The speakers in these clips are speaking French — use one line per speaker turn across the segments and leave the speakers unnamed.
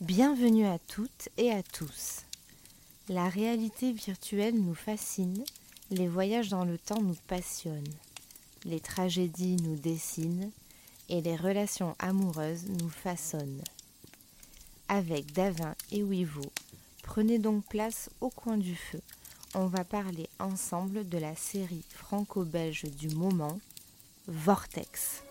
Bienvenue à toutes et à tous. La réalité virtuelle nous fascine, les voyages dans le temps nous passionnent, les tragédies nous dessinent et les relations amoureuses nous façonnent. Avec Davin et Wivo, prenez donc place au coin du feu. On va parler ensemble de la série franco-belge du moment, Vortex.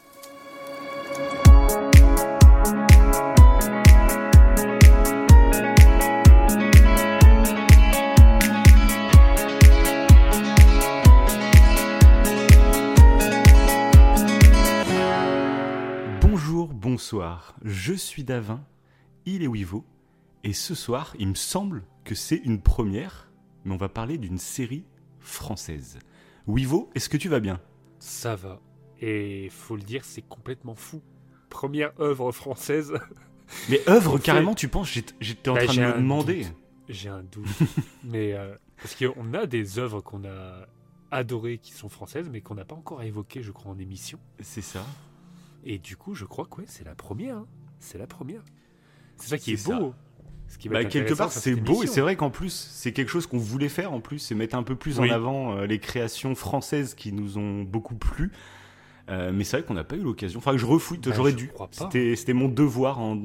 Bonsoir, je suis Davin, il est Wivo, et ce soir, il me semble que c'est une première, mais on va parler d'une série française. Wivo, est-ce que tu vas bien?
Ça va. Et faut le dire, c'est complètement fou. Première œuvre française.
Mais œuvre, carrément, tu penses? J'étais en
Bah,
train de me demander.
J'ai un doute. mais euh, parce qu'on a des œuvres qu'on a adorées qui sont françaises, mais qu'on n'a pas encore évoquées, je crois, en émission.
C'est ça.
Et du coup, je crois que ouais, c'est la première. hein. C'est la première. C'est ça qui est beau. Ce qui va
Bah, quelque part, c'est beau et c'est vrai qu'en plus, c'est quelque chose qu'on voulait faire en plus, c'est mettre un peu plus
Oui.
en avant euh, les créations françaises qui nous ont beaucoup plu. Euh, mais c'est vrai qu'on n'a pas eu l'occasion. Enfin, je refouille,
Bah,
j'aurais dû. C'était mon devoir en,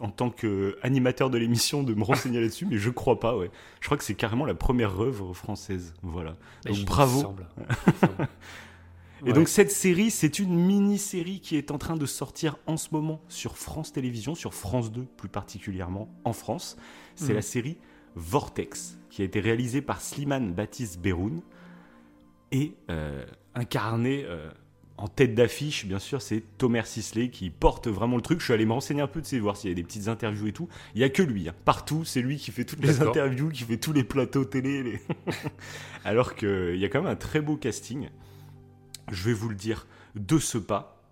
en tant qu'animateur de l'émission de me renseigner là-dessus, mais je crois pas, ouais. Je crois que c'est carrément la première œuvre française. Voilà.
Bah,
Donc bravo. Et
Ouais.
donc cette série, c'est une mini-série qui est en train de sortir en ce moment sur France Télévisions, sur France 2 plus particulièrement en France. C'est
Mhm.
la série Vortex, qui a été réalisée par Slimane Baptiste Beroun et euh, incarné euh, en tête d'affiche, bien sûr, c'est Thomas Sisley qui porte vraiment le truc. Je suis allé me renseigner un peu, de voir s'il y a des petites interviews et tout. Il y a que lui, hein. partout, c'est lui qui fait toutes les interviews, qui fait tous les plateaux télé. les- Alors qu'il y a quand même un très beau casting. Je vais vous le dire de ce pas.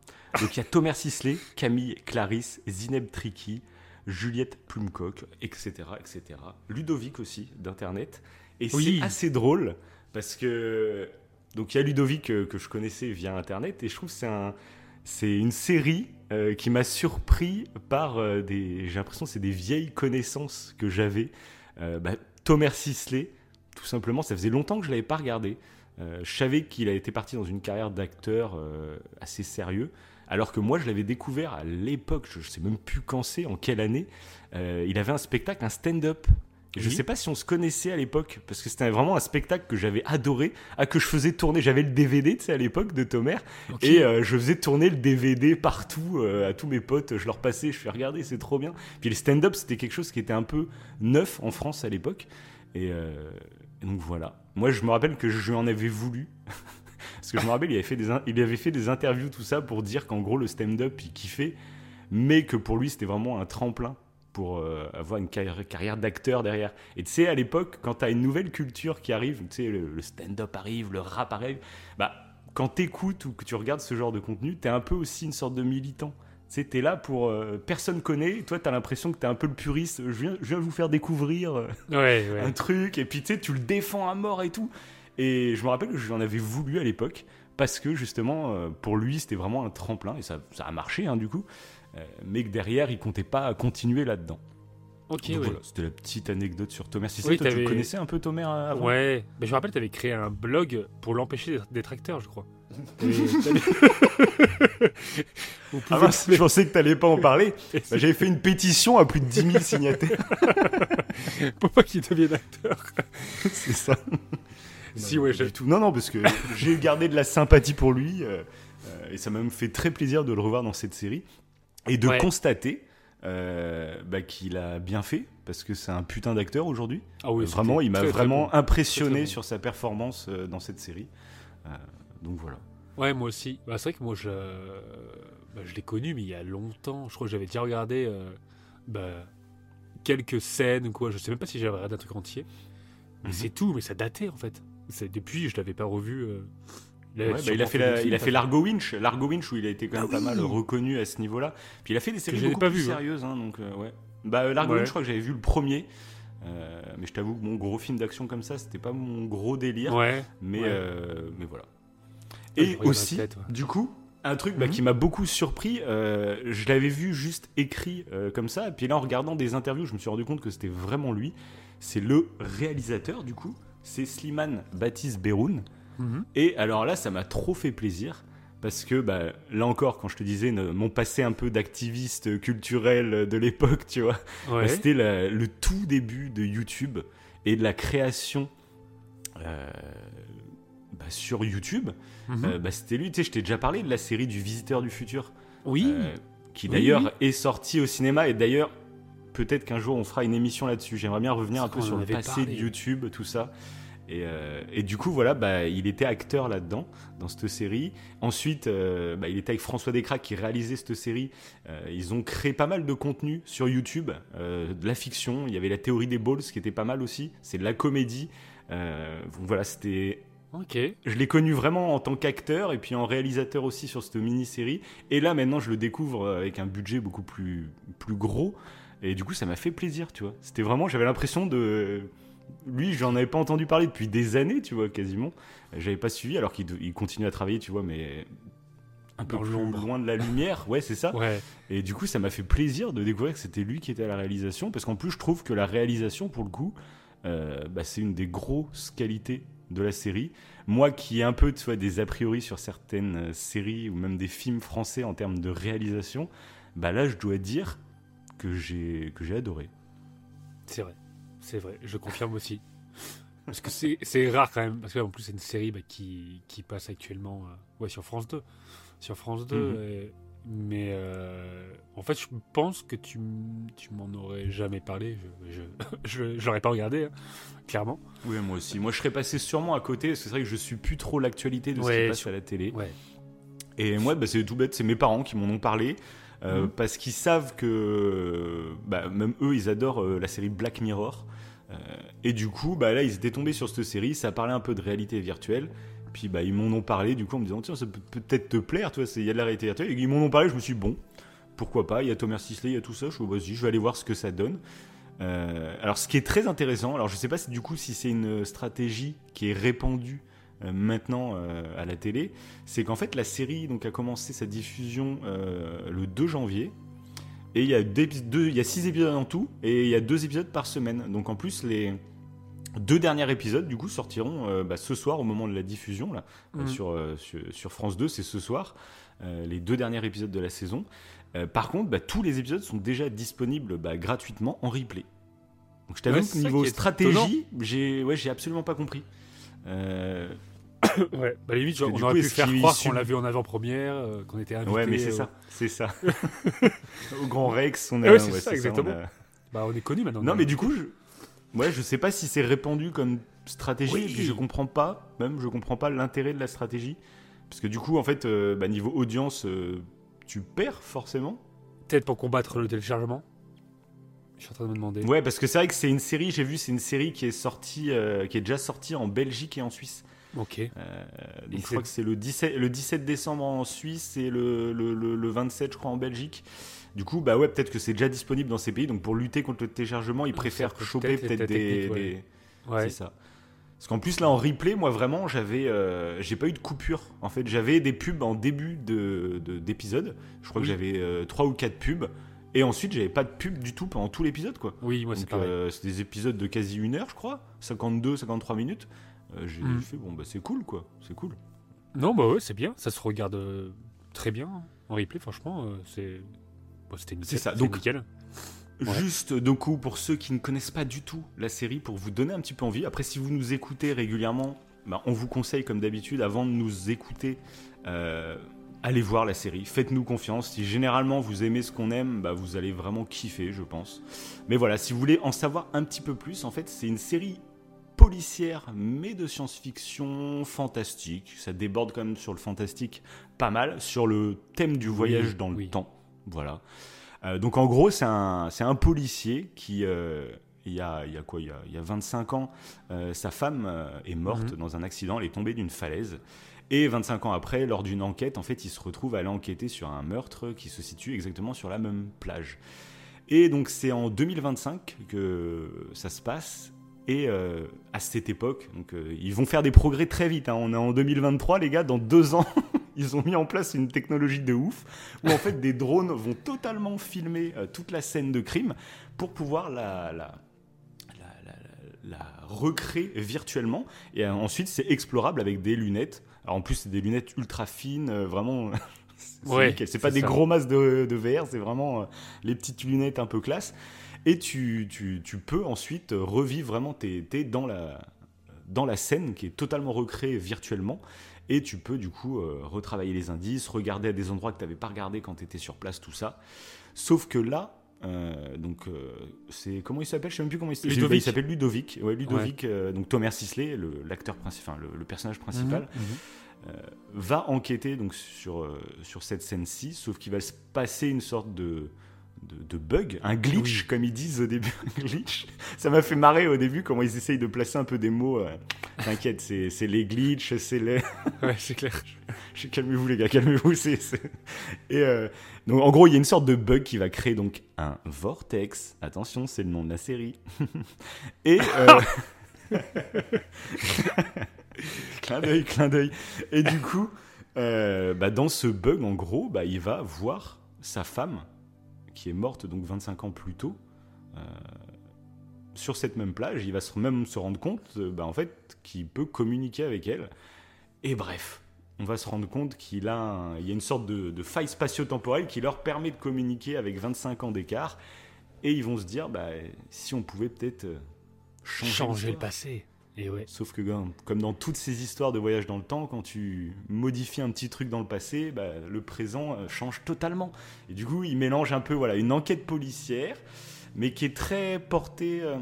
Donc il y a Thomas Sisley, Camille Clarisse, Zineb Triki, Juliette Plumcock, etc., etc. Ludovic aussi d'Internet. Et
Oui.
c'est assez drôle parce que donc il y a Ludovic euh, que je connaissais via Internet et je trouve que c'est un c'est une série euh, qui m'a surpris par euh, des j'ai l'impression que c'est des vieilles connaissances que j'avais. Euh, bah, Thomas Sisley, tout simplement, ça faisait longtemps que je l'avais pas regardé. Euh, je savais qu'il a été parti dans une carrière d'acteur euh, assez sérieux, alors que moi je l'avais découvert à l'époque, je, je sais même plus quand c'est, en quelle année. euh, il avait un spectacle, un stand-up. Je
Oui.
sais pas si on se connaissait à l'époque, parce que c'était vraiment un spectacle que j'avais adoré, à que je faisais tourner. J'avais le DVD, tu sais, à l'époque de Thomer,
Ok.
et euh, je faisais tourner le DVD partout euh, à tous mes potes. Je leur passais, je fais regarder, c'est trop bien. Puis le stand-up, c'était quelque chose qui était un peu neuf en France à l'époque. Et, euh, et donc voilà. Moi, je me rappelle que je lui en avais voulu. Parce que je me rappelle, il avait, fait des, il avait fait des interviews, tout ça, pour dire qu'en gros, le stand-up, il kiffait, mais que pour lui, c'était vraiment un tremplin pour euh, avoir une carrière, d'acteur derrière. Et tu sais, à l'époque, quand tu as une nouvelle culture qui arrive, tu sais, le, le stand-up arrive, le rap arrive, bah, quand t'écoutes ou que tu regardes ce genre de contenu, t'es un peu aussi une sorte de militant. T'es là pour... euh, personne connaît, toi, t'as l'impression que t'es un peu le puriste. Je viens, je viens vous faire découvrir euh,
Ouais, ouais.
un truc, et puis tu sais, tu le défends à mort et tout. Et je me rappelle que j'en avais voulu à l'époque, parce que justement, euh, pour lui, c'était vraiment un tremplin, et ça, ça a marché, hein, du coup. Mais que derrière, il comptait pas continuer là-dedans.
Ok, ouais.
voilà, c'était la petite anecdote sur Thomas Sisley.
Oui,
Toi, tu
t'avais-
connaissais un peu Thomas avant?
Ouais, mais je me rappelle, tu avais créé un blog pour l'empêcher d'être acteur, je crois. Vous
Ah mince, je pensais que t'allais pas en parler. Bah, J'avais fait une pétition à plus de 10 000 signataires.
pour pas qu'il devienne acteur.
C'est ça.
Si,
Non,
ouais,
du tout. Non, non, parce que j'ai gardé de la sympathie pour lui. euh, euh, et ça m'a même fait très plaisir de le revoir dans cette série. Et de
Ouais.
constater euh, bah, qu'il a bien fait. Parce que c'est un putain d'acteur aujourd'hui.
Ah oui,
vraiment, il m'a
très
vraiment impressionné
Très, très bon.
sur sa performance euh, dans cette série. Euh, donc voilà.
Ouais, moi aussi. Bah, c'est vrai que moi, je, bah, je l'ai connu, mais il y a longtemps. Je crois que j'avais déjà regardé euh, bah, quelques scènes ou quoi. Je sais même pas si j'avais regardé un truc entier. Mais
Mhm.
c'est tout, mais ça datait en fait. Depuis, je l'avais pas revu. euh, il,
Ouais, bah, a fait, la-
des
il
films,
a fait
pas-
Largo Winch, Largo Winch où il a été quand même
Ah
pas
oui.
mal reconnu à ce niveau-là. Puis il a fait des séries beaucoup
pas
plus
vu, hein.
sérieuses, hein, donc euh, ouais. Bah euh, Largo
Ouais.
Winch, je crois que j'avais vu le premier, Euh, mais je t'avoue que mon gros film d'action comme ça, c'était pas mon gros délire,
Ouais.
mais mais voilà. Et aussi,
ouais.
du coup, Un truc bah,
Mhm.
qui m'a beaucoup surpris, euh, je l'avais vu juste écrit euh, comme ça, et puis là en regardant des interviews, je me suis rendu compte que c'était vraiment lui. C'est le réalisateur du coup, c'est Slimane Baptiste Beroun.
Mhm.
Et alors là, ça m'a trop fait plaisir. Parce que bah, là encore, quand je te disais mon passé un peu d'activiste culturel de l'époque, tu vois,
Ouais.
bah, c'était le tout début de YouTube et de la création euh, bah, sur YouTube.
Mhm.
Euh, bah, c'était lui, tu sais, je t'ai déjà parlé de la série du Visiteur du Futur.
oui.
euh, qui d'ailleurs
oui.
est sortie au cinéma. Et d'ailleurs, peut-être qu'un jour on fera une émission là-dessus. J'aimerais bien revenir un peu sur le passé
parlé.
de YouTube, tout ça. Et, euh, et du coup, voilà, bah, il était acteur là-dedans, dans cette série. Ensuite, euh, bah, il était avec François Descraques qui réalisait cette série. Euh, ils ont créé pas mal de contenu sur YouTube, de la fiction. Il y avait la théorie des balls qui était pas mal aussi. C'est de la comédie. Voilà, c'était
Ok.
je l'ai connu vraiment en tant qu'acteur et puis en réalisateur aussi sur cette mini-série. Et là, maintenant, je le découvre euh, avec un budget beaucoup plus, plus gros. Et du coup, ça m'a fait plaisir, tu vois. C'était vraiment, j'avais l'impression de. Lui, j'en avais pas entendu parler depuis des années, tu vois, quasiment. J'avais pas suivi, alors qu'il il continue à travailler, tu vois, mais un peu plus loin de la lumière. Ouais, c'est ça.
Ouais.
Et du coup, ça m'a fait plaisir de découvrir que c'était lui qui était à la réalisation, parce qu'en plus, je trouve que la réalisation, pour le coup, euh, bah, c'est une des grosses qualités de la série. Moi qui ai un peu tu vois, des a priori sur certaines euh, séries ou même des films français en termes de réalisation, bah là, je dois dire que j'ai que j'ai adoré.
C'est vrai. C'est vrai. Je confirme aussi. Parce que c'est c'est rare quand même. Parce qu'en plus, c'est une série bah, qui, qui passe actuellement euh, ouais, sur France 2. Sur France 2.
Mhm.
et- mais euh, en fait, je pense que tu, tu m'en aurais jamais parlé. Je je, l'aurais pas regardé, hein, clairement.
Oui, moi aussi. Moi, je serais passé sûrement à côté, parce que c'est vrai que je suis plus trop l'actualité de ce qui passe
sur-
à la télé.
Ouais.
Et moi, bah, c'est tout bête, c'est mes parents qui m'en ont parlé. euh,
Mhm.
Parce qu'ils savent que bah, même eux, ils adorent euh, la série Black Mirror. Euh, et du coup, bah, là, ils étaient tombés sur cette série. Ça parlait un peu de réalité virtuelle. Puis bah, ils m'en ont parlé du coup en me disant tiens ça peut peut-être te plaire toi il y a de la réalité virtuelle. Ils m'en ont parlé je me suis dit, bon pourquoi pas il y a Thomas Sisley il y a tout ça je suis vas-y je vais aller voir ce que ça donne. Euh, alors ce qui est très intéressant alors je sais pas si du coup si c'est une stratégie qui est répandue euh, maintenant euh, à la télé c'est qu'en fait la série donc a commencé sa diffusion le 2 janvier et il y a deux, six épisodes en tout et il y a deux épisodes par semaine. Donc en plus les deux derniers épisodes du coup sortiront euh, bah, ce soir au moment de la diffusion là euh, sur, euh, sur sur France 2 c'est ce soir euh, les deux derniers épisodes de la saison Euh, par contre bah, tous les épisodes sont déjà disponibles bah, gratuitement en replay donc je t'avoue
Ouais,
que niveau stratégie j'ai ouais j'ai absolument pas compris Euh,
Ouais. Bah, limite,
que
on aurait
coup,
pu faire croire qu'on l'a vu en avant-première, euh, qu'on était invité.
ouais mais c'est ça c'est ça au Grand Rex on
Ah
a
ouais, c'est
ouais,
ça,
on a-
exactement. Bah, on est connu maintenant.
Non, mais du coup, je... ouais, je sais pas si c'est répandu comme stratégie.
Oui.
Et puis je comprends pas, même je comprends pas l'intérêt de la stratégie, parce que du coup, en fait, euh, bah, niveau audience, euh, tu perds forcément.
Peut-être pour combattre le téléchargement. Je suis en train de me demander.
Ouais, parce que c'est vrai que c'est une série. J'ai vu, c'est une série qui est sortie, euh, qui est déjà sortie en Belgique et en Suisse.
Ok.
Donc je crois que c'est le 17, le 17 décembre en Suisse et le, le, le- le 27, je crois, en Belgique. Du coup, bah ouais, peut-être que c'est déjà disponible dans ces pays. Donc pour lutter contre le téléchargement, ils préfèrent
peut
choper
peut-être
des,
technique, ouais.
des-
Ouais.
C'est ça. Parce qu'en plus là en replay, moi vraiment, j'avais, euh, j'ai pas eu de coupure. En fait, j'avais des pubs en début de de- d'épisode. Je crois
Oui.
que j'avais euh, trois ou quatre pubs. Et ensuite, j'avais pas de pub du tout pendant tout l'épisode, quoi.
Oui, moi c'est pareil.
euh, c'est des épisodes de quasi une heure, je crois, 52, 53 minutes. Euh, j'ai
Mm.
fait bon bah c'est cool, quoi. C'est cool.
Non, bah ouais, c'est bien. Ça se regarde euh, très bien hein. en replay, franchement. c'est. Bon, c'était nickel.
C'est ça, donc-
nickel. Ouais.
Juste du coup pour ceux qui ne connaissent pas du tout la série, pour vous donner un petit peu envie. Après, si vous nous écoutez régulièrement, bah, on vous conseille comme d'habitude, avant de nous écouter, euh, allez voir la série. Faites-nous confiance. Si généralement vous aimez ce qu'on aime, bah, vous allez vraiment kiffer, je pense. Mais voilà, si vous voulez en savoir un petit peu plus, en fait, c'est une série policière, mais de science-fiction fantastique. Ça déborde quand même sur le fantastique pas mal, sur le thème du voyage dans le
oui.
temps. Voilà. Euh, donc en gros, c'est un, policier qui, euh, il, y a, il y a quoi il y a, il y a 25 ans, euh, sa femme est morte
Mhm.
dans un accident, elle est tombée d'une falaise. Et 25 ans après, lors d'une enquête, en fait, il se retrouve à aller enquêter sur un meurtre qui se situe exactement sur la même plage. Et donc c'est en 2025 que ça se passe. Et euh, à cette époque, donc, euh, ils vont faire des progrès très vite. hein. On est en 2023, les gars, dans deux ans, ils ont mis en place une technologie de ouf où en fait des drones vont totalement filmer euh, toute la scène de crime pour pouvoir la, recréer virtuellement. Et euh, ensuite, c'est explorable avec des lunettes. Alors, en plus, c'est des lunettes ultra fines, euh, vraiment. c'est
Ouais,
c'est pas des gros masses de, de VR, c'est vraiment euh, les petites lunettes un peu classe. Et tu, tu, tu peux ensuite revivre vraiment, t'es t'es dans la, dans la scène qui est totalement recréée virtuellement. Et tu peux du coup euh, retravailler les indices, regarder à des endroits que tu n'avais pas regardé quand tu étais sur place, tout ça. Sauf que là, euh, donc euh, c'est comment il s'appelle? Je sais même plus comment il s'appelle.
Ludovic.
Il s'appelle Ludovic. Ouais, Ludovic. euh, donc Thomas Sisley, le- l'acteur principal, le, le personnage principal,
Mhm.
va enquêter donc sur sur cette scène-ci. Sauf qu'il va se passer une sorte de de, de bug, un glitch
Oui.
comme ils disent au début, un glitch. Ça m'a fait marrer au début comment ils essayent de placer un peu des mots. euh, T'inquiète, c'est les glitches, c'est les
Ouais, c'est clair.
Calmez-vous les gars, calmez-vous. Et euh, donc en gros, il y a une sorte de bug qui va créer donc un vortex. Attention, c'est le nom de la série. Et euh, clin d'œil, clin d'œil. Et du coup, euh, bah, dans ce bug, en gros, bah, il va voir sa femme qui est morte donc 25 ans plus tôt. euh, sur cette même plage, il va même se rendre compte, euh, bah, en fait, qu'il peut communiquer avec elle. Et bref, on va se rendre compte qu'il a, un- il y a une sorte de, de faille spatio-temporelle qui leur permet de communiquer avec 25 ans d'écart. Et ils vont se dire, bah, si on pouvait peut-être euh, changer,
Changer le passé. Et ouais.
Sauf que comme- comme dans toutes ces histoires de voyage dans le temps, quand tu modifies un petit truc dans le passé, bah, le présent euh, change totalement. Et du coup, il mélange un peu voilà, une enquête policière, mais qui est très portée... euh,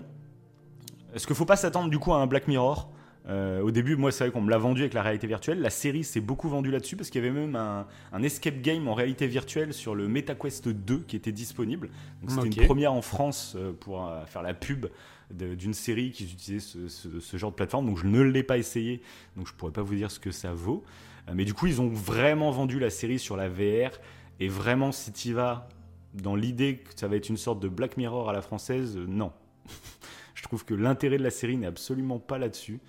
Est-ce qu'il faut pas s'attendre du coup à un Black Mirror? Euh, au début, moi, c'est vrai qu'on me l'a vendu avec la réalité virtuelle. La série s'est beaucoup vendue là-dessus parce qu'il y avait même un, un escape game en réalité virtuelle sur le MetaQuest 2 qui était disponible. C'était une première en France pour faire la pub d'une série qui utilisait ce, ce- ce genre de plateforme. Donc je ne l'ai pas essayé, donc je pourrais pas vous dire ce que ça vaut. Euh, mais du coup, ils ont vraiment vendu la série sur la VR. Et vraiment, si tu vas dans l'idée que ça va être une sorte de Black Mirror à la française, euh, non. je trouve que l'intérêt de la série n'est absolument pas là-dessus.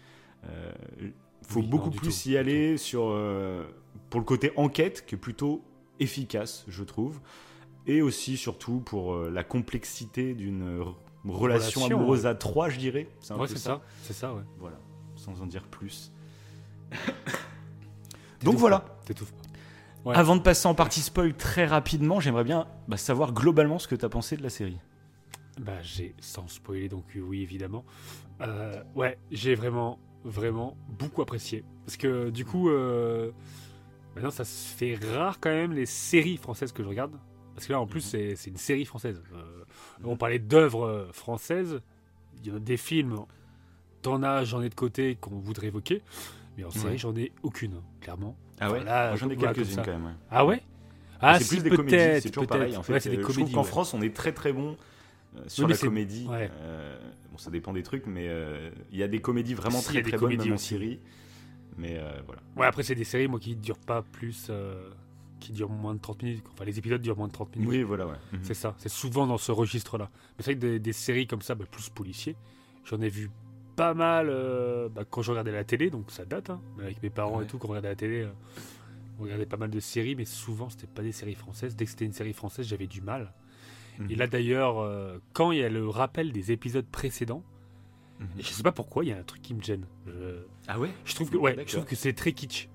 Il faut
Oui,
beaucoup plus
tout,
y aller sur, euh, pour le côté enquête, qui est plutôt efficace, je trouve. Et aussi, surtout, pour euh, la complexité d'une euh, relation,
Relation,
amoureuse
ouais.
à trois, je dirais. C'est
Ouais, c'est ça. C'est ça, ouais.
Voilà, sans en dire plus. Donc voilà.
T'étouffes pas. Ouais.
Avant de passer en partie spoil très rapidement, j'aimerais bien bah, savoir globalement ce que tu as pensé de la série.
Bah, j'ai, sans spoiler, donc oui, évidemment. Euh, ouais, j'ai vraiment, vraiment beaucoup apprécié. Parce que du coup, euh, maintenant, ça se fait rare quand même les séries françaises que je regarde. Parce que là, en plus, c'est, c'est une série française. Euh, on parlait d'œuvres euh, françaises. Il y a des films, t'en as, j'en ai de côté qu'on voudrait évoquer. Mais en série,
Ouais.
j'en ai aucune, clairement.
Ah ouais Moi, J'en ai quelques-unes quand même. ouais.
Ah ouais Ah,
c'est
si,
plus des comédies, c'est toujours pareil. En fait,
Ouais, c'est des
Euh, je
comédies.
trouve qu'en. France, on est très très bon euh, sur
Oui,
la comédie. Euh, bon, ça dépend des trucs, mais il y a des comédies vraiment
Si,
très très bonnes même en série. Mais voilà.
Ouais, après, c'est des séries, moi, qui durent pas plus. Qui durent moins de 30 minutes. Enfin, les épisodes durent moins de 30 minutes.
Oui, voilà, ouais. Mhm.
C'est ça. C'est souvent dans ce registre-là. Mais c'est vrai que des, des séries comme ça, bah, plus policiers, j'en ai vu pas mal euh, bah, quand je regardais la télé, donc ça date. hein. avec mes parents
Ouais.
et tout, quand on regardait la télé, euh, on regardait pas mal de séries, mais souvent, c'était pas des séries françaises. Dès que c'était une série française, j'avais du mal.
Mhm.
Et là, d'ailleurs, euh, quand il y a le rappel des épisodes précédents,
Mhm.
je sais pas pourquoi, il y a un truc qui me gêne. Je,
Ah ouais?
je trouve que, ouais, je trouve que c'est très kitsch.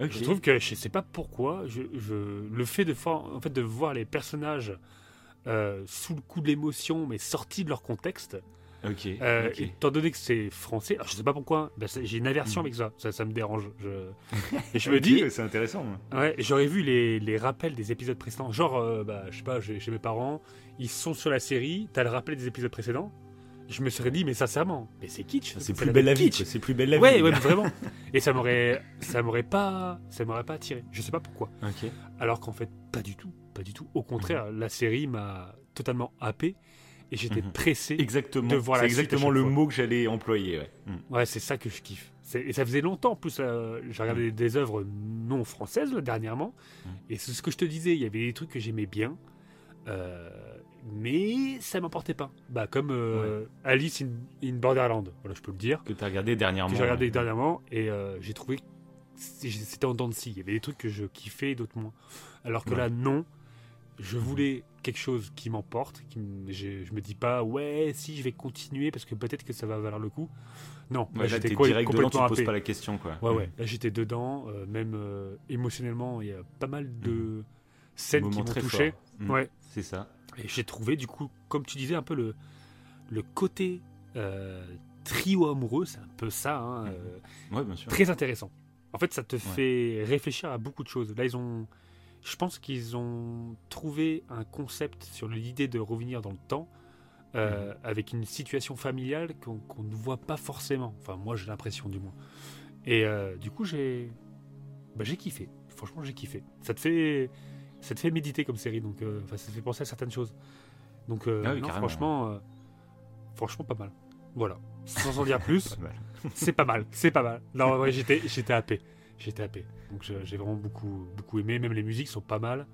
Je trouve que je sais pas pourquoi, je, je- le fait de, voir- en fait, de voir les personnages euh, sous le coup de l'émotion, mais sortis de leur contexte,
Ok.
euh, étant donné que c'est français, alors je sais pas pourquoi, ben, j'ai une aversion
Mhm.
avec ça, ça, ça me dérange. Je... Et je me dis,
c'est intéressant. moi.
ouais, j'aurais vu les, les rappels des épisodes précédents, genre, euh, bah, je sais pas, j'ai- chez mes parents, ils sont sur la série, t'as le rappel des épisodes précédents, je me serais dit, mais sincèrement, mais c'est kitsch.
C'est plus belle la vie. C'est plus belle la vie.
Ouais, ouais, vraiment. Et ça m'aurait, ça m'aurait pas, ça m'aurait pas attiré. Je sais pas pourquoi. Alors qu'en fait, pas du tout, pas du tout. Au contraire, la série m'a totalement happé et j'étais
Mhm.
pressé.
Exactement.
De voir la suite
exactement le
fois.
mot que j'allais employer. Ouais. Mhm.
Ouais, c'est ça que je kiffe. Et ça faisait longtemps. En plus, euh, j'ai regardé des œuvres non françaises là, dernièrement.
Mhm.
Et c'est ce que je te disais. Il y avait des trucs que j'aimais bien. euh, mais ça m'emportait pas. Bah, comme euh, Alice in, in Borderland. Voilà, je peux le dire.
Que tu as regardé dernièrement.
que j'ai regardé dernièrement et euh, j'ai trouvé c'était en dents de scie. Il y avait des trucs que je kiffais, d'autres moins. Alors que
Ouais.
là, non. Je voulais quelque chose qui m'emporte. Qui me- je, je me dis pas, ouais, si je vais continuer parce que peut-être que ça va valoir le coup. Non,
Ouais,
j'étais
direct dedans, tu te poses pas la question, quoi.
Ouais, ouais. Là, j'étais dedans. euh, même émotionnellement, il y a pas mal de scènes qui
Moment
m'ont
très
touché. Ouais.
C'est ça.
Et j'ai trouvé, du coup, comme tu disais, un peu le, le côté euh, trio amoureux, c'est un peu ça, hein, euh,
Ouais, bien sûr.
très intéressant. En fait, ça te fait réfléchir à beaucoup de choses. Là, ils ont. Je pense qu'ils ont trouvé un concept sur l'idée de revenir dans le temps euh, avec une situation familiale qu'on ne voit pas forcément. Enfin, moi, j'ai l'impression du moins. Et euh, du coup, j'ai. Bah, j'ai kiffé. Franchement, j'ai kiffé. Ça te fait. Ça te fait méditer comme série, donc euh, enfin, ça te fait penser à certaines choses. Donc, euh,
Ah oui,
non, franchement, euh, franchement, pas mal. Voilà. Sans en dire plus,
Pas mal.
c'est pas mal, c'est pas mal. Non, ouais, j'étais, j'étais happé, j'étais happé. Donc j'ai vraiment beaucoup, beaucoup aimé. Même les musiques sont pas mal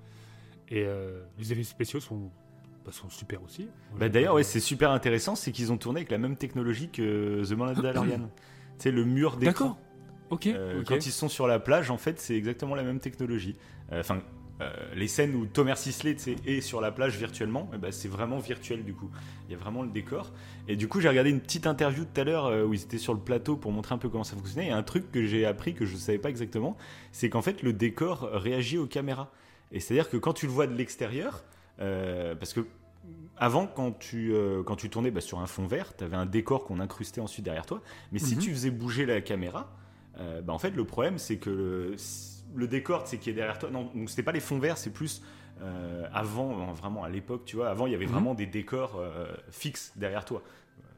et euh, les effets spéciaux sont, bah, sont super aussi.
Bah, D'ailleurs, ouais, c'est super intéressant, c'est qu'ils ont tourné avec la même technologie que The Mandalorian. tu sais, le mur d'écran.
D'accord. Ok.
Euh,
ok.
Quand ils sont sur la plage, en fait, c'est exactement la même technologie. Enfin, euh, les scènes où Thomas Sisley est sur la plage virtuellement, eh ben, c'est vraiment virtuel du coup. Il y a vraiment le décor. Et du coup, j'ai regardé une petite interview tout à l'heure euh, où ils étaient sur le plateau pour montrer un peu comment ça fonctionnait. Et un truc que j'ai appris que je ne savais pas exactement, c'est qu'en fait, le décor réagit aux caméras. Et c'est-à-dire que quand tu le vois de l'extérieur, euh, parce que avant, quand tu, euh, quand tu tournais bah, sur un fond vert, tu avais un décor qu'on incrustait ensuite derrière toi. Mais si
Mhm.
tu faisais bouger la caméra, euh, bah, en fait, le problème, c'est que le, le décor c'est qui est derrière toi, non, donc c'était pas les fonds verts, c'est plus euh, avant, vraiment à l'époque, tu vois, avant il y avait
Mhm.
vraiment des décors euh, fixes derrière toi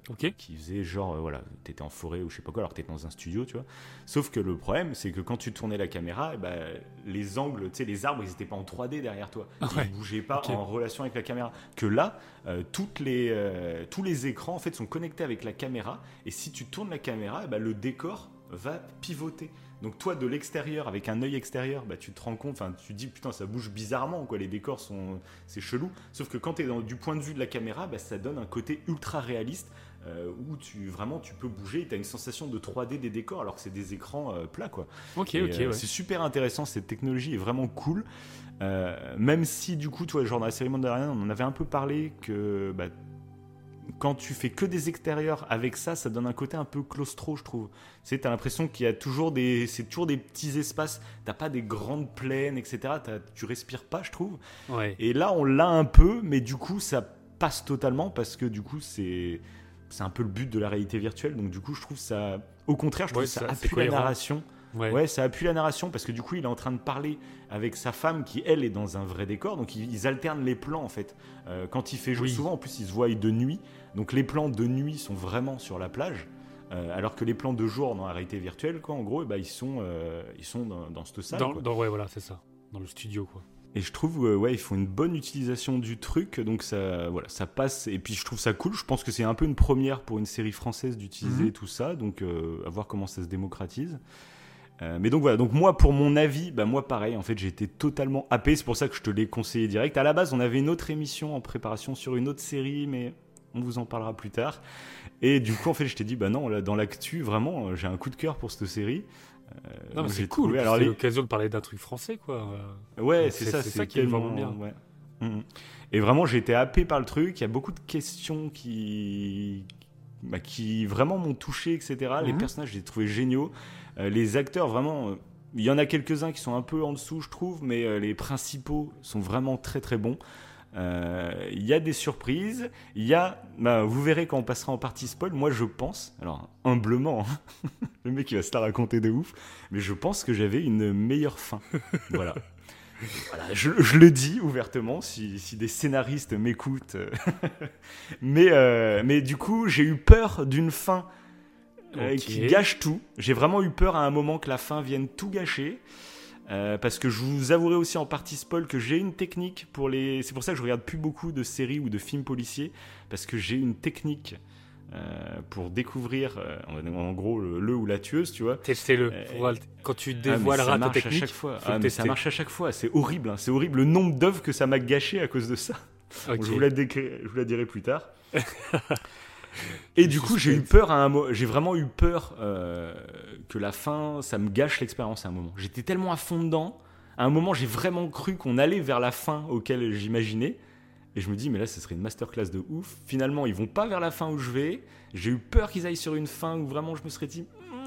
Ok.
qui faisaient genre, euh, voilà, t'étais en forêt ou je sais pas quoi, alors que t'étais dans un studio, tu vois. Sauf que le problème, c'est que quand tu tournais la caméra, eh ben, les angles, tu sais, les arbres, ils étaient pas en 3D derrière toi.
Ah
Ils
ouais.
bougeaient pas en relation avec la caméra. Que là, euh, toutes les, euh, tous les écrans, en fait, sont connectés avec la caméra. Et si tu tournes la caméra, eh ben, le décor va pivoter. Donc toi, de l'extérieur, avec un œil extérieur, bah, tu te rends compte, enfin, tu te dis, putain, ça bouge bizarrement, quoi. Les décors sont, c'est chelou. Sauf que quand tu es du point de vue de la caméra, bah, ça donne un côté ultra réaliste euh, où tu vraiment tu peux bouger, tu as une sensation de 3D des décors alors que c'est des écrans euh, plats quoi.
Ok.
Et,
ok.
euh,
ouais.
C'est super intéressant, cette technologie est vraiment cool. Même si du coup, toi, genre dans la série Mandalorian, on en avait un peu parlé que bah, quand tu fais que des extérieurs avec ça, ça donne un côté un peu claustro, je trouve. Tu sais, t'as l'impression qu'il y a toujours des, c'est toujours des petits espaces. T'as pas des grandes plaines, etc. T'as- Tu respires pas, je trouve.
Ouais.
Et là, on l'a un peu, mais du coup, ça passe totalement parce que du coup, c'est c'est un peu le but de la réalité virtuelle. Donc du coup, je trouve ça, au contraire, je trouve
Ouais,
ça
ça- c'est
appuie la narration.
Ouais.
Ouais, ça appuie la narration parce que du coup, il est en train de parler avec sa femme qui, elle, est dans un vrai décor. Donc, ils, ils alternent les plans en fait. Euh, quand il fait jour,
Oui.
souvent en plus, ils se voient de nuit. Donc, les plans de nuit sont vraiment sur la plage. Euh, alors que les plans de jour dans la réalité virtuelle, quoi, en gros, ben, ils sont, euh, ils sont dans, dans cette salle.
Dans,
quoi.
dans- ouais, voilà, c'est ça. Dans le studio, quoi.
Et je trouve, euh, ouais, ils font une bonne utilisation du truc, donc ça, voilà, ça passe. Et puis je trouve ça cool. Je pense que c'est un peu une première pour une série française d'utiliser
Mhm.
tout ça, donc euh, à voir comment ça se démocratise. Euh, mais donc voilà, donc moi pour mon avis, bah moi pareil, en fait j'ai été totalement happé, c'est pour ça que je te l'ai conseillé direct. À la base, on avait une autre émission en préparation sur une autre série, mais on vous en parlera plus tard. Et du coup, en fait, je t'ai dit, bah non, là, dans l'actu, vraiment, euh, j'ai un coup de cœur pour cette série. Euh,
Non, mais c'est cool.
les-
l'occasion de parler d'un truc français, quoi.
Ouais, c'est
c'est-
ça,
c'est
c'est
ça qui est vraiment bien.
ouais. Mhm. Et vraiment, j'ai été happé par le truc. Il y a beaucoup de questions qui, bah, qui vraiment m'ont touché, etc. Les
Mhm.
personnages, je les ai trouvés géniaux. Euh, les acteurs, vraiment, euh, il y en a quelques-uns qui sont un peu en dessous, je trouve, mais euh, les principaux sont vraiment très très bons. Il y a des surprises. Il y a, bah, vous verrez quand on passera en partie spoil. Moi, je pense, alors humblement, hein, le mec il va se la raconter de ouf, mais je pense que j'avais une meilleure fin. Voilà. Voilà, je, le dis ouvertement si, si des scénaristes m'écoutent. mais, mais du coup, j'ai eu peur d'une fin euh, qui gâche tout. J'ai vraiment eu peur à un moment que la fin vienne tout gâcher. Euh, parce que je vous avouerai aussi en partie spoil que j'ai une technique pour les. C'est pour ça que je regarde plus beaucoup de séries ou de films policiers parce que j'ai une technique euh, pour découvrir, euh, en gros, le, le ou la tueuse, tu vois.
Testez-le.
Euh,
Quand tu
Ah,
dévoileras ta
marche à
technique,
chaque fois. Ah, mais ça marche à chaque fois. C'est horrible. hein. C'est horrible le nombre d'œuvres que ça m'a gâché à cause de ça.
Ok.
Je, vous la décri- je vous la dirai plus tard. Et du coup, j'ai eu peur à un moment. J'ai vraiment eu peur euh, que la fin, ça me gâche l'expérience à un moment. J'étais tellement à fond dedans. À un moment, j'ai vraiment cru qu'on allait vers la fin auquel j'imaginais. Et je me dis, mais là, ce serait une masterclass de ouf. Finalement, ils vont pas vers la fin où je vais. J'ai eu peur qu'ils aillent sur une fin où vraiment je me serais dit,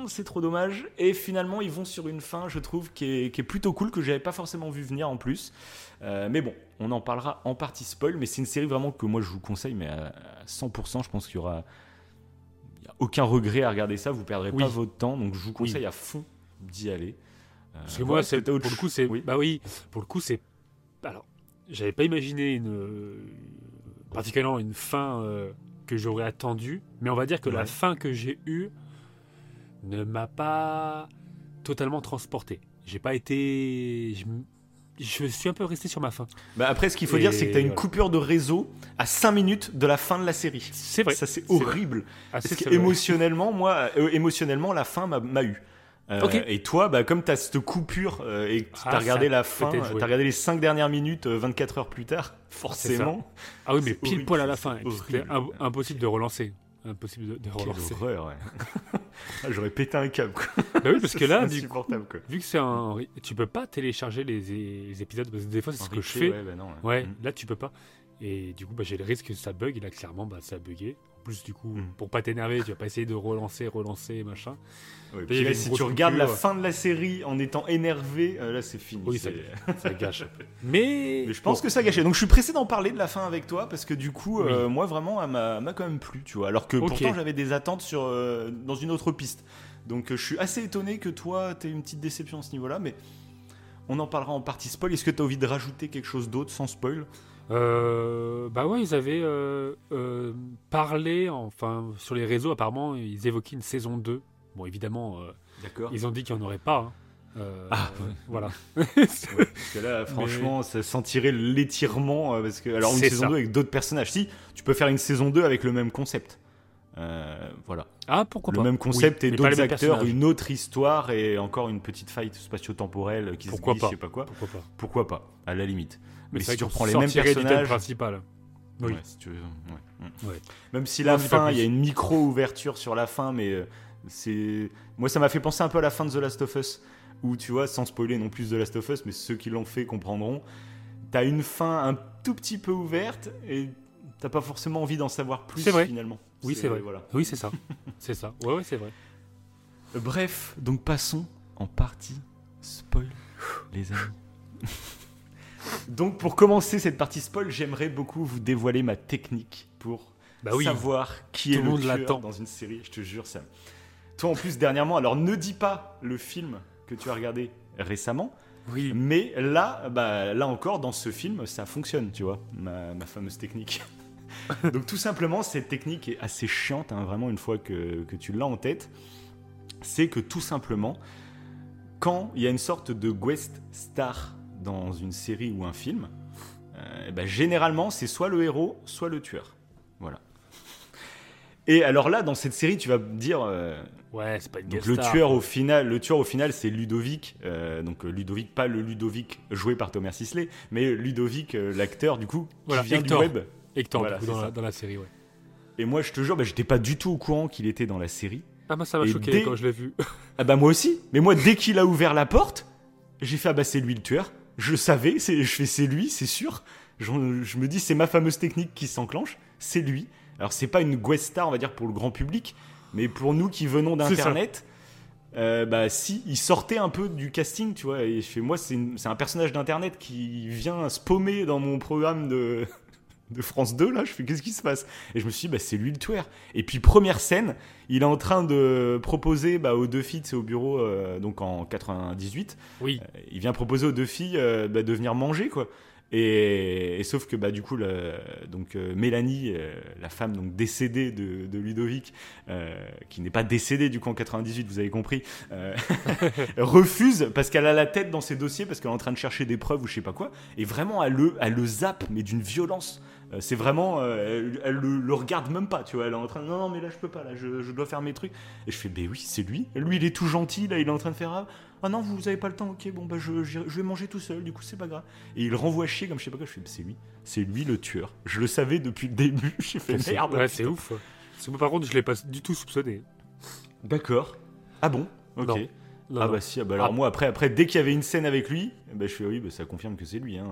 c'est trop dommage. Et finalement, ils vont sur une fin, je trouve, qui est, qui est plutôt cool, que j'avais pas forcément vu venir en plus. Euh, mais bon, on en parlera en partie spoil. Mais c'est une série vraiment que moi, je vous conseille, mais à 100%, je pense qu'il y aura il y a aucun regret à regarder ça. Vous perdrez
Oui.
pas votre temps. Donc, je vous conseille à fond d'y aller. Euh,
Parce que moi, pour le coup, c'est
Oui.
bah oui, pour le coup, c'est alors, j'avais pas imaginé une euh, particulièrement une fin euh, que j'aurais attendue, mais on va dire que la fin que j'ai eue ne m'a pas totalement transporté. J'ai pas été, je, suis un peu resté sur ma fin.
Bah après, ce qu'il faut
Et
dire, c'est que tu as une
voilà.
coupure de réseau à 5 minutes de la fin de la série.
C'est vrai.
Ça, c'est horrible.
Ah,
Parce
c'est vrai.
qu'émotionnellement, moi, euh, émotionnellement, la fin m'a- eu. Euh. Et toi, bah, comme tu as cette coupure euh, et que tu
Ah,
as regardé
ça
la fin, tu as regardé les 5 dernières minutes euh, 24 heures plus tard, forcément.
Ah oui, mais pile
horrible,
poil à la fin. C'était impossible de relancer. Impossible de, de
Quelle
relancer.
horreur, ouais. Ah, J'aurais pété un câble. quoi.
Bah oui, parce que là, du coup.
Quoi.
vu que c'est un, tu peux pas télécharger les, les épisodes parce que des fois c'est ce que je fais.
ouais, bah non, ouais.
Ouais,
Mm.
là tu peux pas. Et du coup, bah, j'ai le risque que ça bug. Et là, clairement, bah, ça a bugué. En plus, du coup,
Mm.
pour pas t'énerver, tu vas pas essayer de relancer, relancer, machin.
Ouais, puis là, si tu regardes la fin de la série en étant énervé, euh, là c'est fini.
Oui, ça, ça gâche. Mais,
Mais je pense que ça gâché. Donc je suis pressé d'en parler de la fin avec toi parce que du coup,
Oui.
euh, moi vraiment, elle m'a quand même plu, tu vois. Alors que pourtant j'avais des attentes sur euh, dans une autre piste. Donc je suis assez étonné que toi t'aies une petite déception à ce niveau-là, mais on en parlera en partie spoil. Est-ce que tu as envie de rajouter quelque chose d'autre sans spoil?
Euh, bah ouais, ils avaient euh, euh, parlé, enfin, sur les réseaux, apparemment, ils évoquaient une saison 2. Bon, évidemment, euh, ils ont dit qu'il n'y en aurait pas. hein.
Ah,
voilà.
Parce que là, franchement, ça sentirait l'étirement. Parce que, alors, une saison
ça.
2 avec d'autres personnages. Si, tu peux faire une saison 2 avec le même concept. Euh, voilà.
Ah, pourquoi
le
pas
même concept
Oui,
et d'autres acteurs,
personnages.
une autre histoire et encore une petite fight spatio-temporelle qui
Pourquoi
se glisse,
pas
je sais pas quoi.
Pourquoi pas
Pourquoi pas, à la limite. Mais,
c'est
si tu reprends les mêmes personnages,
principal. Oui.
Ouais, si tu veux, ouais.
Ouais.
Même si la fin, il y a une micro ouverture sur la fin, mais euh, c'est moi ça m'a fait penser un peu à la fin de The Last of Us, où tu vois, sans spoiler non plus The Last of Us, mais ceux qui l'ont fait comprendront. T'as une fin un tout petit peu ouverte et t'as pas forcément envie d'en savoir plus
C'est vrai.
finalement.
Oui, c'est vrai.
Voilà.
Oui, c'est ça. c'est ça. Ouais, ouais, c'est vrai.
Bref, donc passons en partie spoil, les amis. donc pour commencer cette partie spoil, j'aimerais beaucoup vous dévoiler ma technique pour
Bah oui.
savoir qui
Tout
est
le monde
tueur
l'attend.
dans une série, je te jure ça. Toi en plus dernièrement, alors ne dis pas le film que tu as regardé récemment,
Oui.
mais là, bah, là encore dans ce film, ça fonctionne, tu vois, ma, ma fameuse technique. Donc tout simplement, cette technique est assez chiante, hein, vraiment une fois que, que tu l'as en tête, c'est que tout simplement, quand il y a une sorte de guest star dans une série ou un film, euh, bah, généralement c'est soit le héros, soit le tueur. Voilà. Et alors là, dans cette série, tu vas me dire, euh,
Ouais, c'est pas une
donc le
star,
tueur au final, le tueur au final, c'est Ludovic. euh, donc euh, Ludovic, pas le Ludovic joué par Thomas Sisley, mais Ludovic, l'acteur du coup,
Voilà,
qui vient
Hector.
du web.
Hector,
Voilà,
du coup, dans, la, dans la série, ouais.
Et moi, je te jure, bah, j'étais pas du tout au courant qu'il était dans la série.
Ah, moi, ça m'a choqué
dès-
quand je l'ai vu.
Ah bah moi aussi. Mais moi, dès qu'il a ouvert la porte, j'ai fait ah bah c'est lui le tueur. Je savais, c'est, je fais c'est lui, c'est sûr. Je, je me dis c'est ma fameuse technique qui s'enclenche, c'est lui. Alors c'est pas une guest star, on va dire pour le grand public, mais pour nous qui venons d'internet, euh, bah si, il sortait un peu du casting, tu vois. Et je fais moi c'est, un personnage d'internet qui vient spaumer dans mon programme de de France 2 là, je fais qu'est-ce qui se passe? Et je me suis dit bah c'est lui le tueur. Et puis première scène, il est en train de proposer bah, aux deux filles, c'est au bureau euh, donc en 98,
Oui.
euh, il vient proposer aux deux filles euh, bah, de venir manger quoi. Et, sauf que bah du coup donc euh, Mélanie, euh, la femme donc décédée de, Ludovic, euh, qui n'est pas décédée du coup en 98, vous avez compris, refuse parce qu'elle a la tête dans ses dossiers parce qu'elle est en train de chercher des preuves ou je sais pas quoi. Et vraiment elle le, zappe mais d'une violence. C'est vraiment, elle, elle le, regarde même pas, tu vois. Elle est en train de non non mais là je peux pas, là je, je dois faire mes trucs. Et je fais ben oui c'est lui. Lui il est tout gentil là, il est en train de faire ah, non vous avez pas le temps, ok bon bah je, je, je vais manger tout seul, du coup c'est pas grave. Et il renvoie chier comme je sais pas quoi. Je fais c'est lui, c'est lui le tueur. Je le savais depuis le début. J'ai fait
C'est-
merde.
Ouais, c'est ouf. Que par contre, je l'ai pas du tout soupçonné.
D'accord. Ah bon? Ok.
Non. Non,
ah
non.
bah si, ah bah alors
Ah.
moi après, après dès qu'il y avait une scène avec lui, ben je fais oui, bah ça confirme que c'est lui. Hein.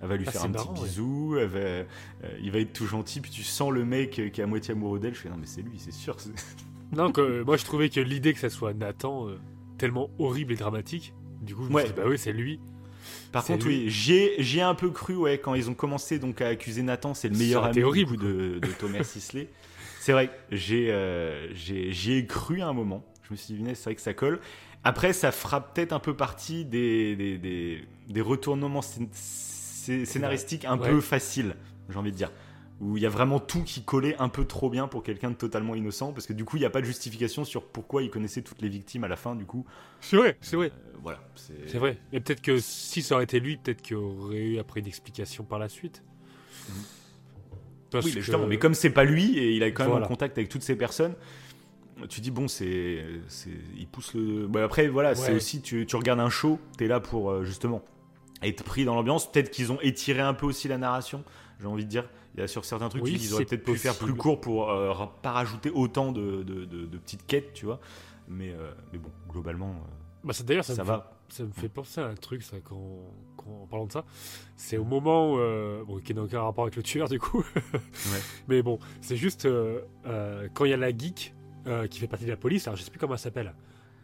Elle va lui
Ah,
faire un
marrant,
petit
ouais.
bisou, elle va, euh, il va être tout gentil, puis tu sens le mec euh, qui est à moitié amoureux d'elle. Je fais non mais c'est lui, c'est sûr. c'est-
Non, que, euh, moi, je trouvais que l'idée que ça soit Nathan, euh, tellement horrible et dramatique, du coup, je me
Ouais.
suis dit, bah oui, c'est lui.
Par contre
lui.
oui, j'y ai, un peu cru ouais quand ils ont commencé donc à accuser Nathan, c'est le meilleur ami
horrible,
de, de Thomas Sisley. C'est vrai, j'ai, euh, ai cru à un moment. Je me suis dit, c'est vrai que ça colle. Après, ça fera peut-être un peu partie des, des, des, des retournements scén- scé- scénaristiques un
Ouais.
peu faciles, j'ai envie de dire. Où il y a vraiment tout qui collait un peu trop bien pour quelqu'un de totalement innocent, parce que du coup, il n'y a pas de justification sur pourquoi il connaissait toutes les victimes à la fin, du coup.
C'est vrai, c'est vrai.
Euh, voilà. C'est,
vrai. Et peut-être que si ça aurait été lui, peut-être qu'il aurait eu après une explication par la suite. Parce
Oui,
que-
justement, mais comme c'est pas lui et il a quand même
Voilà.
en contact avec toutes ces personnes, tu dis bon, c'est, c'est, il pousse le. Bah, après, voilà, c'est aussi tu, tu regardes un show, t'es là pour euh, justement être pris dans l'ambiance. Peut-être qu'ils ont étiré un peu aussi la narration. J'ai envie de dire, il y a sur certains trucs
Oui,
ils auraient peut-être pu faire plus court pour euh, pas rajouter autant de, de, de- de petites quêtes, tu vois. Mais, euh, mais bon, globalement, euh,
Bah, D'ailleurs, ça,
ça,
me
va.
fait, ça me fait penser à un truc, ça, quand, quand- en parlant de ça. C'est au moment où, euh, bon, qui n'a aucun rapport avec le tueur, du coup. Mais bon, c'est juste quand il y a la geek qui fait partie de la police, alors je sais plus comment elle s'appelle.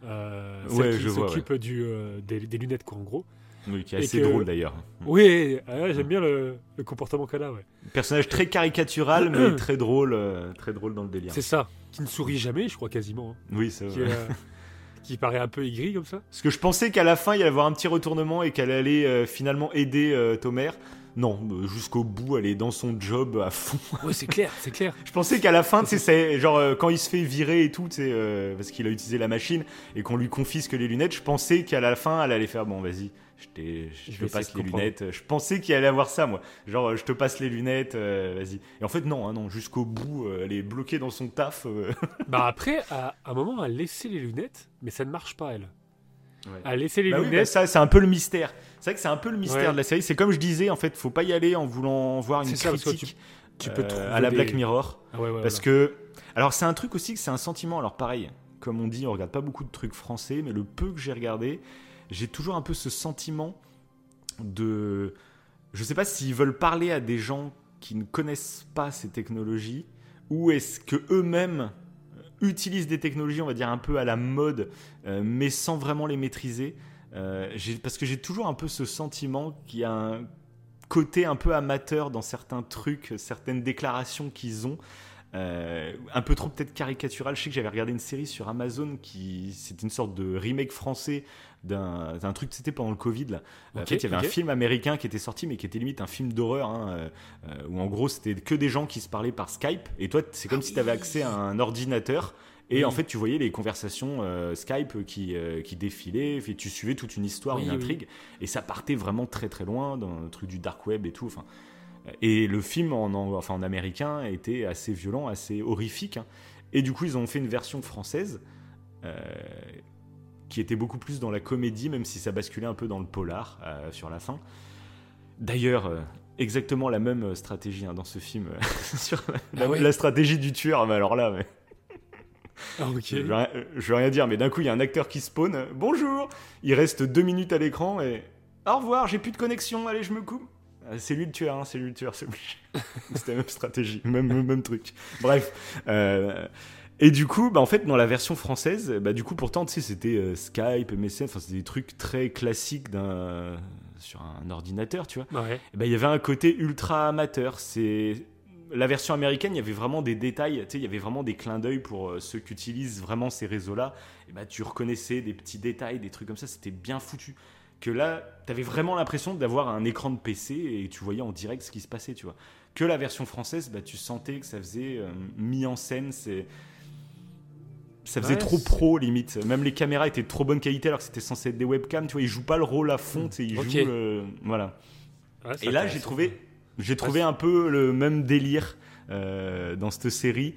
Euh, celle
Ouais,
qui s'occupe du, des, des lunettes, quoi, en gros.
Oui, qui est assez
que-
drôle d'ailleurs.
Oui, ah, j'aime bien le, le comportement qu'elle a, ouais.
Personnage très caricatural, mais très drôle, euh, très drôle dans le délire.
C'est ça, qui ne sourit jamais, je crois quasiment. hein.
Oui, c'est
Qui,
vrai.
euh, qui paraît un peu aigri comme ça.
Parce que je pensais qu'à la fin, il y allait avoir un petit retournement et qu'elle allait euh, finalement aider Tomer. Non, jusqu'au bout, elle est dans son job à fond.
Ouais, c'est clair, c'est clair.
Je pensais qu'à la fin, tu sais, c'est genre euh, quand il se fait virer et tout, tu sais, euh, parce qu'il a utilisé la machine et qu'on lui confisque les lunettes, je pensais qu'à la fin, elle allait faire bon, vas-y, je, t'ai- je
Je
te passe les
comprendre.
lunettes. Je pensais qu'il allait avoir ça, moi. Genre, euh, je te passe les lunettes, euh, vas-y. Et en fait, non, hein, non, jusqu'au bout, euh, elle est bloquée dans son taf. euh.
Bah après, à à un moment, elle a laissé les lunettes, mais ça ne marche pas, elle.
Ouais.
Elle a laissé les
Bah oui, bah
lunettes.
ça, c'est un peu le mystère. C'est vrai que c'est un peu le mystère
Ouais.
de la série. C'est comme je disais, en fait, faut pas y aller en voulant voir une
ça,
critique
tu peux
euh,
trouver
à la
des-
Black Mirror.
Ah ouais, ouais,
Parce que, alors c'est un truc aussi que c'est un sentiment. Alors pareil, comme on dit, on regarde pas beaucoup de trucs français, mais le peu que j'ai regardé, j'ai toujours un peu ce sentiment de, je sais pas s'ils veulent parler à des gens qui ne connaissent pas ces technologies, ou est-ce que eux-mêmes utilisent des technologies, on va dire un peu à la mode, euh, mais sans vraiment les maîtriser. Euh, parce que j'ai toujours un peu ce sentiment qu'il y a un côté un peu amateur dans certains trucs, certaines déclarations qu'ils ont. euh, un peu trop peut-être caricatural. Je sais que j'avais regardé une série sur Amazon qui c'était une sorte de remake français d'un truc c'était pendant le Covid là. en fait, il y avait un film américain qui était sorti mais qui était limite un film d'horreur hein, euh, euh, où en gros c'était que des gens qui se parlaient par Skype et toi c'est comme
Ah
si tu avais accès à un ordinateur et
Oui.
en fait tu voyais les conversations euh, Skype qui, euh, qui défilaient et tu suivais toute une histoire,
Oui,
une
oui.
intrigue et ça partait vraiment très très loin dans le truc du dark web et tout. Enfin, et le film en, en- enfin, en américain était assez violent, assez horrifique. hein. Et du coup, ils ont fait une version française euh, qui était beaucoup plus dans la comédie, même si ça basculait un peu dans le polar euh, sur la fin. D'ailleurs, euh, exactement la même euh, stratégie hein, dans ce film, sur la,
Ah ouais
la stratégie du tueur. Mais alors là, mais-
Ah,
je, veux rien, je veux rien dire, mais d'un coup, il y a un acteur qui spawn. Bonjour Il reste deux minutes à l'écran et. Au revoir, j'ai plus de connexion, allez, je me coupe. C'est lui le tueur, hein, c'est lui le tueur, c'est obligé. C'était la même stratégie, même, même, même truc. Bref. euh, et du coup, bah, en fait, dans la version française, bah, du coup, pourtant, tu sais, c'était euh, Skype, MSN, enfin, c'était des trucs très classiques d'un sur un ordinateur, tu vois.
Ouais.
Ben, il y avait un côté ultra amateur. C'est la version américaine, il y avait vraiment des détails, tu sais, il y avait vraiment des clins d'œil pour euh, ceux qui utilisent vraiment ces réseaux-là. Et ben, tu reconnaissais des petits détails, des trucs comme ça, c'était bien foutu. Que là, tu avais vraiment l'impression d'avoir un écran de PC et tu voyais en direct ce qui se passait, tu vois. Que la version française, bah, tu sentais que ça faisait euh, mis en scène, c'est ça faisait
Ouais,
trop pro limite. Même les caméras étaient de trop bonne qualité alors que c'était censé être des webcams, tu vois, ils jouent pas le rôle à fond, sais, ils
Ok.
jouent le- voilà.
Ouais,
Et là, j'ai trouvé, j'ai trouvé un peu le même délire euh, dans cette série.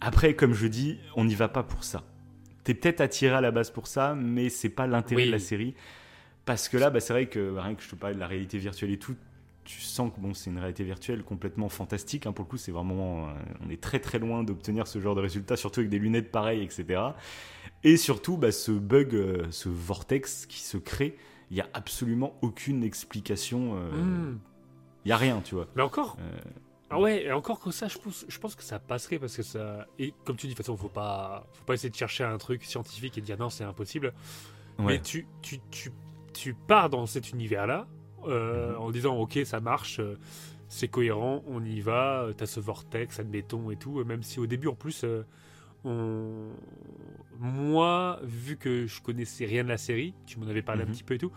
Après, comme je dis, on n'y va pas pour ça. T'es peut-être attiré à la base pour ça, mais c'est pas l'intérêt
Oui.
de la série. Parce que là, bah, c'est vrai que rien que je te parle de la réalité virtuelle et tout, tu sens que bon, c'est une réalité virtuelle complètement fantastique. hein. Pour le coup, c'est vraiment, euh, on est très très loin d'obtenir ce genre de résultat, surtout avec des lunettes pareilles, etc. Et surtout, bah, ce bug, euh, ce vortex qui se crée, il n'y a absolument aucune explication. euh, Il
Hmm.
y a rien, tu vois.
Mais encore. Ah ouais, et encore que ça, je pense, je pense que ça passerait parce que ça. Et comme tu dis, de toute façon, faut pas, faut pas essayer de chercher un truc scientifique et de dire non, c'est impossible. Mais tu, tu, tu, tu pars dans cet univers-là euh,
Mhm.
en disant ok, ça marche, euh, c'est cohérent, on y va, euh, t'as ce vortex, admettons et tout. Même si au début, en plus, on... moi, vu que je connaissais rien de la série, tu m'en avais parlé
Mhm.
un petit peu et tout,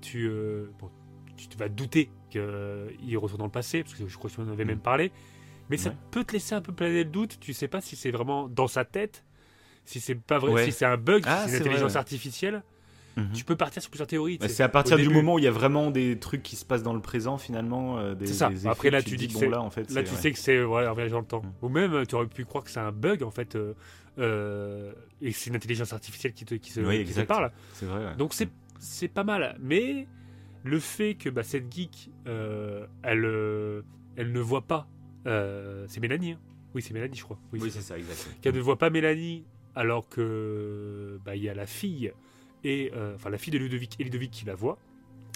tu, bon, tu te vas te douter qu'il retourne dans le passé, parce que je crois que tu m'en avais
Mhm.
même parlé. Mais ça peut te laisser un peu planer le doute. Tu sais pas si c'est vraiment dans sa tête, si c'est pas vrai,
Ouais.
si c'est un bug,
Ah,
si c'est
c'est
une intelligence
vrai, ouais.
artificielle. Tu peux partir sur plusieurs théories.
Bah, c'est à partir du moment où il y a vraiment des trucs qui se passent dans le présent finalement. euh, des,
C'est ça.
des
Après, là, tu dis que
bon
c'est-
là en fait.
Là, tu
ouais.
sais que c'est voilà, voyage dans le temps.
Mm.
Ou même, tu aurais pu croire que c'est un bug en fait, euh, euh, et que c'est une intelligence artificielle qui te, qui se,
Oui,
qui parle.
C'est vrai. ouais.
Donc c'est c'est pas mal. Mais le fait que bah, cette geek, euh, elle, euh, elle ne voit pas. c'est Mélanie. hein. Oui, c'est Mélanie, je crois. Oui,
Oui,
c'est
ça, exact.
qu'elle ne voit pas Mélanie alors que bah, il y a la fille et euh, enfin la fille de Ludovic et Ludovic qui la voit.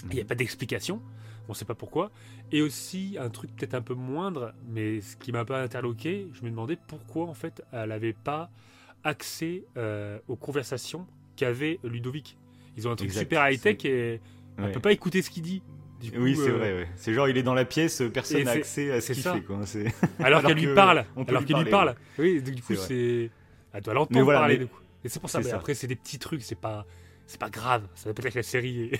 Il n'y a pas d'explication, on ne sait pas pourquoi. Et aussi un truc peut-être un peu moindre, mais ce qui m'a pas interloqué, je me demandais pourquoi en fait elle n'avait pas accès euh, aux conversations qu'avait Ludovic. Ils ont un truc
Exact,
super high tech
c'est-
et elle
Ouais.
peut pas écouter ce qu'il dit. Coup,
Oui, c'est
euh,
vrai. ouais. C'est genre, il est dans la pièce, personne n'a accès à ce qu'il fait. Quoi.
Alors,
Alors
qu'elle lui parle,
on
alors qu'elle lui parle. Oui, du coup
C'est
elle doit l'entendre
voilà,
parler.
mais-
du coup. Et c'est pour ça. Mais
ça.
après c'est des petits trucs, c'est pas, c'est pas grave. Ça dire que la série,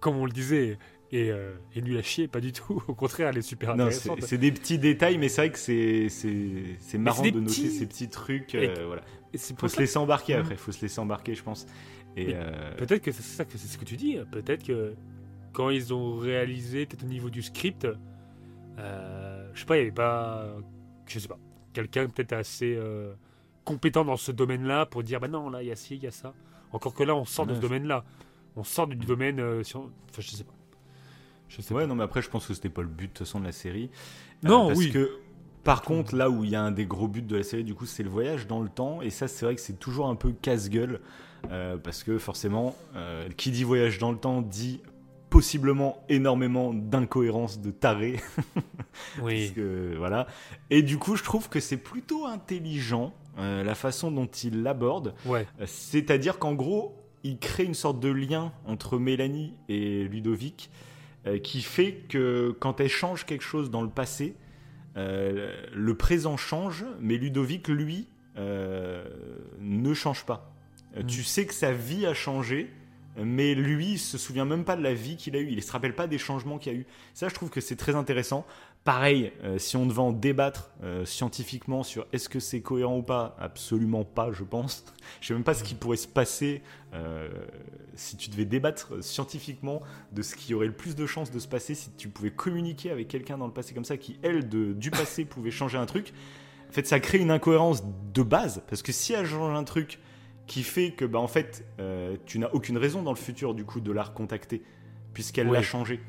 comme on le disait, est, euh, nulle à chier, pas du tout. Au contraire, elle est super
Non,
intéressante.
c'est des petits détails, mais c'est vrai que c'est marrant de noter
petits-
ces petits trucs.
Et-
euh, voilà.
Et c'est
Faut
pour
se laisser embarquer
Mhm.
après, faut se laisser embarquer, je pense. Et euh,
Peut-être que c'est ça que c'est ce que tu dis. Peut-être que quand ils ont réalisé, peut-être au niveau du script, euh, je sais pas, il y avait pas, je sais pas, quelqu'un peut-être assez compétent dans ce domaine-là pour dire, bah non, là il y a ci, il y a ça. Encore que là, on sort de ce domaine-là. On sort du domaine, euh, si on- enfin, je sais pas. Je sais
ouais, non, mais après, je pense que c'était pas le but de toute façon de la série. Euh,
Non,
parce
oui.
que par contre, là où il y a un des gros buts de la série, du coup, c'est le voyage dans le temps. Et ça, c'est vrai que c'est toujours un peu casse-gueule. euh, parce que forcément, euh, qui dit voyage dans le temps dit possiblement énormément d'incohérences, de tarés. Parce
Oui.
que, voilà. Et du coup, je trouve que c'est plutôt intelligent euh, la façon dont il l'aborde.
Ouais.
Euh, C'est-à-dire qu'en gros, il crée une sorte de lien entre Mélanie et Ludovic euh, qui fait que quand elle change quelque chose dans le passé, euh, le présent change, mais Ludovic, lui, ne change pas.
Mm.
Tu sais que sa vie a changé, mais lui, il se souvient même pas de la vie qu'il a eue. Il se rappelle pas des changements qu'il y a eu. Ça, je trouve que c'est très intéressant. Pareil, euh, si on devait en débattre euh, scientifiquement sur est-ce que c'est cohérent ou pas, absolument pas, je pense. Je sais même pas ce qui pourrait se passer euh, si tu devais débattre scientifiquement de ce qui aurait le plus de chances de se passer si tu pouvais communiquer avec quelqu'un dans le passé comme ça qui, elle, de, du passé pouvait changer un truc. En fait, ça crée une incohérence de base parce que si elle change un truc qui fait que, bah, en fait, tu n'as aucune raison dans le futur du coup de la recontacter puisqu'elle
Ouais.
l'a changé.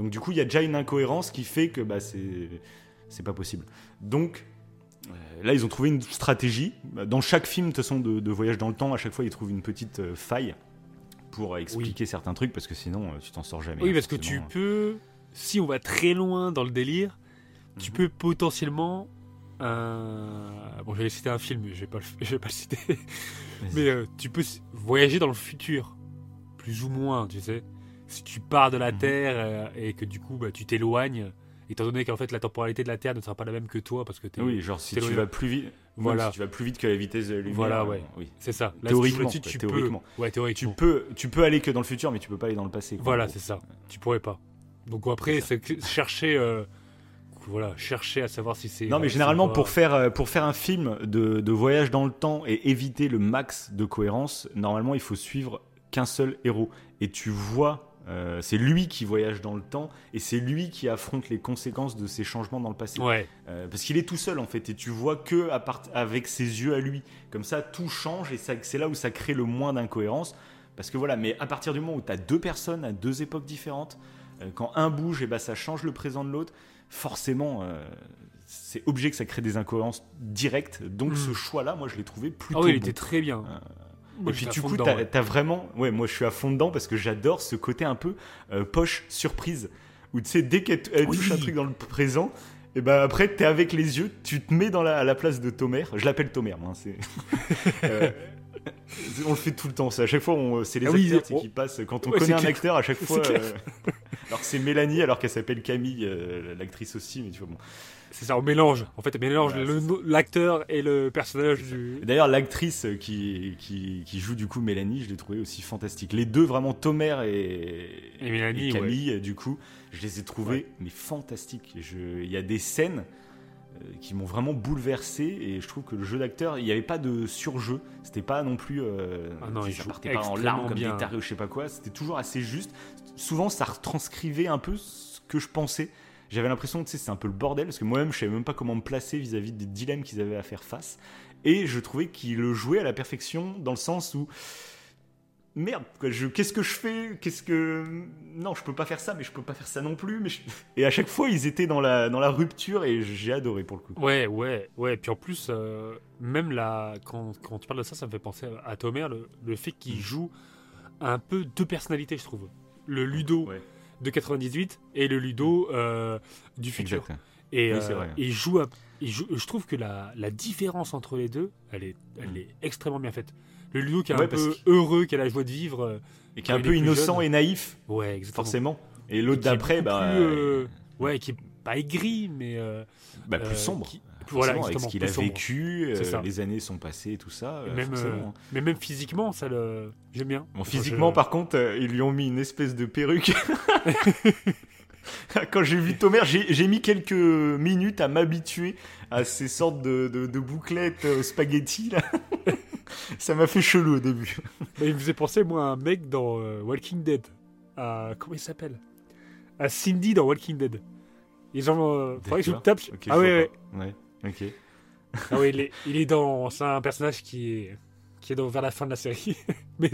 Donc du coup, il y a déjà une incohérence qui fait que bah, c'est pas possible. Donc euh, là, ils ont trouvé une stratégie. Dans chaque film, de toute façon, de, de voyage dans le temps, à chaque fois, ils trouvent une petite euh, faille pour expliquer certains trucs parce que sinon, euh, tu t'en sors jamais.
Oui,
hein,
parce que tu peux, si on va très loin dans le délire, tu
Mhm.
peux potentiellement. euh, Bon, j'allais citer un film, mais je vais pas le, je vais pas le citer. Mais euh, tu peux voyager dans le futur, plus ou moins, tu sais. Si tu pars de la
Mhm.
Terre euh, et que du coup bah, tu t'éloignes, étant donné qu'en fait la temporalité de la Terre ne sera pas la même que toi parce que t'es.
Oui, genre si tu vas plus vite,
Voilà.
si tu vas plus vite que la vitesse de lumière,
Voilà, ouais.
oui.
C'est ça. Là,
Théoriquement,
si tu, tu
théoriquement.
peux. Ouais,
Tu
théoriquement.
peux, tu peux aller que dans le futur, mais tu peux pas aller dans le passé. quoi,
Voilà, c'est ça. Tu pourrais pas. Donc après, c'est chercher. euh, Voilà, chercher à savoir si c'est.
Non, mais généralement, pour faire, euh, pour faire un film de, de voyage dans le temps et éviter le max de cohérence, normalement, il faut suivre qu'un seul héros. Et tu vois, euh, c'est lui qui voyage dans le temps et c'est lui qui affronte les conséquences de ces changements dans le passé.
Ouais,
Euh, parce qu'il est tout seul en fait et tu vois que à part- avec ses yeux à lui. Comme ça, tout change et c'est là où ça crée le moins d'incohérence. Parce que voilà, mais à partir du moment où tu as deux personnes à deux époques différentes, Euh, quand un bouge, et bah, ça change le présent de l'autre. Forcément, c'est obligé que ça crée des incohérences directes. Donc
Mm.
ce choix-là, moi, je l'ai trouvé plutôt
Ah oui, il
bon.
était très bien.
Euh,
Moi,
et puis du coup,
ouais.
as vraiment, ouais, moi je suis à fond dedans parce que j'adore ce côté un peu euh, poche surprise où tu sais dès qu'elle
Oui.
touche un truc dans le présent, et ben après t'es avec les yeux, tu te mets dans la, à la place de Tomer. Je l'appelle Tomer, moi. hein, Euh, on le fait tout le temps. À chaque fois, on- c'est les
Ah oui,
acteurs tu
on-
qui passent quand on
Ouais,
connaît un
clair.
acteur à chaque fois. euh, alors c'est Mélanie, alors qu'elle s'appelle Camille, euh, l'actrice aussi, mais tu vois bon.
C'est ça, on mélange. En fait, on mélange
Voilà,
l'acteur et le personnage du.
Et D'ailleurs, l'actrice qui, qui, qui joue du coup Mélanie, je l'ai trouvée aussi fantastique. Les deux, vraiment, Tomer et,
Et Mélanie,
Camille, du coup, je les ai trouvés
Ouais.
mais fantastiques. Il y a des scènes euh, qui m'ont vraiment bouleversé et je trouve que le jeu d'acteur, il n'y avait pas de surjeu. C'était pas non plus. euh,
Ah non,
ça partait pas en larmes comme des tarés ou je sais pas quoi. C'était toujours assez juste. Souvent, ça retranscrivait un peu ce que je pensais. J'avais l'impression que c'est un peu le bordel parce que moi-même, je savais même pas comment me placer vis-à-vis des dilemmes qu'ils avaient à faire face. Et je trouvais qu'il le jouait à la perfection dans le sens où merde, qu'est-ce que je fais? Qu'est-ce que non, je peux pas faire ça, mais je peux pas faire ça non plus. Mais je- et à chaque fois, ils étaient dans la dans la rupture et j'ai adoré pour le coup.
Ouais, ouais, ouais. Puis en plus, euh, même là, quand, quand tu parles de ça, ça me fait penser à, à Tomer, le, le fait qu'il
Mm.
joue un peu deux personnalités, je trouve. Le Ludo
Ouais.
De 98 et le Ludo euh, du futur.
Exact.
Et,
Oui,
euh,
vrai.
et joue, à- joue- je trouve que la, la différence entre les deux, elle est, elle
Mm.
est extrêmement bien faite. Le Ludo qui est
Ouais,
un peu
que-
heureux, qui a la joie de vivre. euh,
Et qui est un peu innocent
jeune.
et naïf,
Ouais, exactement.
forcément. Et l'autre d'après, bah,
plus, ouais, qui est pas aigri, mais
bah, plus sombre.
qui- voilà,
avec ce qu'il a
sombre.
vécu, euh, les années sont passées, tout ça.
Et
euh,
même, euh,
forcément.
mais même physiquement, ça le, j'aime bien.
Bon, physiquement,
je-
par contre, euh, ils lui ont mis une espèce de perruque. Quand j'ai vu Tomer, j'ai j'ai mis quelques minutes à m'habituer à ces sortes de, de- de bouclettes spaghetti. Là. Ça m'a fait chelou au début.
Bah, il me faisait penser, moi, à un mec dans Walking Dead. À, comment il s'appelle? À Cindy dans Walking Dead. Et genre, faudrait que je vous
D'accord.
tape.
Ok,
ah ouais, ouais.
Ok.
Ah ouais, il est, il est dans. C'est un personnage qui est, qui est dans, vers la fin de la série. Mais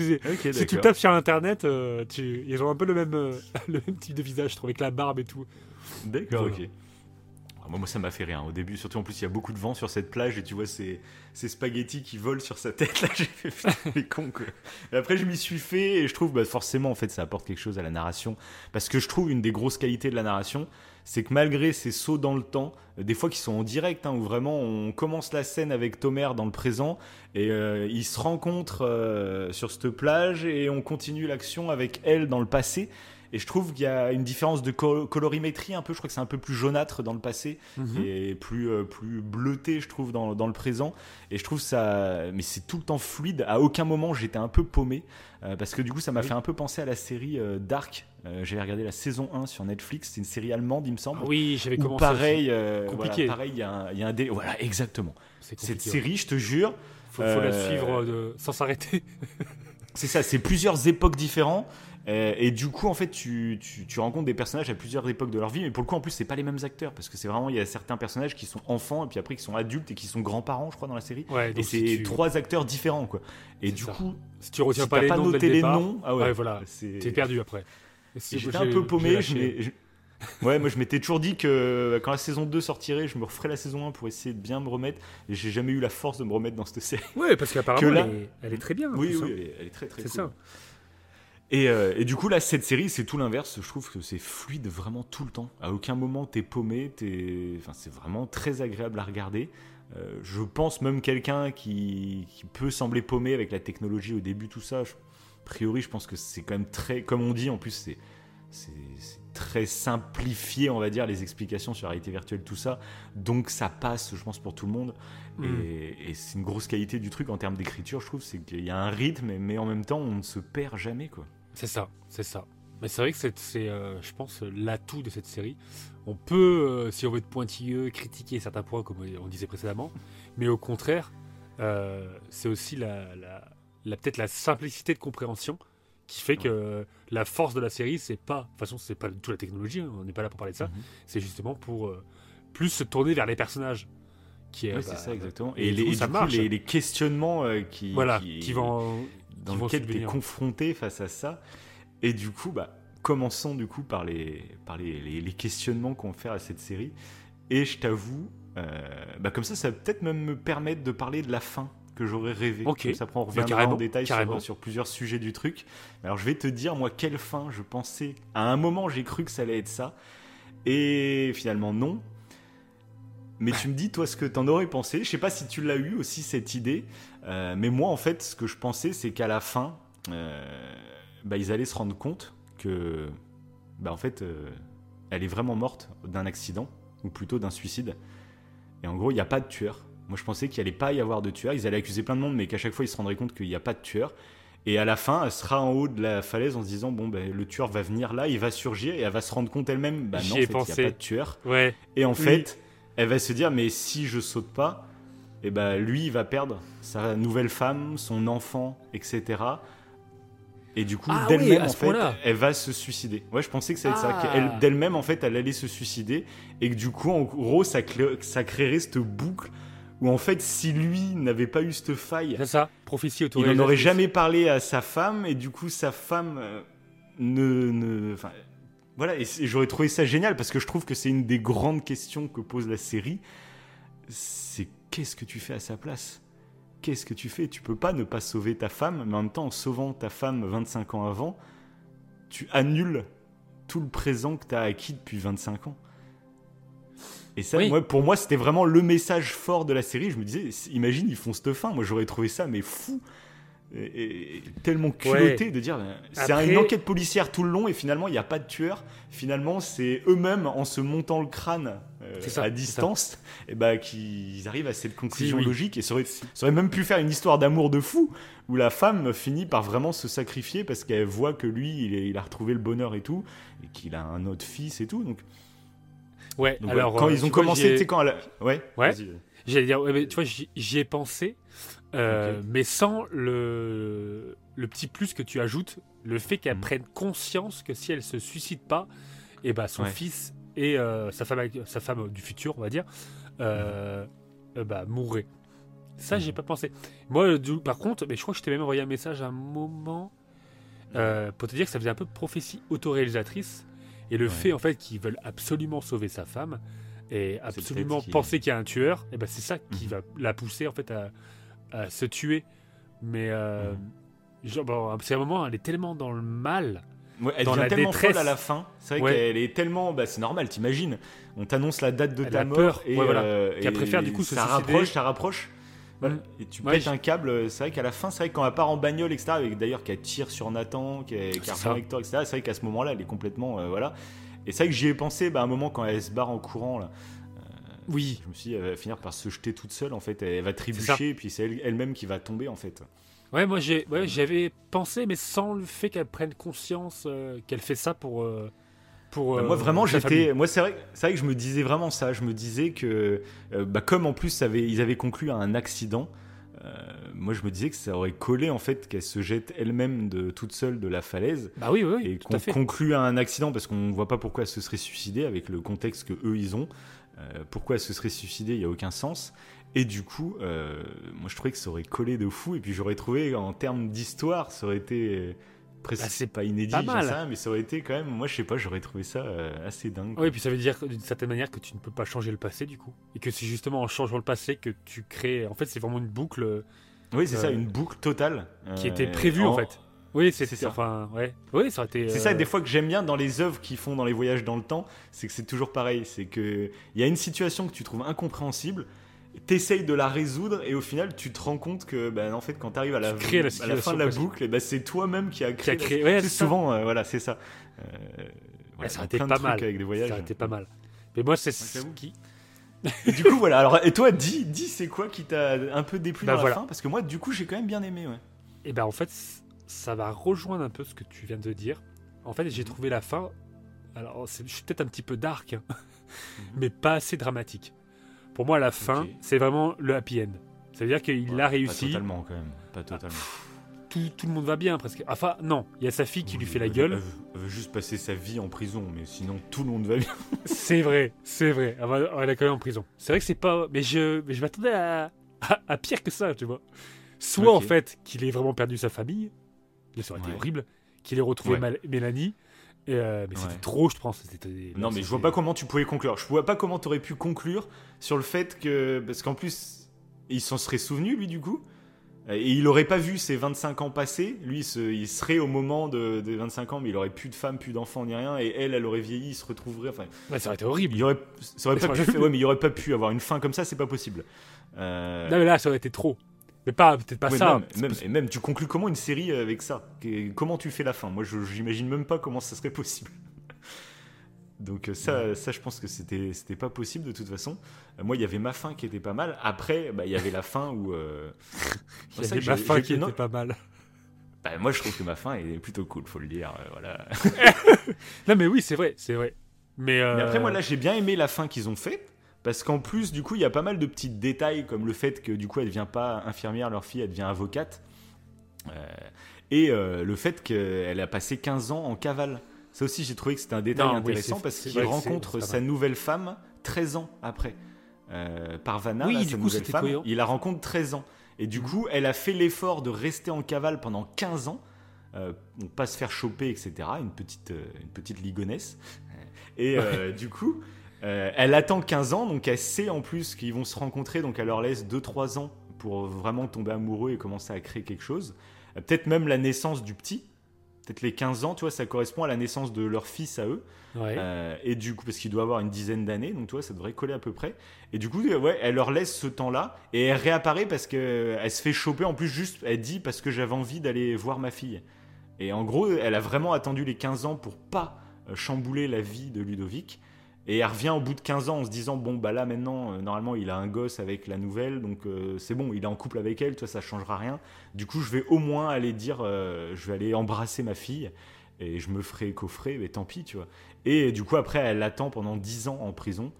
si tu tapes sur internet, euh, tu, ils ont un peu le même, euh, le même type de visage, je trouve, avec la barbe et tout.
D'accord,
Voilà.
ok. Ah, moi, moi, ça m'a fait rire. Au début, surtout en plus, il y a beaucoup de vent sur cette plage et tu vois ces, ces spaghettis qui volent sur sa tête. Là, j'ai fait les cons, quoi. Et après, je m'y suis fait et je trouve, bah, forcément, en fait, ça apporte quelque chose à la narration. Parce que je trouve une des grosses qualités de la narration, c'est que malgré ces sauts dans le temps, des fois qui sont en direct, hein, où vraiment on commence la scène avec Tomer dans le présent et euh, ils se rencontrent euh, sur cette plage et on continue l'action avec elle dans le passé. Et je trouve qu'il y a une différence de col- colorimétrie un peu. Je crois que c'est un peu plus jaunâtre dans le passé
Mhm.
et plus, euh, plus bleuté, je trouve, dans, dans le présent. Et je trouve ça. Mais c'est tout le temps fluide. À aucun moment, j'étais un peu paumé. euh, parce que du coup, ça m'a
Oui.
fait un peu penser à la série euh, Dark. Euh, J'avais regardé la saison 1 sur Netflix. C'est une série allemande, il me semble.
Ah oui, j'avais commencé.
pareil,
Compliqué.
voilà, pareil, il y a un, y a un dé- Voilà, exactement. Cette série, je te jure,
Faut, faut la suivre de- sans s'arrêter.
c'est ça, c'est plusieurs époques différentes. Euh, et du coup, en fait, tu, tu, tu rencontres des personnages à plusieurs époques de leur vie. Mais pour le coup, en plus, c'est pas les mêmes acteurs. Parce que c'est vraiment, il y a certains personnages qui sont enfants, et puis après qui sont adultes et qui sont grands-parents, je crois, dans la série.
Ouais,
Et c'est
si tu,
trois acteurs différents, quoi. Et du
ça.
coup,
si tu retiens
si
pas les
pas
noms
noté
le
les noms, ah ouais,
ouais, voilà, t'es perdu après.
J'étais un peu paumé. Je m'ai- je- Ouais, moi je m'étais toujours dit que euh, quand la saison 2 sortirait, je me referais la saison 1 pour essayer de bien me remettre. Et j'ai jamais eu la force de me remettre dans cette série.
Ouais, parce qu'apparemment,
là-
elle, est, elle est très bien. en
Oui,
plus,
oui,
hein.
elle est, elle est très très
C'est
cool.
ça.
Et, euh, et du coup, là, cette série, c'est tout l'inverse. Je trouve que c'est fluide vraiment tout le temps. À aucun moment, t'es paumé. T'es... Enfin, c'est vraiment très agréable à regarder. Euh, je pense même quelqu'un qui, qui peut sembler paumé avec la technologie au début, tout ça. je- a priori, je pense que c'est quand même très. Comme on dit, en plus, c'est très simplifié, on va dire, les explications sur la réalité virtuelle, tout ça. Donc, ça passe, je pense, pour tout le monde.
Mm.
Et, et c'est une grosse qualité du truc en termes d'écriture, je trouve. C'est qu'il y a un rythme, mais en même temps, on ne se perd jamais, quoi.
C'est ça, c'est ça. Mais c'est vrai que c'est, c'est, euh, je pense, l'atout de cette série. On peut, euh, si on veut être pointilleux, critiquer certains points, comme on disait précédemment, mais au contraire, euh, c'est aussi la, la- la- peut-être la simplicité de compréhension qui fait que la force de la série, c'est pas, de toute façon, c'est pas du tout la technologie, hein, on n'est pas là pour parler de ça,
Mhm.
c'est justement pour plus se tourner vers les personnages. Qui est,
Ouais,
bah,
c'est ça, exactement.
et
les,
coup,
et
ça
coup,
marche.
les, les questionnements qui,
Voilà,
qui,
qui vont.
Dans lesquels tu es confronté face à ça. Et du coup, bah, commençons du coup par les, par les, les- les questionnements qu'on va faire à cette série. Et je t'avoue, euh, bah comme ça, ça va peut-être même me permettre de parler de la fin que j'aurais rêvé.
Ok.
Comme ça, après, on
Bah,
reviendra en détail sur, sur plusieurs sujets du truc. Alors, je vais te dire, moi, quelle fin je pensais. À un moment, j'ai cru que ça allait être ça. Et finalement, non. Mais tu me dis, toi, ce que t'en aurais pensé. Je sais pas si tu l'as eu aussi, cette idée. Euh, mais moi, en fait, ce que je pensais, c'est qu'à la fin, euh, bah, ils allaient se rendre compte que, bah, en fait, euh, elle est vraiment morte d'un accident, ou plutôt d'un suicide. Et en gros, il n'y a pas de tueur. Moi, je pensais qu'il allait pas y avoir de tueur. Ils allaient accuser plein de monde, mais qu'à chaque fois, ils se rendraient compte qu'il n'y a pas de tueur. Et à la fin, elle sera en haut de la falaise en se disant bon, ben, le tueur va venir là, il va surgir, et elle va se rendre compte elle-même, bah non, en fait, il n'y a pas de tueur.
Ouais.
Et en
Oui.
fait, elle va se dire mais si je saute pas, et ben lui il va perdre sa nouvelle femme, son enfant, etc. Et du coup,
Ah
d'elle-même en fait, elle va se suicider. Ouais, je pensais que ça
Ah.
ça. D'elle-même en fait, elle allait se suicider et que du coup, en gros, ça, créerait cette boucle où en fait, si lui n'avait pas eu cette faille,
C'est ça. Prophétie
il n'en aurait jamais parlé à sa femme et du coup sa femme euh, ne, ne- voilà et, j'aurais trouvé ça génial parce que je trouve que c'est une des grandes questions que pose la série c'est qu'est-ce que tu fais à sa place? Qu'est-ce que tu fais? Tu peux pas ne pas sauver ta femme mais en même temps en sauvant ta femme 25 ans avant tu annules tout le présent que tu as acquis depuis 25 ans et ça,
Oui.
moi, pour moi, c'était vraiment le message fort de la série. Je me disais, imagine, ils font cette fin. Moi, j'aurais trouvé ça, mais fou. Et, et tellement culotté de dire, c'est
Après-
une enquête policière tout le long et finalement, il n'y a pas de tueur. Finalement, c'est eux-mêmes, en se montant le crâne euh,
ça,
à distance, et ben, qu'ils arrivent à cette conclusion
oui.
logique. Et ça aurait, ça aurait même pu faire une histoire d'amour de fou où la femme finit par vraiment se sacrifier parce qu'elle voit que lui, il, est- il a retrouvé le bonheur et tout, et qu'il a un autre fils et tout. Donc,
Ouais.
donc,
alors
ouais, quand
euh,
ils ont
vois,
commencé,
ai-
tu sais, quand elle a- Ouais,
Ouais. J'allais dire, ouais, mais tu vois, j'y ai pensé, euh, mais sans le, le petit plus que tu ajoutes, le fait qu'elle
Mhm.
prenne conscience que si elle se suicide pas, et ben son
Ouais.
fils et euh, sa femme, sa femme du futur, on va dire, euh, euh, bah, mourraient. Ça, j'ai
Mhm.
pas pensé. Moi, du- par contre, mais je crois que je t'ai même envoyé un message à un moment euh, pour te dire que ça faisait un peu prophétie autoréalisatrice. Et le
Ouais.
fait, en fait, qu'ils veulent absolument sauver sa femme et absolument penser qu'il y a un tueur, et ben c'est ça qui
Mhm.
va la pousser, en fait, à, à se tuer. Mais euh, genre, bon, c'est un moment, elle est tellement dans le mal.
Ouais, elle
Dans
devient
la
tellement
détresse.
folle à la fin. C'est vrai
Ouais.
qu'elle est tellement. Bah, c'est normal, t'imagines. On t'annonce la date de
Elle
ta
a
mort.
peur.
Et,
Ouais, voilà.
euh, et
préfère, du coup, se
ça
suicider.
rapproche, ça rapproche. Voilà.
Mhm.
Et tu pètes
je-
un câble. C'est vrai qu'à la fin, c'est vrai quand elle part en bagnole, etc. Avec d'ailleurs qu'elle tire sur Nathan, qu'elle reprend
ça.
Hector, etc. C'est vrai qu'à ce moment-là, elle est complètement. euh, voilà. Et c'est vrai que j'y ai pensé bah, à un moment quand elle se barre en courant. Là.
Oui.
Je me suis dit, elle va finir par se jeter toute seule. En fait, elle va trébucher. Et puis c'est elle- elle-même qui va tomber, en fait.
Ouais, moi, ouais, j'avais pensé, mais sans le fait qu'elle prenne conscience euh, qu'elle fait ça pour. euh, pour
Bah,
euh,
moi vraiment j'étais moi c'est vrai vrai que je me disais vraiment ça je me disais que bah, comme en plus avait- ils avaient conclu à un accident euh, moi je me disais que ça aurait collé en fait qu'elle se jette elle-même de toute seule de la falaise
Bah oui, oui, oui,
et qu'on conclut à un accident parce qu'on voit pas pourquoi elle se serait suicidée avec le contexte que eux ils ont Euh, pourquoi elle se serait suicidée? Il y a aucun sens et du coup euh, moi je trouvais que ça aurait collé de fou et puis j'aurais trouvé en termes d'histoire ça aurait été euh, presque
Bah, c'est
pas inédit
pas mal.
rien, mais ça aurait été quand même moi je sais pas j'aurais trouvé ça euh, assez dingue
Oui, puis ça veut dire d'une certaine manière que tu ne peux pas changer le passé du coup. Et que c'est justement en changeant le passé que tu crées. En fait, c'est vraiment une boucle
Oui, c'est ça, une boucle totale.
qui était prévue en, fait. Oui, c'est,
ça.
Enfin, ouais. Oui, ça aurait été.
C'est ça,
euh,
des fois que j'aime bien dans les œuvres qu'ils font dans les voyages dans le temps, c'est que c'est toujours pareil. C'est que il y a une situation que tu trouves incompréhensible, t'essayes de la résoudre et au final tu te rends compte que, ben, en fait, quand tu arrives à la,
Tu la
à la fin de la boucle, et ben, c'est toi-même qui a
Qui a
créé.
créé. Ouais,
c'est souvent, euh, voilà, c'est ça. Euh,
ça aurait été pas mal.
avec des voyages.
Ça aurait été pas mal. Mais moi, c'est ce qui.
Et du coup, voilà. Alors, et toi, dis, dis, c'est quoi qui t'a un peu déplu
Bah,
dans
voilà.
la fin? Parce que moi, du coup, j'ai quand même bien aimé. Ouais.
Et ben en fait, ça va rejoindre un peu ce que tu viens de dire. En fait, j'ai
Mhm.
trouvé la fin. Alors, je suis peut-être un petit peu dark, hein,
Mhm.
mais pas assez dramatique. Pour moi, la fin, c'est vraiment le happy end. Ça veut dire qu'il
Ouais,
a
Pas
réussi.
totalement, quand même. Pas totalement.
Tout, tout le monde va bien presque. Enfin, non, il y a sa fille qui lui fait la gueule.
Elle, veut- elle veut juste passer sa vie en prison, mais sinon tout le monde va bien.
C'est vrai, c'est vrai. Elle, va- elle est quand même en prison. C'est vrai que c'est pas. Mais je, mais je m'attendais à, à, à pire que ça, tu vois. Soit en fait qu'il ait vraiment perdu sa famille, ça aurait été
Ouais.
horrible, qu'il ait retrouvé
Ouais.
Mal- Mélanie, Et, euh, mais
Ouais.
c'était trop, je pense.
Non, mais je vois pas comment tu pouvais conclure. Je vois pas comment tu aurais pu conclure sur le fait que. Parce qu'en plus, il s'en serait souvenu, lui, du coup. Et il aurait pas vu ses 25 ans passer. Lui, il, se- il serait au moment de, des 25 ans, mais il aurait plus de femme, plus d'enfants, ni rien. Et elle, elle aurait vieilli, il se retrouverait. Enfin,
Ouais, ça aurait été horrible.
il aurait, ça aurait pas
aurait
pu. Ouais, mais il aurait pas pu avoir une fin comme ça, c'est pas possible. Euh,
Non, mais là, ça aurait été trop. Mais pas, peut-être pas
ouais,
ça.
même, même- et même, tu conclus comment une série avec ça? Comment tu fais la fin? Moi, je- j'imagine même pas comment ça serait possible. Donc euh, ça, ça, je pense que c'était, c'était pas possible de toute façon. Euh, moi, il y avait ma fin qui était pas mal. Après, bah, il y avait la fin où. euh,
Il y avait ma fin qui
non,
était pas mal.
bah, moi, je trouve que ma fin est plutôt cool, faut le dire. euh, voilà.
Non, mais oui, c'est vrai, c'est vrai. Mais, euh,
Mais après, moi, là, j'ai bien aimé la fin qu'ils ont faite. Parce qu'en plus, du coup, il y a pas mal de petits détails, comme le fait que, du coup, elle devient pas infirmière, leur fille, elle devient avocate. Euh, et euh, le fait qu'elle a passé 15 ans en cavale. Ça aussi, j'ai trouvé que c'était un détail
Non,
intéressant parce qu'il rencontre sa nouvelle femme 13 ans après. Euh, Parvana,
Oui,
là,
du
sa
coup,
nouvelle
c'était
femme,
cohérent.
il la rencontre 13 ans. Et du coup, elle a fait l'effort de rester en cavale pendant 15 ans, euh, pas se faire choper, etc. Une petite, une petite ligonesse. Et du coup, euh, elle attend 15 ans, donc elle sait en plus qu'ils vont se rencontrer, donc elle leur laisse 2-3 ans pour vraiment tomber amoureux et commencer à créer quelque chose. Euh, Peut-être même la naissance du petit. Peut-être les 15 ans, tu vois, ça correspond à la naissance de leur fils à eux.
Ouais.
Euh, et du coup, parce qu'il doit avoir une dizaine d'années, donc tu vois, ça devrait coller à peu près. Et du coup, ouais, elle leur laisse ce temps-là et elle réapparaît parce que euh, elle se fait choper. En plus, juste, elle dit parce que j'avais envie d'aller voir ma fille. Et en gros, elle a vraiment attendu les 15 ans pour pas chambouler la vie de Ludovic. Et elle revient au bout de 15 ans en se disant bon bah là maintenant euh, normalement il a un gosse avec la nouvelle donc euh, c'est bon il est en couple avec elle toi ça changera rien. Du coup je vais au moins aller dire euh, je vais aller embrasser ma fille et je me ferai coffrer mais tant pis tu vois. Et du coup après elle attend pendant 10 ans en prison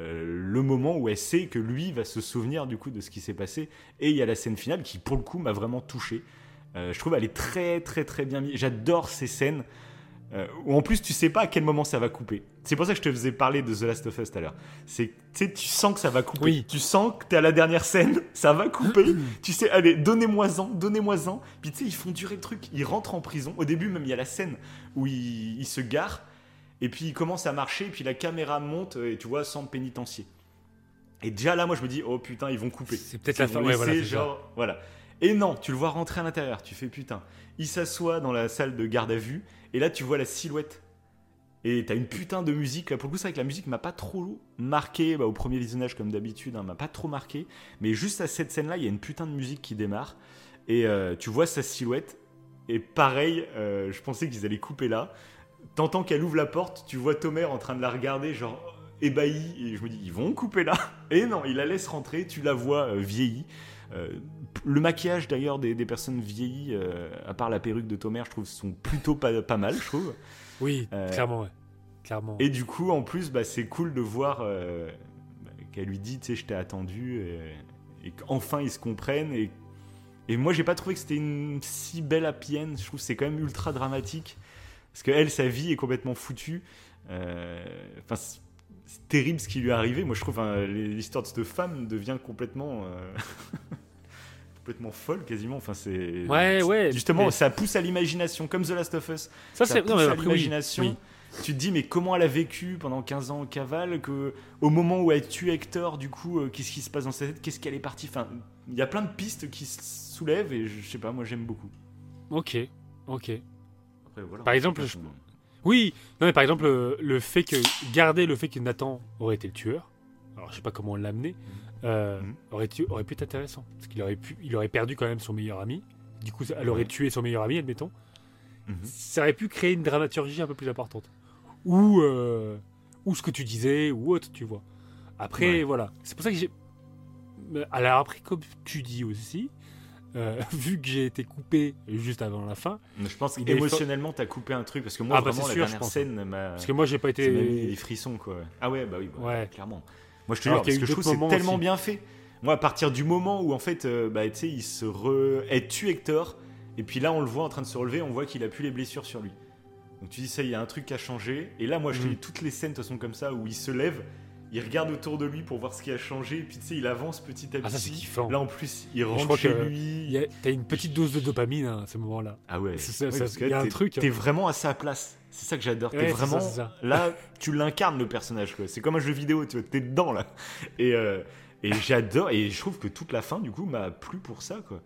le moment où elle sait que lui va se souvenir du coup de ce qui s'est passé. Et il y a la scène finale qui pour le coup m'a vraiment touché. Je trouve elle est très très très bien mise. J'adore ces scènes euh, où en plus tu sais pas à quel moment ça va couper. C'est pour ça que je te faisais parler de The Last of Us tout à l'heure. C'est tu sais, tu sens que ça va couper.
Oui.
Tu sens que t'es à la dernière scène, ça va couper. tu sais, allez, donnez-moi-en, donnez-moi-en. Puis tu sais, ils font durer le truc. Ils rentrent en prison. Au début, même il y a la scène où ils, ils se garent et puis ils commencent à marcher. Et puis la caméra monte et tu vois centre pénitencier. Et déjà là, moi je me dis oh putain, ils vont couper.
C'est peut-être la fin. Ouais, voilà, ça.
genre, voilà. Et non, tu le vois rentrer à l'intérieur. Tu fais putain. Il s'assoit dans la salle de garde à vue. Et là, tu vois la silhouette. Et t'as une putain de musique. Là, pour le coup, c'est vrai que la musique m'a pas trop marqué. Bah, au premier visionnage, comme d'habitude, hein, m'a pas trop marqué. Mais juste à cette scène-là, il y a une putain de musique qui démarre. Et euh, tu vois sa silhouette. Et pareil, euh, je pensais qu'ils allaient couper là. T'entends qu'elle ouvre la porte. Tu vois Tomer en train de la regarder, genre ébahi. Et je me dis, ils vont couper là? Et non, il la laisse rentrer. Tu la vois euh, vieillie. Euh, le maquillage d'ailleurs des, des personnes vieillies, euh, à part la perruque de Tomer, je trouve, sont plutôt pas, pas mal, je trouve.
Oui,
Euh,
clairement, ouais. Clairement.
Et du coup, en plus, bah, c'est cool de voir bah, qu'elle lui dit, tu sais, je t'ai attendu, et, et qu'enfin ils se comprennent. Et, et moi, j'ai pas trouvé que c'était une si belle happy end. Je trouve que c'est quand même ultra dramatique. Parce que elle, sa vie est complètement foutue. Enfin, c'est terrible ce qui lui est arrivé. Moi, je trouve hein, l'histoire de cette femme devient complètement. euh, complètement folle quasiment enfin c'est
Ouais, ouais,
justement
mais-
ça pousse à l'imagination comme The Last of Us
ça,
ça
c'est.
pousse
Non,
à
oui.
l'imagination.
oui.
Tu te dis, mais comment elle a vécu pendant 15 ans en cavale que Au moment où elle tue Hector, du coup, euh, qu'est-ce qui se passe dans sa tête? Qu'est-ce qu'elle est partie? Enfin, il y a plein de pistes qui se soulèvent et je, je sais pas, moi j'aime beaucoup.
Ok, ok.
Après, voilà,
Par exemple, je- Oui, non mais par exemple, le, le fait que garder le fait que Nathan aurait été le tueur, alors je sais pas comment on l'a amené, euh,
Mhm.
aurait, pu être intéressant. Parce qu'il aurait, pu, il aurait perdu quand même son meilleur ami. Du coup, elle aurait
Ouais.
tué son meilleur ami, admettons.
Mhm.
Ça aurait pu créer une dramaturgie un peu plus importante. Ou, euh, ou ce que tu disais, ou autre, tu vois. Après,
Ouais.
voilà. C'est pour ça que j'ai. Alors après, comme tu dis aussi, euh, vu que j'ai été coupé juste avant la fin,
je pense qu'émotionnellement, t'as coupé un truc parce que moi,
Ah, bah,
vraiment, la
sûr,
dernière scène m'a.
parce que moi j'ai pas
m'a mis
été.
des frissons, quoi. Ah ouais, bah oui, bah,
Ouais.
clairement. Moi, je te jure, parce que je trouve c'est tellement
aussi.
bien fait. Moi, à partir du moment où, en fait, euh, bah, tu sais, il se re... Elle tue Hector, et puis là, on le voit en train de se relever, on voit qu'il a plus les blessures sur lui. Donc tu dis, ça, il y a un truc qui a changé. Et là, moi, je te
Mhm.
dis toutes les scènes, de toute façon, comme ça, où il se lève, il regarde autour de lui pour voir ce qui a changé, et puis tu sais, il avance petit à petit.
Ah, ça, c'est kiffant.
Là, en plus, il
je
rentre
crois
chez
que
lui.
A- T'as une petite dose de dopamine hein, à ce moment-là.
Ah ouais,
C'est ça,
Ouais,
ça-
parce que
il y a un
t'es-
truc, hein.
T'es vraiment à sa place. C'est ça que j'adore.
Ouais,
t'es vraiment.
ça, c'est ça.
Là, tu l'incarnes le personnage. quoi. C'est comme un jeu vidéo, tu vois. T'es dedans là. Et, euh, et j'adore. Et je trouve que toute la fin, du coup, m'a plu pour ça, quoi.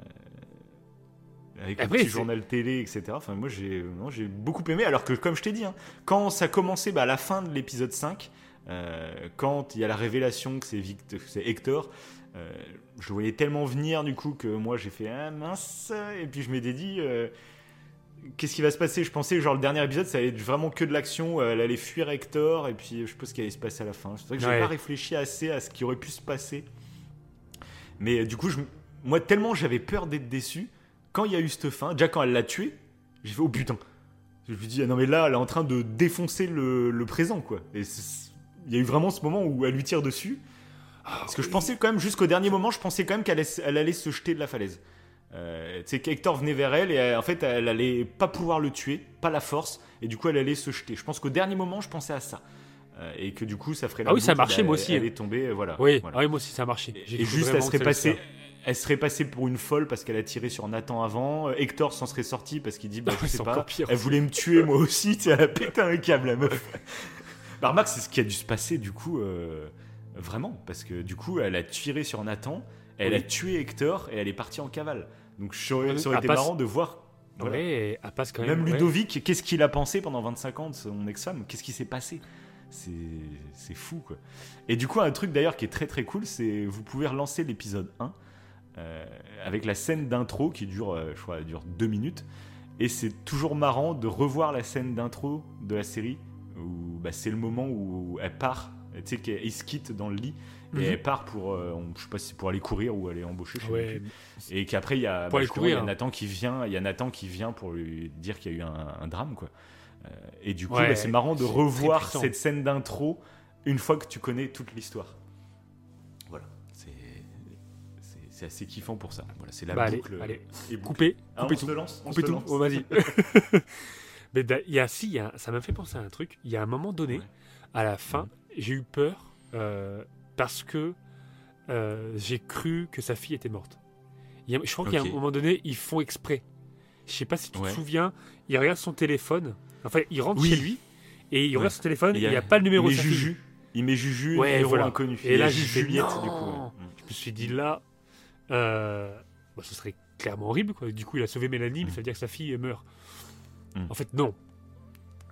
Euh, Avec
Après,
le petit journal télé, etc. Enfin, moi, j'ai beaucoup aimé. Alors que, comme je t'ai dit, hein, quand ça commençait bah, à la fin de l'épisode 5, euh, quand il y a la révélation que c'est Hector, euh, je voyais tellement venir du coup que moi j'ai fait ah mince et puis je m'étais dit euh, qu'est-ce qui va se passer? Je pensais genre le dernier épisode ça allait être vraiment que de l'action euh, elle allait fuir Hector et puis je sais pas ce qui allait se passer à la fin. C'est vrai que j'ai
Ouais.
pas réfléchi assez à ce qui aurait pu se passer. Mais euh, du coup je, moi tellement j'avais peur d'être déçu quand il y a eu cette fin déjà quand elle l'a tué j'ai fait oh putain. Je lui dis ah non mais là elle est en train de défoncer le, le présent quoi. Et y a eu vraiment ce moment où elle lui tire dessus parce que je pensais quand même, jusqu'au dernier moment, je pensais quand même qu'elle allait, se jeter de la falaise. Euh, tu sais qu'Hector venait vers elle et euh, en fait, elle allait pas pouvoir le tuer, pas la force, et du coup, elle allait se jeter. Je pense qu'au dernier moment, je pensais à ça. Euh, et que du coup, ça ferait la
Ah oui, ça marchait, moi aussi,
Elle est tombée, euh, voilà.
Oui,
voilà.
ah oui, moi aussi ça a marché. J'ai
Et, juste, elle serait passée. Elle serait passée pour une folle parce qu'elle a tiré sur Nathan avant. Hector s'en serait sorti parce qu'il dit bah,
Ah
Je sais pas.
pire
Elle voulait me tuer moi aussi. Tu sais, elle a pété un câble, la meuf. bah, remarque, c'est ce qui a dû se passer du coup. euh, vraiment. Parce que du coup, elle a tiré sur Nathan. Elle
Oui.
a tué Hector et elle est partie en cavale. Donc ça aurait, été
passe-
marrant de voir. voilà.
Ouais, elle passe quand même.
Même
ouais.
Ludovic, qu'est-ce qu'il a pensé pendant 25 ans de son ex-femme? Qu'est-ce qui s'est passé? C'est c'est fou, quoi. Et du coup, un truc d'ailleurs qui est très très cool, c'est vous pouvez relancer l'épisode 1 euh, avec la scène d'intro qui dure, euh, je crois, elle dure 2 minutes. Et c'est toujours marrant de revoir la scène d'intro de la série où bah, c'est le moment où elle part, tu sais, qu'elle se quitte dans le lit et
Mhm.
elle part pour, euh, on- je sais pas si pour aller courir ou aller embaucher, je sais
Ouais,
plus. Et qu'après, il y a, justement, il y a. Nathan qui vient, il y a Nathan qui vient pour lui dire qu'il y a eu un, un drame, quoi. Euh, et du coup,
Ouais,
bah, c'est marrant de revoir cette scène d'intro une fois que tu connais toute l'histoire. Voilà, c'est assez kiffant pour ça. Voilà, c'est la
Bah, allez,
boucle.
allez.
est bouclée.
Coupez,
Ah,
coupez
on se
tout.
lance, on
Coupez
se
tout.
lance.
Oh, vas-y. Mais il y a, si, il y a- ça m'a fait penser à un truc. Il y a un moment donné,
Ouais.
à la fin, j'ai eu peur euh, parce que euh, j'ai cru que sa fille était morte. A- je crois qu'il y a
Ok.
un moment donné, ils font exprès. Je sais pas si tu
Ouais.
te souviens, il regarde son téléphone. Enfin, il rentre
Oui.
chez lui et il
Ouais.
regarde son téléphone.
Et
et Il n'y a pas le numéro de fille.
Juju. Il met Juju,
Ouais,
numéro
voilà.
inconnu.
Et là, j'ai fait,
du coup.
Je me suis dit là, euh, bah, ce serait clairement horrible. Quoi. Du coup, il a sauvé Mélanie, mais ça veut dire que sa fille meurt.
Mm.
En fait, non.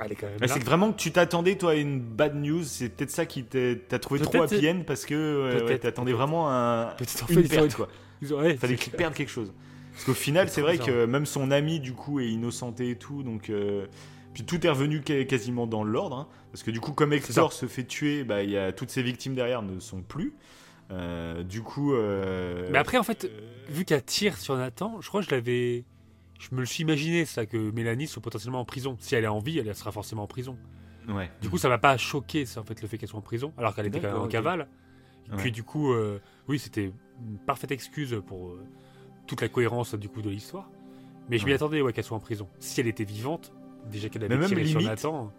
Elle est quand même là.
c'est que vraiment que tu t'attendais toi à une bad news, c'est peut-être ça qui t'a t'as trouvé trop end parce que euh, ouais, t'attendais
peut-être.
vraiment un,
Peut-être en
une
fait, auraient-
perte quoi. Il fallait qu'il perde quelque chose. Parce qu'au final,
C'est
vrai
bizarre.
que même son ami du coup est innocenté et tout, donc euh, puis tout est revenu quasiment dans l'ordre. hein. parce que du coup, comme Hector se fait tuer, bah y a toutes ses victimes derrière ne sont plus. Euh, du coup, euh,
Mais après, en fait, vu qu'elle tire sur Nathan, je crois que je l'avais. Je me le suis imaginé, ça, que Mélanie soit potentiellement en prison. Si elle est en vie, elle sera forcément en prison.
ouais.
Du coup, ça m'a pas choqué, ça, en fait, le fait qu'elle soit en prison, alors qu'elle était quand même en cavale. Et
Ouais.
puis, du coup, euh, oui, c'était une parfaite excuse pour euh, toute la cohérence du coup de l'histoire. Mais je m'y
Ouais.
attendais, ouais, qu'elle soit en prison. Si elle était vivante, déjà qu'elle avait
même
tiré sur Nathan.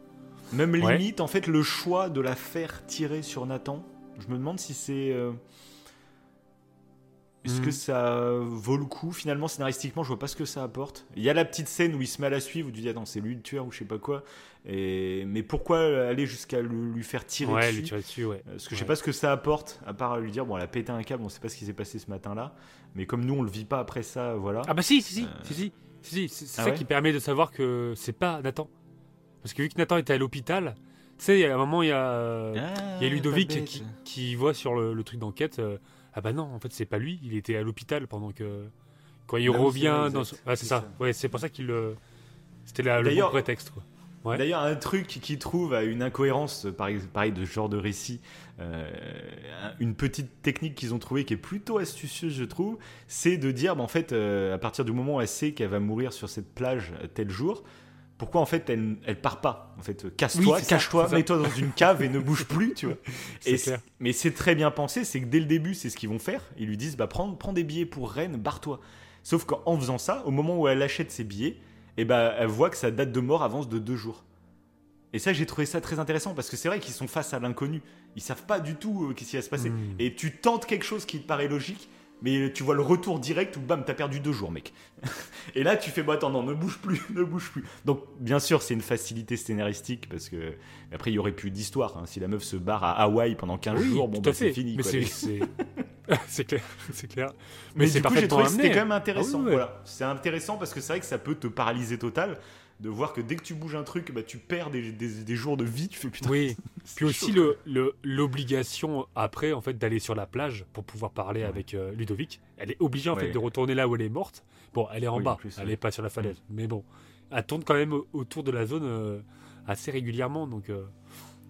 Même limite, en fait, le choix de la faire tirer sur Nathan, je me demande si c'est. euh, Est-ce
Hmm.
que ça vaut le coup Finalement, scénaristiquement, je vois pas ce que ça apporte. Il y a la petite scène où il se met à la suivre, où tu dis attends, c'est lui le tueur ou je sais pas quoi. Et... Mais pourquoi aller jusqu'à lui faire tirer
Ouais,
dessus?
lui tirer dessus, ouais.
Parce que je sais pas ce que ça apporte, à part lui dire bon, elle a pété un câble, on sait pas ce qui s'est passé ce matin-là. Mais comme nous, on le vit pas après ça, voilà.
Ah bah si, si, si,
Euh,
si, si, si, si, c'est
Ah
ça qui permet de savoir que c'est pas Nathan. Parce que vu que Nathan était à l'hôpital, tu sais, a un moment, il y a,
Ah,
il y a Ludovic qui, qui voit sur le, le truc d'enquête, euh, ah bah non, en fait c'est pas lui, il était à l'hôpital pendant que... Quand il
Ah
revient dans... son- Ouais, c'est ça,
ça.
ouais, c'est pour ça qu'il... le- C'était là, le bon prétexte, quoi. Ouais.
D'ailleurs, un truc qui trouve à une incohérence, pareil, pareil de ce genre de récit, euh, une petite technique qu'ils ont trouvée qui est plutôt astucieuse, je trouve, c'est de dire, bah, en fait, euh, à partir du moment où elle sait qu'elle va mourir sur cette plage euh, tel jour, pourquoi en fait elle, elle part pas En fait, casse-toi,
Oui,
cache-toi, mets-toi dans une cave et ne bouge plus, tu vois. Et
clair.
mais c'est très bien pensé, c'est que dès le début, c'est ce qu'ils vont faire. Ils lui disent, bah prends, prends des billets pour Rennes, barre-toi. Sauf qu'en faisant ça, au moment où elle achète ses billets, et bah, elle voit que sa date de mort avance de deux jours. Et ça, j'ai trouvé ça très intéressant parce que c'est vrai qu'ils sont face à l'inconnu. Ils savent pas du tout euh, qu'est-ce qui va se passer.
Mm.
Et tu tentes quelque chose qui te paraît logique, mais tu vois le retour direct où bam, t'as perdu deux jours, mec. et là, tu fais, bon, attends, non, ne bouge plus, ne bouge plus. Donc, bien sûr, c'est une facilité scénaristique parce que après, il y aurait plus d'histoire. hein. Si la meuf se barre à Hawaï pendant 15
Oui,
jours, bon, bah, c'est fini.
Mais c'est c'est clair, c'est clair.
Mais,
c'est
du coup, j'ai trouvé que c'était quand même intéressant.
Ah oui, ouais.
Voilà. C'est intéressant parce que c'est vrai que ça peut te paralyser total de voir que dès que tu bouges un truc, bah, tu perds des, des- des jours de vie. Tu fais putain.
Oui. Puis aussi
chaud,
le- le- l'obligation après en fait d'aller sur la plage pour pouvoir parler
Ouais.
avec euh, Ludovic. Elle est obligée en
Ouais.
fait de retourner là où elle est morte. Bon, elle est en
Oui,
bas,
en plus,
elle
ouais.
n'est pas sur la falaise. Mais bon, elle tourne quand même au- autour de la zone euh, assez régulièrement. Donc euh,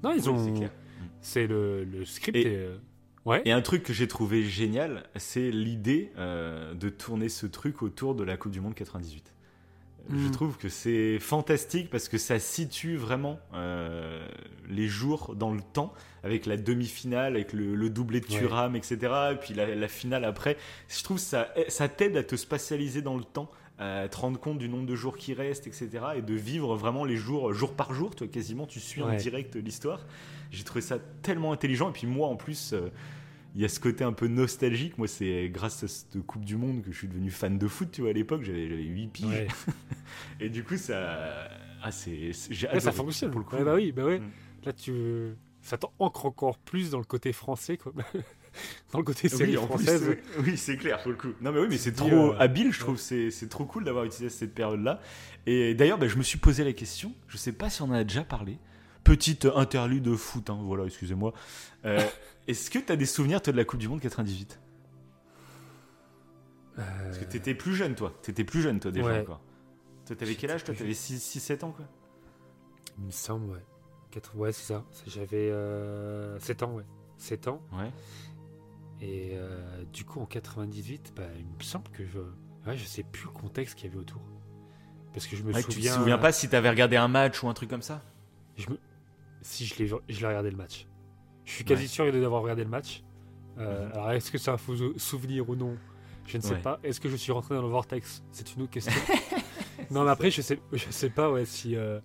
non, ils
Oui,
ont.
c'est
le, le script.
Et-
est, euh, Ouais.
Et un truc que j'ai trouvé génial, c'est l'idée euh, de tourner ce truc autour de la Coupe du Monde 98. Je
Mm.
trouve que c'est fantastique parce que ça situe vraiment euh, les jours dans le temps avec la demi-finale, avec le, le doublé de
Ouais.
Thuram, etc. Et puis la, la finale après. Je trouve que ça, ça t'aide à te spatialiser dans le temps, à te rendre compte du nombre de jours qui restent, etc. Et de vivre vraiment les jours jour par jour. Tu vois, quasiment, tu suis en direct l'histoire. J'ai trouvé ça tellement intelligent. Et puis moi, en plus, euh, il y a ce côté un peu nostalgique. Moi, c'est grâce à cette Coupe du Monde que je suis devenu fan de foot. Tu vois, à l'époque, j'avais j'avais 8 piges.
Ouais.
Et du coup, ça. Ah, c'est.
Ouais, ça fonctionne.
pour le coup.
Ouais, bah oui, bah ouais.
Mm.
Là, tu. Ça t'ancre encore plus dans le côté français, quoi. dans le côté série
Oui, plus,
française.
oui, c'est clair pour le coup. Non, mais oui, mais c'est trop
euh,
habile, je trouve. C'est c'est trop cool d'avoir utilisé cette période-là. Et d'ailleurs, bah, je me suis posé la question. Je sais pas si on en a déjà parlé. Petite interlude de foot, hein, voilà, excusez-moi. Euh, Est-ce que tu as des souvenirs, toi, de la Coupe du Monde 98 Parce que t'étais plus jeune, toi. T'étais plus jeune, toi, déjà
Ouais.
encore. Toi, t'avais quel âge, toi? T'avais 6-7 ans, quoi?
Il me semble, ouais. Quatre- Ouais, c'est ça. J'avais 7 ans, ouais. 7 ans.
Ouais.
Et euh, du coup, en 98, bah, il me semble que je. Ouais, je sais plus le contexte qu'il y avait autour. Parce que je me
Ouais, Tu te
souviens.
souviens pas si t'avais regardé un match ou un truc comme ça?
je me- Si je l'ai, je l'ai regardé le match. Je suis quasi
Ouais.
sûr d'avoir regardé le match. Euh,
Mhm.
Alors, est-ce que c'est un faux souvenir ou non? Je ne sais
Ouais.
pas. Est-ce que je suis rentré dans le vortex? C'est une autre question. non, mais après, je sais, je sais pas ouais, si. euh,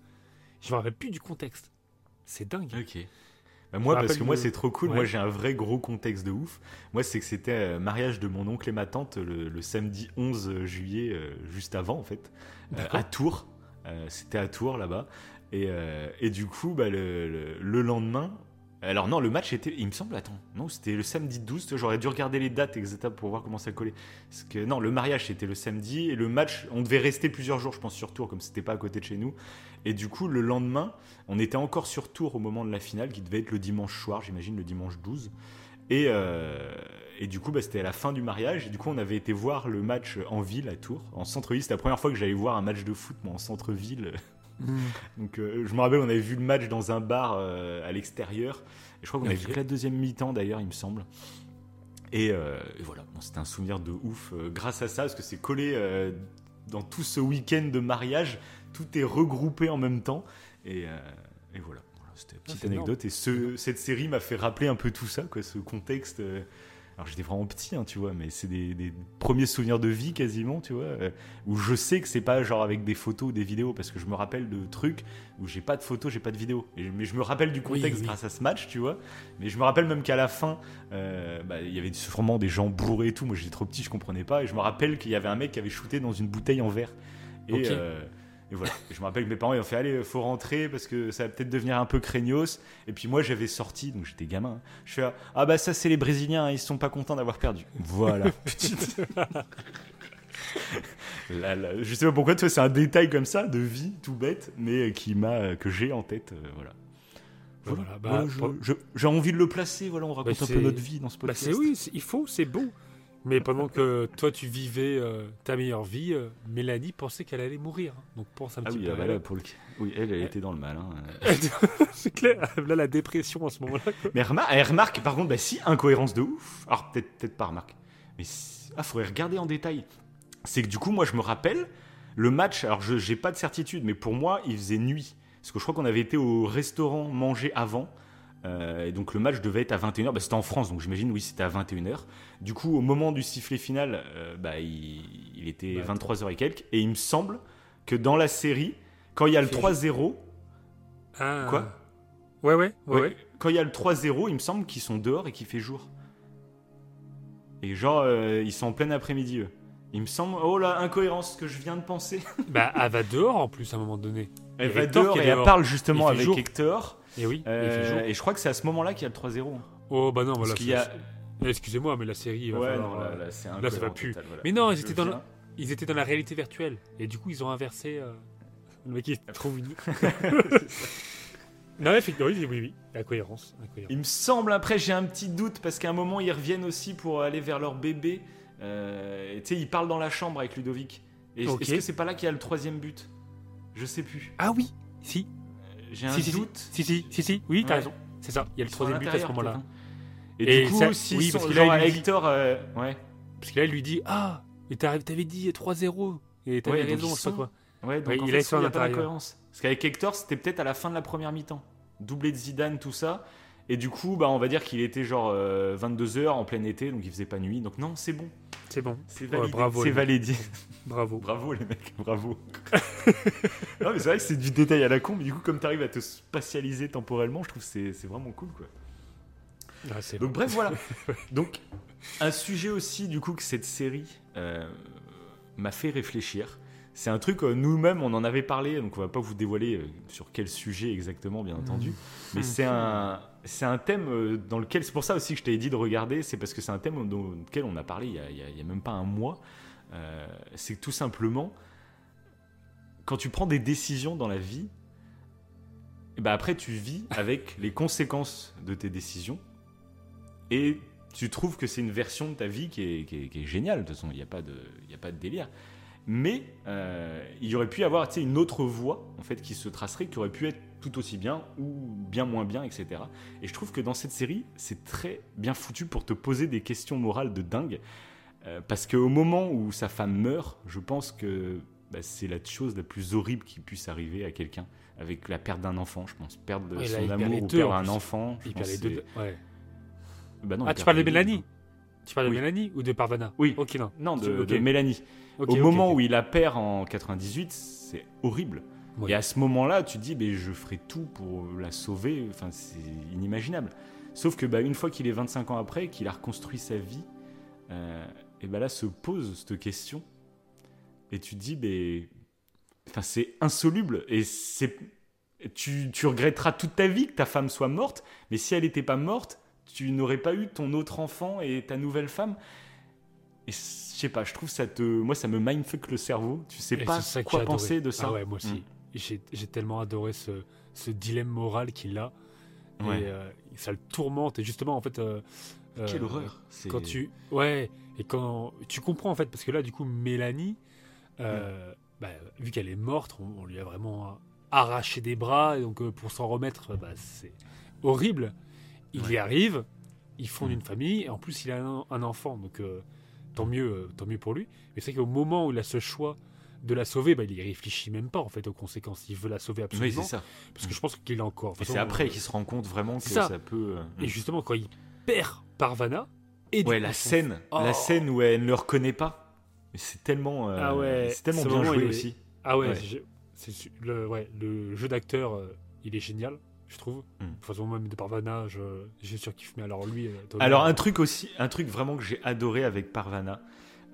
Je me rappelle plus du contexte. C'est dingue.
Ok. Bah, moi, parce que moi, c'est trop cool.
Ouais.
Moi, j'ai un vrai gros contexte de ouf. Moi, c'est que c'était euh, mariage de mon oncle et ma tante le, le samedi 11 juillet, euh, juste avant, en fait, euh, à Tours. Euh, c'était à Tours, là-bas. Et, euh, et du coup, bah, le, le- le lendemain. Alors, non, le match était. Il me semble, attends. Non, c'était le samedi 12. tu vois, J'aurais dû regarder les dates exactes pour voir comment ça collait. Non, le mariage, c'était le samedi. Et le match, on devait rester plusieurs jours, je pense, sur Tours, comme c'était pas à côté de chez nous. Et du coup, le lendemain, on était encore sur Tours au moment de la finale, qui devait être le dimanche soir, j'imagine, le dimanche 12. Et, euh, et du coup, bah, c'était à la fin du mariage. Et du coup, on avait été voir le match en ville, à Tours, en centre-ville. C'était la première fois que j'allais voir un match de foot, moi, en centre-ville. Donc, euh, je me rappelle, on avait vu le match dans un bar euh, à l'extérieur. Et je crois qu'on avait vu que la deuxième mi-temps, d'ailleurs, il me semble. Et, euh, et voilà, Bon, c'était un souvenir de ouf grâce à ça, parce que c'est collé dans tout ce week-end de mariage. Tout est regroupé en même temps. Et, et voilà. Voilà, C'était une petite
c'est énorme.
anecdote. Et ce, cette série m'a fait rappeler un peu tout ça, quoi, ce contexte. Alors j'étais vraiment petit, hein, tu vois, mais c'est des, des premiers souvenirs de vie quasiment, tu vois, euh, où je sais que c'est pas genre avec des photos ou des vidéos, parce que je me rappelle de trucs où j'ai pas de photos, j'ai pas de vidéos. Et- mais je me rappelle du contexte
oui.
grâce à ce match, tu vois. Mais je me rappelle même qu'à la fin, euh, bah, il y avait sûrement des gens bourrés et tout. Moi j'étais trop petit, je comprenais pas. Et je me rappelle qu'il y avait un mec qui avait shooté dans une bouteille en verre. Et, euh, et voilà. Je me rappelle que mes parents ils ont fait allez, faut rentrer parce que ça va peut-être devenir un peu craignos. Et puis moi j'avais sorti, donc j'étais gamin. hein. Je fais ah bah ça c'est les Brésiliens, hein, ils sont pas contents d'avoir perdu. Voilà. Petite. Là, là, je sais pas pourquoi, tu vois, c'est un détail comme ça de vie, tout bête, mais qui m'a, que j'ai en tête, euh, voilà.
Voilà, bah,
Voilà, j'ai envie de le placer, voilà, on raconte un
c'est-
peu notre vie dans ce
Bah,
podcast.
c'est oui, il faut, c'est beau. Mais pendant que toi tu vivais euh, ta meilleure vie, euh, Mélanie pensait qu'elle allait mourir. Donc pense un
Ah
petit
oui,
peu.
ah bah là,
elle.
pour le... oui, elle, était dans le mal. hein.
c'est clair. Là la dépression en ce moment-là.
Mais remarque, elle remarque, par contre, bah si, incohérence de ouf. Alors peut-être peut-être pas remarque. Mais ah, faudrait regarder en détail. C'est que du coup, moi, je me rappelle, le match, alors je j'ai pas de certitude, mais pour moi, il faisait nuit. Parce que je crois qu'on avait été au restaurant manger avant. Euh, et donc le match devait être à 21h. Bah, c'était en France, donc j'imagine, oui, c'était à 21h. Du coup, au moment du sifflet final, euh, bah, il, il était
Bah,
23h et quelques. Et il me semble que dans la série, quand il y a le
Fais
3-0,
Ah.
Quoi
Ouais, ouais, ouais.
Quand il y a le 3-0, il me semble qu'ils sont dehors et qu'il fait jour. Et genre, euh, ils sont en plein après-midi, eux. Il me semble, oh là, incohérence, ce que je viens de penser.
Bah, elle va dehors en plus à un moment donné.
Elle
Et
va
Hector
dehors et elle
dehors.
parle justement avec
jour.
Hector.
Et oui, il
Euh,
fait jour.
et je crois que c'est à ce moment-là qu'il y a le 3-0.
Oh, bah non, voilà.
Parce qu'il y a.
c'est- Excusez-moi, mais la série.
Ouais, non, là,
euh,
là, c'est
là, ça va plus.
total, voilà.
Mais non, ils étaient dans la- Ils étaient dans la réalité virtuelle. Et du coup, ils ont inversé. euh, Le mec, il trouve une. non, effectivement, oui, oui, oui. Incohérence. incohérence.
Il me semble, après, j'ai un petit doute, parce qu'à un moment, ils reviennent aussi pour aller vers leur bébé. Euh, et tu sais, ils parlent dans la chambre avec Ludovic. Et est-ce que c'est pas là qu'il y a le troisième but? Je sais plus.
Ah oui, si.
J'ai un
si, si,
doute.
Si, si, si, si. Oui, t'as
Ouais.
raison. C'est ça. Il y a le troisième but à ce moment-là.
hein. Et,
Et
du coup,
ça-
si
oui, parce que
genre,
là, il lui dit-
Hector, euh, ouais,
Parce que là, il lui dit Ah, mais t'as- t'avais dit 3-0. Et t'avais
Ouais,
raison, je sais pas quoi.
ouais, donc
Ouais,
en
il
fait,
est sur
qu'il a
l'intérieur.
Parce qu'avec Hector, c'était peut-être à la fin de la première mi-temps, doublé de Zidane, tout ça. Et du coup, bah, on va dire qu'il était genre 22h en plein été, donc il faisait pas nuit. Donc non, c'est bon,
C'est bon.
c'est
Ouais,
validé.
bravo,
c'est validé.
Bravo.
Bravo les mecs, bravo. non mais c'est vrai que c'est du détail à la con, mais du coup comme tu arrives à te spatialiser temporellement, je trouve que c'est c'est vraiment cool quoi.
Ah, c'est
Donc bref voilà. Donc un sujet aussi du coup que cette série euh, m'a fait réfléchir. C'est un truc, euh, nous-mêmes on en avait parlé, donc on va pas vous dévoiler euh, sur quel sujet exactement bien entendu, mais c'est un, c'est un thème euh, dans lequel, c'est pour ça aussi que je t'avais dit de regarder, c'est parce que c'est un thème dans lequel on a parlé il y a, il y a- même pas un mois. Euh, c'est que tout simplement, quand tu prends des décisions dans la vie, et ben après tu vis avec les conséquences de tes décisions et tu trouves que c'est une version de ta vie qui est, qui est- qui est géniale. De toute façon, il n'y a, pas de- y a pas de délire. Mais euh, il y aurait pu y avoir une autre voie en fait, qui se tracerait, qui aurait pu être tout aussi bien ou bien moins bien, etc. Et je trouve que dans cette série, c'est très bien foutu pour te poser des questions morales de dingue. Euh, parce qu'au moment où sa femme meurt, je pense que bah, c'est la chose la plus horrible qui puisse arriver à quelqu'un. Avec la perte d'un enfant, je pense. Perdre son amour ou perdre un enfant. je
Il
pense
perd les deux. Ouais.
Bah non,
Ah, tu parles de Mélanie. Tu parles de. Mélanie ou de Parvana
Oui.
Ok, non.
Non, de, Mélanie. Au moment où il la perd en 98, c'est horrible.
Oui.
Et à ce moment-là, tu te dis, mais je ferai tout pour la sauver. Enfin, c'est inimaginable. Sauf que bah, une fois qu'il est 25 ans après, qu'il a reconstruit sa vie, euh, et ben là se pose cette question. Et tu te dis, mais, enfin, c'est insoluble. Et c'est, tu, tu regretteras toute ta vie que ta femme soit morte. Mais si elle n'était pas morte, tu n'aurais pas eu ton autre enfant et ta nouvelle femme. Et je sais pas, je trouve ça te, moi ça me mindfuck le cerveau. Tu sais
Et
pas quoi
adoré.
penser de ça.
Ah ouais, moi aussi.
Mm.
J'ai tellement adoré ce, ce dilemme moral qu'il a.
Ouais.
Et euh, ça le tourmente. Et justement, en fait. euh,
Quelle
euh,
horreur. C'est-
Quand tu. Ouais, et quand. Tu comprends, en fait, parce que là, du coup, Mélanie, bah, vu qu'elle est morte, on, on lui a vraiment arraché des bras. Et donc, pour s'en remettre, bah, c'est horrible. Il y arrive, ils fondent
Mm.
une famille, et en plus, il a un, un enfant. Donc, tant, mieux, tant mieux pour lui. Mais c'est qu'au moment où il a ce choix de la sauver, bah, il y réfléchit même pas, en fait, aux conséquences. Il veut la sauver
Oui,
absolument.
c'est ça.
Parce que je pense qu'il est encore.
Et c'est après
euh,
qu'il se rend compte vraiment que ça.
ça.
peut. euh,
Et justement, quand il perd Parvana, et
ouais, la scène,
Oh.
la scène où elle ne le reconnaît pas. C'est tellement, euh,
Ah ouais,
c'est tellement bien joué
est-
aussi.
Ah ouais, c'est le, ouais, le jeu d'acteur, euh, il est génial, je trouve.
Mm.
De toute façon, même de Parvana, j'ai surkiffé. Mais alors lui,
Alors un truc aussi, un truc vraiment que j'ai adoré avec Parvana,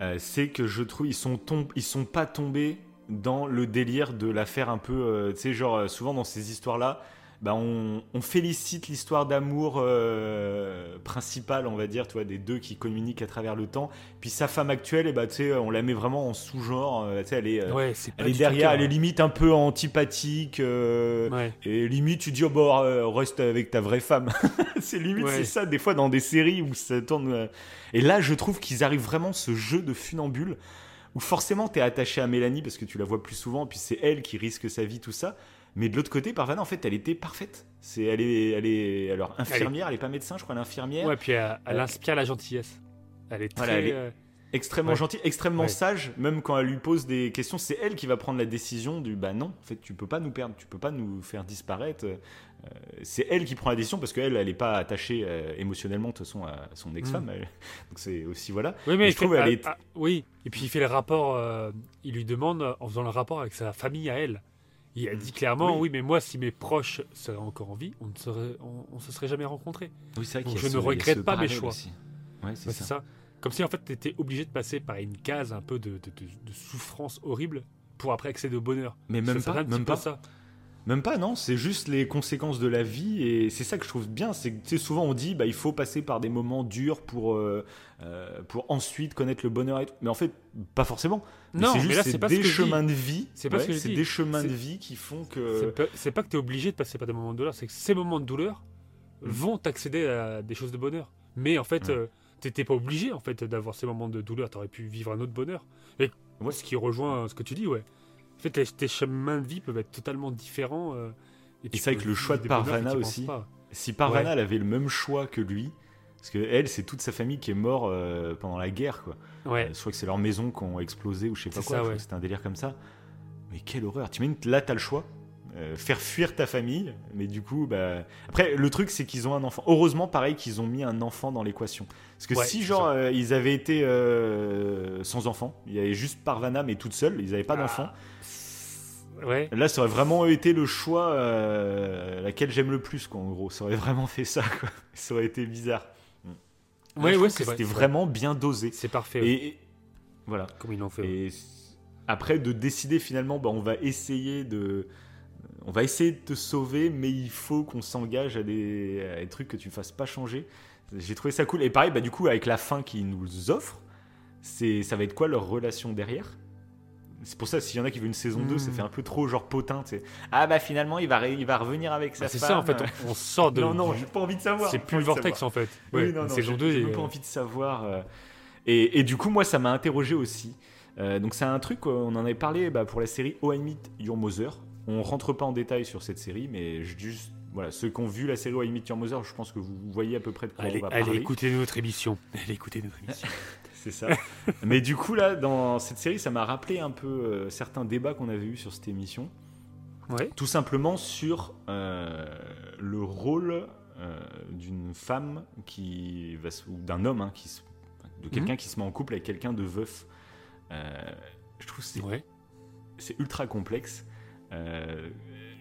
euh, c'est que je trouve ils sont ils sont pas tombés dans le délire de la faire un peu, euh, tu sais genre euh, souvent dans ces histoires là, bah on, on félicite l'histoire d'amour euh, principale, on va dire, tu vois, des deux qui communiquent à travers le temps. Puis sa femme actuelle, et bah tu sais, on la met vraiment en sous-genre, euh, elle est, euh,
ouais, pas
elle est derrière,
le
elle est limite un peu antipathique. euh,
Ouais.
et limite, tu dis, oh, bah, euh, reste avec ta vraie femme. c'est limite,
Ouais.
c'est ça, des fois, dans des séries où ça tourne. Et là, je trouve qu'ils arrivent vraiment ce jeu de funambule où forcément, tu es attaché à Mélanie parce que tu la vois plus souvent, puis c'est elle qui risque sa vie, tout ça. Mais de l'autre côté, Parvana, en fait, elle était parfaite. C'est, elle est, elle est, alors infirmière, elle est pas médecin, je crois, elle est infirmière.
Ouais, puis elle, elle
Euh,
inspire la gentillesse. Elle est très.
Voilà, elle est-
euh,
extrêmement
Ouais.
gentille, extrêmement
Ouais.
sage, même quand elle lui pose des questions, c'est elle qui va prendre la décision du bah non, en fait, tu peux pas nous perdre, tu peux pas nous faire disparaître. Euh, c'est elle qui prend la décision parce qu'elle, elle est pas attachée euh, émotionnellement de toute façon à son ex-femme. elle- Donc c'est aussi voilà.
Oui, mais
je trouve
fait-
elle est-
ah, oui, et puis il fait le rapport. euh, il lui demande, en faisant le rapport avec sa famille à elle, Il a dit clairement, oui. mais moi, si mes proches seraient encore en vie, on ne serait, on, se serait jamais rencontrés.
Oui, c'est vrai
Donc je ne regrette pas mes choix. Ouais, c'est ça. Comme si en fait, tu étais obligé de passer par une case un peu de, de, de, souffrance horrible pour après accéder au bonheur.
Mais même pas, même pas ça. Même pas, non, c'est juste les conséquences de la vie et c'est ça que je trouve bien. C'est que souvent on dit bah, il faut passer par des moments durs pour, euh, euh, pour ensuite connaître le bonheur et tout. Mais en fait, pas forcément. Non, c'est juste des chemins de vie. C'est des chemins de vie qui font que.
C'est pas, que tu es obligé de passer par des moments de douleur, c'est que ces moments de douleur mm. vont t'accéder à des choses de bonheur. Mais en fait, euh, tu n'étais pas obligé en fait d'avoir ces moments de douleur. Tu aurais pu vivre un autre bonheur. Et moi, ce qui rejoint ce que tu dis, ouais. En fait, tes chemins de vie peuvent être totalement différents. Euh,
et, c'est vrai que le choix de Parvana aussi. Si Parvana avait le même choix que lui, parce que elle, c'est toute sa famille qui est mort euh, pendant la guerre, quoi.
Ouais.
soit que c'est leur maison qui ont explosé ou je sais pas quoi. C'était un délire comme ça. Mais quelle horreur. Tu imagines, là, t'as le choix. Euh, faire fuir ta famille, mais du coup, bah... après, le truc, c'est qu'ils ont un enfant. Heureusement, pareil, qu'ils ont mis un enfant dans l'équation. Parce que si, genre, ils avaient été sans enfant, il y avait juste Parvana, mais toute seule, ils n'avaient pas ah. d'enfant Là, ça aurait vraiment été le choix euh, laquelle j'aime le plus, quoi, en gros. Ça aurait vraiment fait ça, quoi. Ça aurait été bizarre.
Ouais, ouais,
C'était vraiment bien dosé.
C'est parfait.
Et, voilà.
Comme ils l'ont fait.
Et après, de décider finalement, bah, on va essayer de. On va essayer de te sauver, mais il faut qu'on s'engage à des, trucs que tu ne fasses pas changer. J'ai trouvé ça cool. Et pareil, bah, du coup, avec la fin qu'ils nous offrent, ça va être quoi leur relation derrière? C'est pour ça, s'il y en a qui veulent une saison 2, ça hmm. fait un peu trop genre potin. Ah bah finalement, il va, il va revenir avec sa bah,
C'est
ça
en fait, on, sort de.
non, non, j'ai pas envie de savoir.
C'est plus le vortex en fait.
oui, non, non, saison 2. J'ai pas envie de savoir. Euh. Et, et, du coup, moi, ça m'a interrogé aussi. Euh, donc, c'est un truc, on en avait parlé bah, pour la série Oh I Meet Your Mother. On rentre pas en détail sur cette série, mais juste. Voilà, ceux qui ont vu la série Oh I Meet Your Mother, je pense que vous voyez à peu près de quoi
allez,
on va parler.
Allez écouter notre émission. Allez écouter notre émission.
c'est ça. Mais du coup, là, dans cette série, ça m'a rappelé un peu euh, certains débats qu'on avait eus sur cette émission.
Ouais.
Tout simplement sur euh, le rôle euh, d'une femme qui va ou d'un homme hein, qui de quelqu'un mhm. qui se met en couple avec quelqu'un de veuf. je trouve c'est
ouais.
c'est ultra complexe.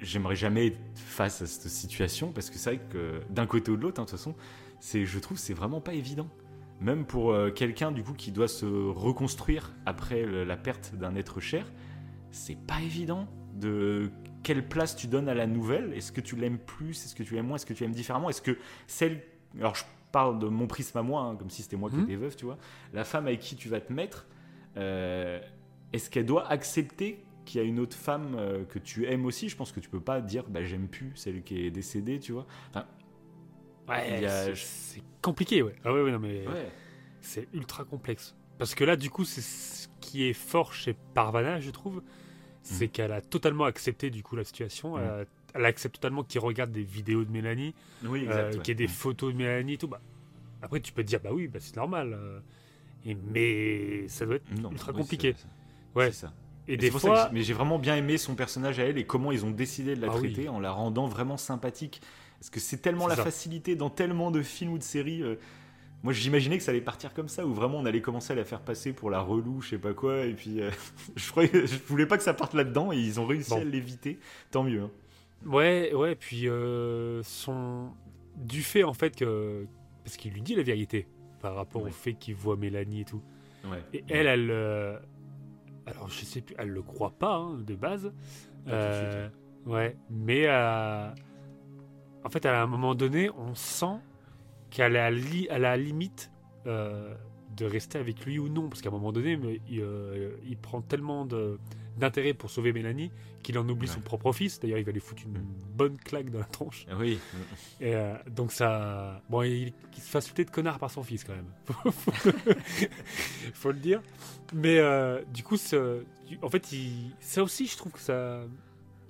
J'aimerais jamais être face à cette situation parce que c'est vrai que d'un côté ou de l'autre, hein, de toute façon, c'est je trouve c'est vraiment pas évident même pour euh, quelqu'un du coup qui doit se reconstruire après la perte d'un être cher, c'est pas évident de quelle place tu donnes à la nouvelle. Est-ce que tu l'aimes plus? Est-ce que tu l'aimes moins? Est-ce que tu l'aimes différemment? Est-ce que celle. Alors je parle de mon prisme à moi, hein, comme si c'était moi qui mmh. étais veuf, tu vois. La femme avec qui tu vas te mettre, euh, est-ce qu'elle doit accepter qu'il y a une autre femme euh, que tu aimes aussi? Je pense que tu peux pas dire bah, j'aime plus celle qui est décédée, tu vois. Enfin,
Ouais, c'est compliqué, ouais. Ah ouais, non, mais c'est ultra complexe. Parce que là, du coup, c'est ce qui est fort chez Parvana, je trouve, c'est mm. qu'elle a totalement accepté du coup la situation. Mm. Elle, accepte totalement qu'il regarde des vidéos de Mélanie,
oui, euh,
qu'il y ait des mm. photos de Mélanie, tout. Bah, après, tu peux te dire, bah oui, bah, c'est normal. Euh, et, mais ça doit être ultra compliqué. ouais.
ça. Et, des fois, mais j'ai vraiment bien aimé son personnage à elle et comment ils ont décidé de la ah traiter en la rendant vraiment sympathique. Parce que c'est tellement la facilité dans tellement de films ou de séries. Euh, moi, j'imaginais que ça allait partir comme ça, où vraiment on allait commencer à la faire passer pour la relou, je sais pas quoi. Et puis, euh, je, croyais, je voulais pas que ça parte là-dedans et ils ont réussi à l'éviter. Tant mieux. Hein.
Ouais, ouais. Puis, euh, son... du fait en fait que. Parce qu'il lui dit la vérité par rapport au fait qu'il voit Mélanie et tout.
Ouais.
Et elle, elle. Alors, je sais plus, elle le croit pas hein, de base. ouais, mais en fait, à un moment donné, on sent qu'elle est à, à, la limite euh, de rester avec lui ou non. Parce qu'à un moment donné, il, euh, il prend tellement d'intérêt pour sauver Mélanie qu'il en oublie son propre fils. D'ailleurs, il va lui foutre une mm. bonne claque dans la tronche.
Ah oui.
Et euh, donc ça, bon, il, se fasse de connard par son fils quand même. faut le dire. Mais du coup, en fait, il, ça aussi, je trouve que ça,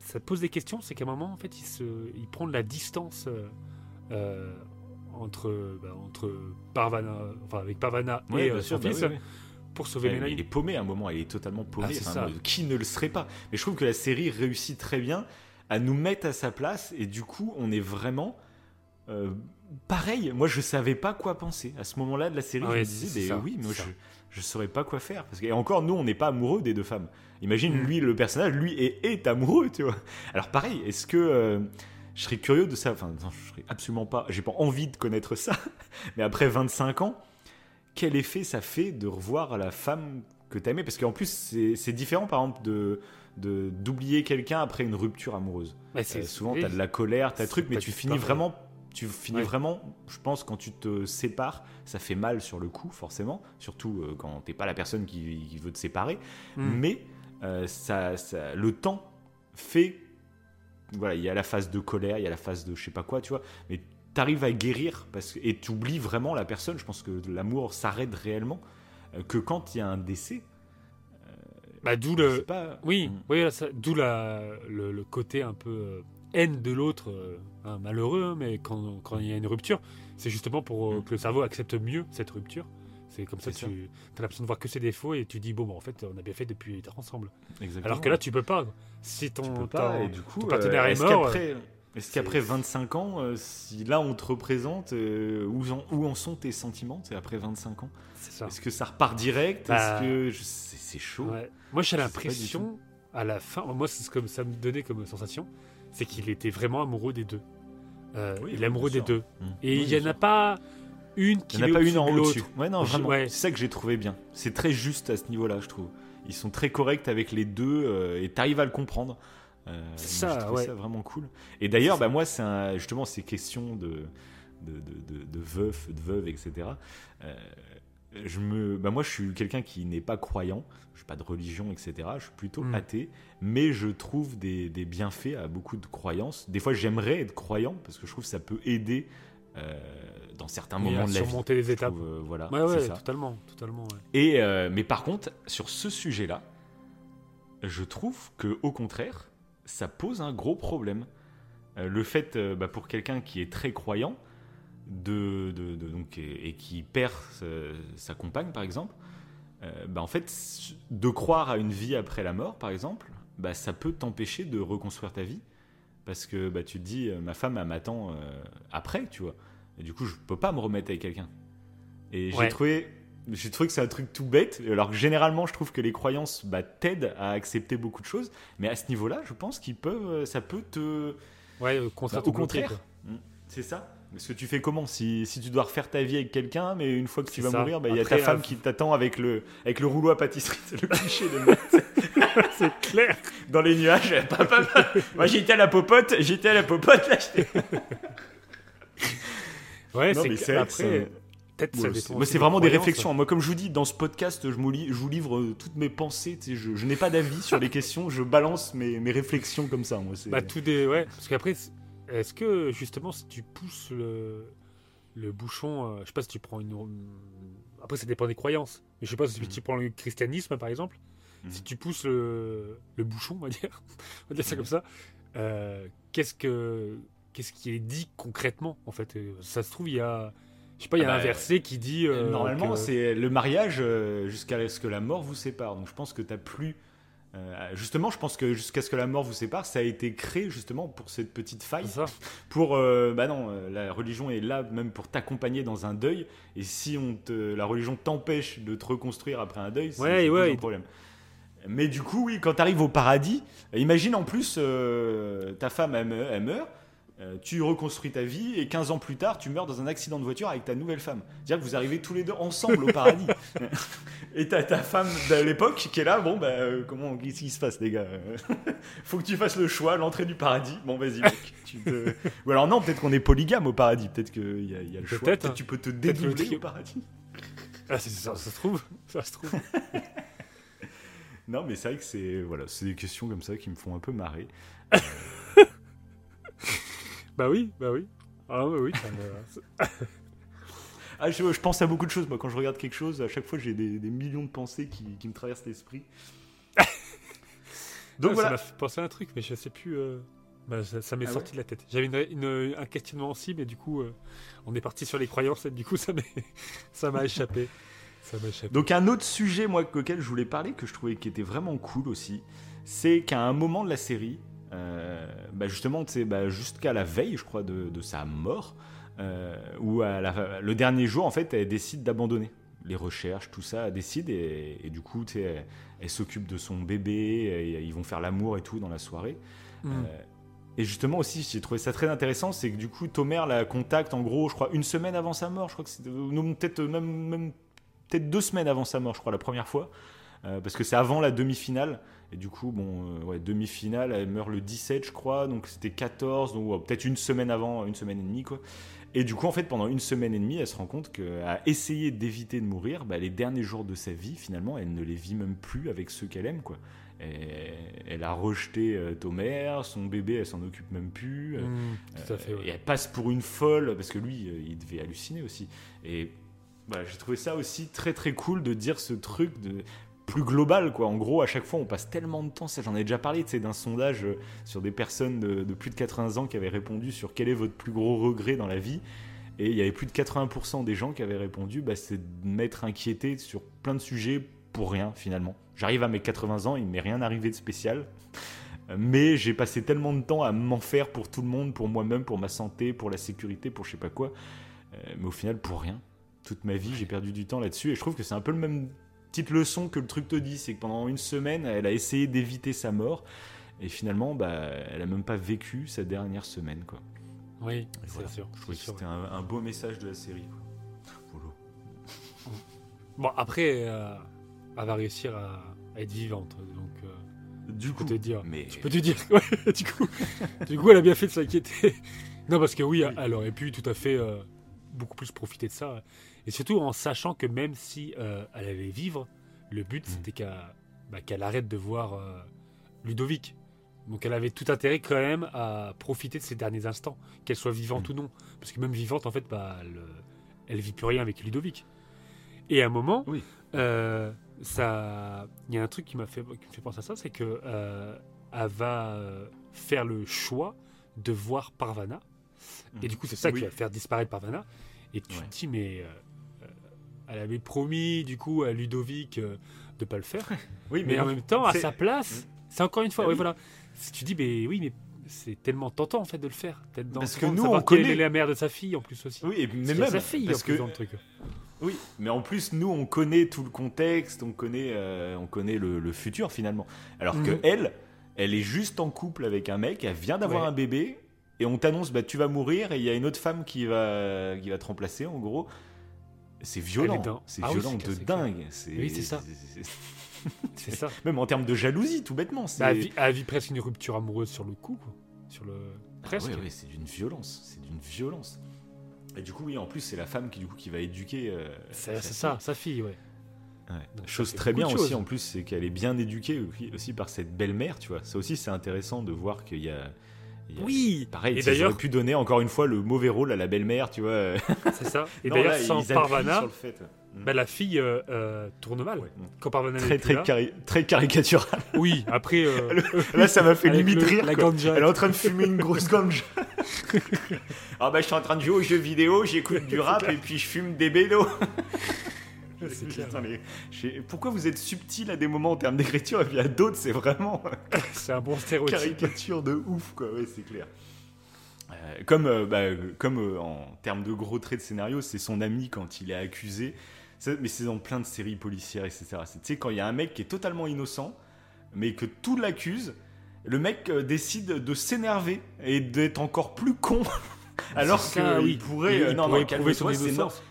ça pose des questions, c'est qu'à un moment, en fait, il, se, il prend de la distance euh, euh, entre, bah, entre Parvana, enfin, avec Parvana et euh, son bah fils. Pour sauver Mélanie.
Il est paumé à un moment, il est totalement paumé. Ah, qui ne le serait pas Mais je trouve que la série réussit très bien à nous mettre à sa place et du coup, on est vraiment pareil, moi je savais pas quoi penser. À ce moment-là de la série,
Ah
je
ouais,
me disais, mais oui,
ça.
je, je saurais pas quoi faire. Parce que, et encore, nous, on n'est pas amoureux des deux femmes. Imagine,
Mm.
lui, le personnage, lui, est, est amoureux, tu vois. Alors pareil, est-ce que. euh, je serais curieux de ça? Enfin, non, je serais absolument pas. J'ai pas envie de connaître ça. Mais après 25 ans, quel effet ça fait de revoir la femme que t'as aimée? Parce qu'en plus, c'est différent, par exemple, de d'oublier quelqu'un après une rupture amoureuse.
Mais c'est
Euh, souvent,
oui.
tu as de la colère, tu as
c'est
truc, mais tu finis vraiment. Tu finis
Ouais.
vraiment, je pense, quand tu te sépares, ça fait mal sur le coup, forcément, surtout euh, quand t'es pas la personne qui, qui veut te séparer.
Mm.
Mais euh, ça, ça- le temps fait. Voilà, il y a la phase de colère, il y a la phase de je sais pas quoi, tu vois, mais t'arrives à guérir parce que, et t'oublies vraiment la personne. Je pense que l'amour s'arrête réellement euh, que quand il y a un décès.
Bah, d'où le.
pas.
Oui,
Mm.
oui, d'où la, le, le côté un peu euh, haine de l'autre, euh, hein, malheureux, hein, mais quand, quand il y a une rupture, c'est justement pour euh,
Mm.
que le cerveau accepte mieux cette rupture. C'est comme ça
C'est
tu as l'impression de voir que ses défauts et tu dis, bon, bah, en fait, on a bien fait depuis être ensemble.
Exactement.
Alors que là, tu peux pas. Si ton,
Tu peux pas, et du coup,
ton partenaire
euh,
est
est-ce
mort,
qu'après, est-ce qu'après 25 ans, euh, si là on te représente, euh, où, en, où en sont tes sentiments c'est après 25 ans?
Ça.
Est-ce que ça repart direct?
Bah,
Est-ce que je- c'est chaud?
Ouais. Moi, j'ai l'impression, à la fin, moi, c'est ce que ça me donnait comme sensation, c'est qu'il était vraiment amoureux des deux. Euh,
Oui,
il est amoureux des
sûr.
deux.
Mm.
Et
Oui,
il n'y en a pas une qui
Il n'y en a pas une en. Ouais, non, vraiment.
ouais.
C'est ça que j'ai trouvé bien. C'est très juste à ce niveau-là, je trouve. Ils sont très corrects avec les deux euh, et t'arrives à le comprendre. Euh,
ça, ouais.
ça vraiment cool. Et d'ailleurs, bah, moi, c'est justement ces questions de, de, de, de, de veuf, de veuve, etc. Euh, je me, bah, moi, je suis quelqu'un qui n'est pas croyant. Je suis pas de religion, etc. Je suis plutôt
Mm.
athée, mais je trouve des, des bienfaits à beaucoup de croyances. Des fois, j'aimerais être croyant parce que je trouve que ça peut aider euh, dans certains moments de la vie.
surmonter les étapes.
trouve, euh, voilà,
Ouais, ouais,
ça.
totalement, totalement. ouais.
Et euh, mais par contre, sur ce sujet-là, je trouve que au contraire, ça pose un gros problème. Euh, le fait, bah, pour quelqu'un qui est très croyant, de, de- de- donc, et, et qui perd euh, sa compagne, par exemple, euh, bah, en fait, de croire à une vie après la mort, par exemple, bah, ça peut t'empêcher de reconstruire ta vie. Parce que bah, tu te dis, euh, ma femme, elle m'attend euh, après, tu vois. Et du coup, je peux pas me remettre avec quelqu'un. Et j'ai trouvé, j'ai trouvé que c'est un truc tout bête. Alors que généralement, je trouve que les croyances bah, t'aident à accepter beaucoup de choses. Mais à ce niveau-là, je pense qu'ils peuvent, ça peut te.
Ouais,
Bah, au contraire. Mm. C'est ça. Parce que tu fais comment si, si tu dois refaire ta vie avec quelqu'un, mais une fois que tu vas
ça.
mourir, bah, il y a ta femme qui t'attend avec le, avec le rouleau à pâtisserie. C'est le cliché de.
C'est clair.
Dans les nuages. Papa, papa. Moi j'étais à la popote, j'étais à la popote. Là,
Ouais, c'est
mais
que- après, peut-être ça
Ouais,
dépend.
c'est- vraiment des réflexions. Moi, comme je vous dis, dans ce podcast, je, me lis- je vous livre euh, toutes mes pensées. Je, je n'ai pas d'avis sur les questions. Je balance mes, mes réflexions comme ça. Moi,
Bah, tout des. Ouais, parce qu'après, est-ce que justement, si tu pousses le, le bouchon, euh, je sais pas si tu prends une. Après, ça dépend des croyances. Mais je sais pas si
Mhm.
tu prends le christianisme, par exemple.
Mhm.
Si tu pousses le, le bouchon, on va dire, on va dire ça
Mhm.
comme ça, euh, qu'est-ce que. Qu'est-ce qui est dit concrètement en fait? Euh, Ça se trouve, il y a. Je sais pas, il y a
Ah
un
bah,
verset qui dit. euh,
Normalement,
que-
c'est le mariage jusqu'à ce que la mort vous sépare. Donc, je pense que tu plus. Euh, justement, je pense que jusqu'à ce que la mort vous sépare, ça a été créé justement pour cette petite faille. Pour, euh, bah non, euh, la religion est là même pour t'accompagner dans un deuil. Et si on te, la religion t'empêche de te reconstruire après un deuil, c'est
Ouais,
un problème. Mais du coup, oui, quand tu arrives au paradis, imagine en plus, euh, ta femme, elle, me- elle meurt, euh, tu reconstruis ta vie, et 15 ans plus tard, tu meurs dans un accident de voiture avec ta nouvelle femme. C'est-à-dire que vous arrivez tous les deux ensemble au paradis. et t'as ta femme de l'époque qui est là, bon, bah, euh, comment, qu'est-ce qui se passe, les gars Euh, Faut que tu fasses le choix, l'entrée du paradis. Bon, vas-y, mec. tu te- Ou alors, non, peut-être qu'on est polygame au paradis. Peut-être qu'il y, y a le choix.
Peut-être, hein.
tu peux te
le
dédoubler au paradis.
Ah, c'est- ça, ça se trouve. Ça se trouve.
Non, mais c'est vrai que c'est voilà, c'est des questions comme ça qui me font un peu marrer.
Bah oui, bah oui. Ah, bah oui.
Ah, je, je pense à beaucoup de choses. Moi, quand je regarde quelque chose, à chaque fois, j'ai des, des millions de pensées qui, qui me traversent l'esprit. Donc
Ah,
voilà.
Ça m'a fait penser à un truc, mais je sais plus. euh, bah, ça ça m'est
Ah
sorti de la tête. J'avais une, une- un questionnement aussi, mais du coup, euh, on est parti sur les croyances et du coup, ça m'a échappé. Ça m'a échappé.
Donc un autre sujet, moi, auquel je voulais parler, que je trouvais qui était vraiment cool aussi, c'est qu'à un moment de la série, bah, justement, tu sais, bah, jusqu'à la veille, je crois, de, de sa mort, euh, où à la- le dernier jour, en fait, elle décide d'abandonner les recherches, tout ça, elle décide et, et du coup, tu sais, elle, elle s'occupe de son bébé, et ils vont faire l'amour et tout dans la soirée.
Mm.
Euh, et justement aussi, j'ai trouvé ça très intéressant, c'est que du coup, Tomer la contacte en gros, je crois, une semaine avant sa mort. Je crois que c'était euh, non, peut-être même, même peut-être deux semaines avant sa mort, je crois, la première fois, Euh, parce que c'est avant la demi-finale. Et du coup, bon, euh, ouais, demi-finale, elle meurt le 17, je crois, donc c'était 14, donc ouais, peut-être une semaine avant, une semaine et demie, quoi. Et du coup, en fait, pendant une semaine et demie, elle se rend compte qu'à essayer d'éviter de mourir, bah, les derniers jours de sa vie, finalement, elle ne les vit même plus avec ceux qu'elle aime, quoi. Et elle a rejeté euh, Tomer, son bébé, elle s'en occupe même plus. euh,
Mm, tout à fait.
et elle passe pour une folle, parce que lui, euh, il devait halluciner aussi. Et voilà, j'ai trouvé ça aussi très très cool de dire ce truc de plus global quoi. En gros, à chaque fois, on passe tellement de temps. J'en ai déjà parlé, d'un sondage euh, sur des personnes de, plus de 80 ans qui avaient répondu sur quel est votre plus gros regret dans la vie. Et il y avait plus de 80% des gens qui avaient répondu, bah, c'est de m'être inquiété sur plein de sujets pour rien finalement. J'arrive à mes 80 ans, il m'est rien arrivé de spécial. Mais j'ai passé tellement de temps à m'en faire pour tout le monde, pour moi-même, pour ma santé, pour la sécurité, pour je sais pas quoi. Euh, mais au final, pour rien. Toute ma vie, j'ai perdu du temps là-dessus. Et je trouve que c'est un peu le même petite leçon que le truc te dit. C'est que pendant une semaine, elle a essayé d'éviter sa mort. Et finalement, bah, elle a même pas vécu sa dernière semaine. Quoi.
Oui, c'est
voilà.
sûr.
Je trouvais
c'est
que
sûr.
c'était un, un beau message de la série. Quoi.
Bon, après, euh, elle va réussir à, à être vivante. Donc, euh,
Du
je peux te dire.
mais
Je peux te dire. Ouais, du, coup, du coup, elle a bien fait de s'inquiéter. Non, parce que oui, elle aurait pu tout à fait euh, beaucoup plus profiter de ça. Et surtout en sachant que même si euh, elle allait vivre, le but
Mm.
c'était qu'elle bah, qu'elle arrête de voir euh, Ludovic. Donc elle avait tout intérêt quand même à profiter de ses derniers instants, qu'elle soit vivante
Mm.
ou non. Parce que même vivante, en fait, bah, elle, elle vit plus rien avec Ludovic. Et à un moment,
Oui.
euh, ça, il y a un truc qui m'a fait, qui me fait penser à ça, c'est que euh, elle va faire le choix de voir Parvana. Et du coup, c'est ça
Oui.
qui va faire disparaître Parvana. Et tu
Ouais.
te dis, mais euh, elle avait promis du coup à Ludovic euh, de pas le faire.
oui,
Mais en même temps, à sa place, c'est encore une fois,
Bah
oui,
oui.
voilà. Si tu dis, mais oui, mais c'est tellement tentant en fait de le faire.
Parce que nous, on connaît-
la mère de sa fille en plus aussi.
Oui, et même
sa fille
parce
en plus
que
dans le truc.
Oui, mais en plus, nous, on connaît tout le contexte, on connaît, euh, on connaît le, le futur finalement. Alors que
Mhm.
elle, elle est juste en couple avec un mec, elle vient d'avoir
Ouais.
un bébé, et on t'annonce, bah, tu vas mourir, et il y a une autre femme qui va, qui va te remplacer, en gros. C'est violent,
Ah oui,
violent
c'est
de
clair, c'est
dingue.
Oui, c'est ça.
c'est-
ça.
Même en termes de jalousie, tout bêtement.
Bah, vit presque une rupture amoureuse sur le coup. quoi. Sur le...
Ah
Presque.
ouais, ouais, c'est d'une violence, c'est d'une violence. Et du coup, oui, en plus, c'est la femme qui, du coup, qui va éduquer. euh,
C'est ça, sa fille, ouais.
Ouais.
Donc, ça
Chose très bien
de
aussi en plus, c'est qu'elle est bien éduquée aussi- aussi par cette belle-mère, tu vois. Ça aussi, c'est intéressant de voir qu'il y a.
Oui
Pareil,
Et d'ailleurs,
pu donner encore une fois le mauvais rôle à la belle-mère, tu vois.
c'est ça. Et d'ailleurs,
là,
sans Parvana,
sur le fait.
bah, la fille euh, euh, tourne mal.
Ouais.
Quand Parvana
Très,
n'est
très,
plus là.
cari- très caricatural.
Oui, après. euh,
Là, ça m'a fait limite
le-
rire.
La
quoi.
ganja.
Elle est en train de fumer une grosse ganja. ah bah je suis en train de jouer aux jeux vidéo, j'écoute du rap et puis je fume des bédos.
C'est clair.
Putain, j'ai- Pourquoi vous êtes subtil à des moments en termes d'écriture et puis à d'autres c'est vraiment
C'est un bon stéréotype.
caricature de ouf quoi, ouais c'est clair. Euh, comme euh, bah, comme euh, en termes de gros traits de scénario, c'est son ami quand il est accusé. Ça, mais c'est dans plein de séries policières, etc. Tu sais, quand il y a un mec qui est totalement innocent, mais que tout l'accuse, le mec euh, décide de s'énerver et d'être encore plus con. Alors
C'est ça,
qu'il
oui.
pourrait.
Il-
euh,
il
non,
pourrait
non,
prouver son innocence.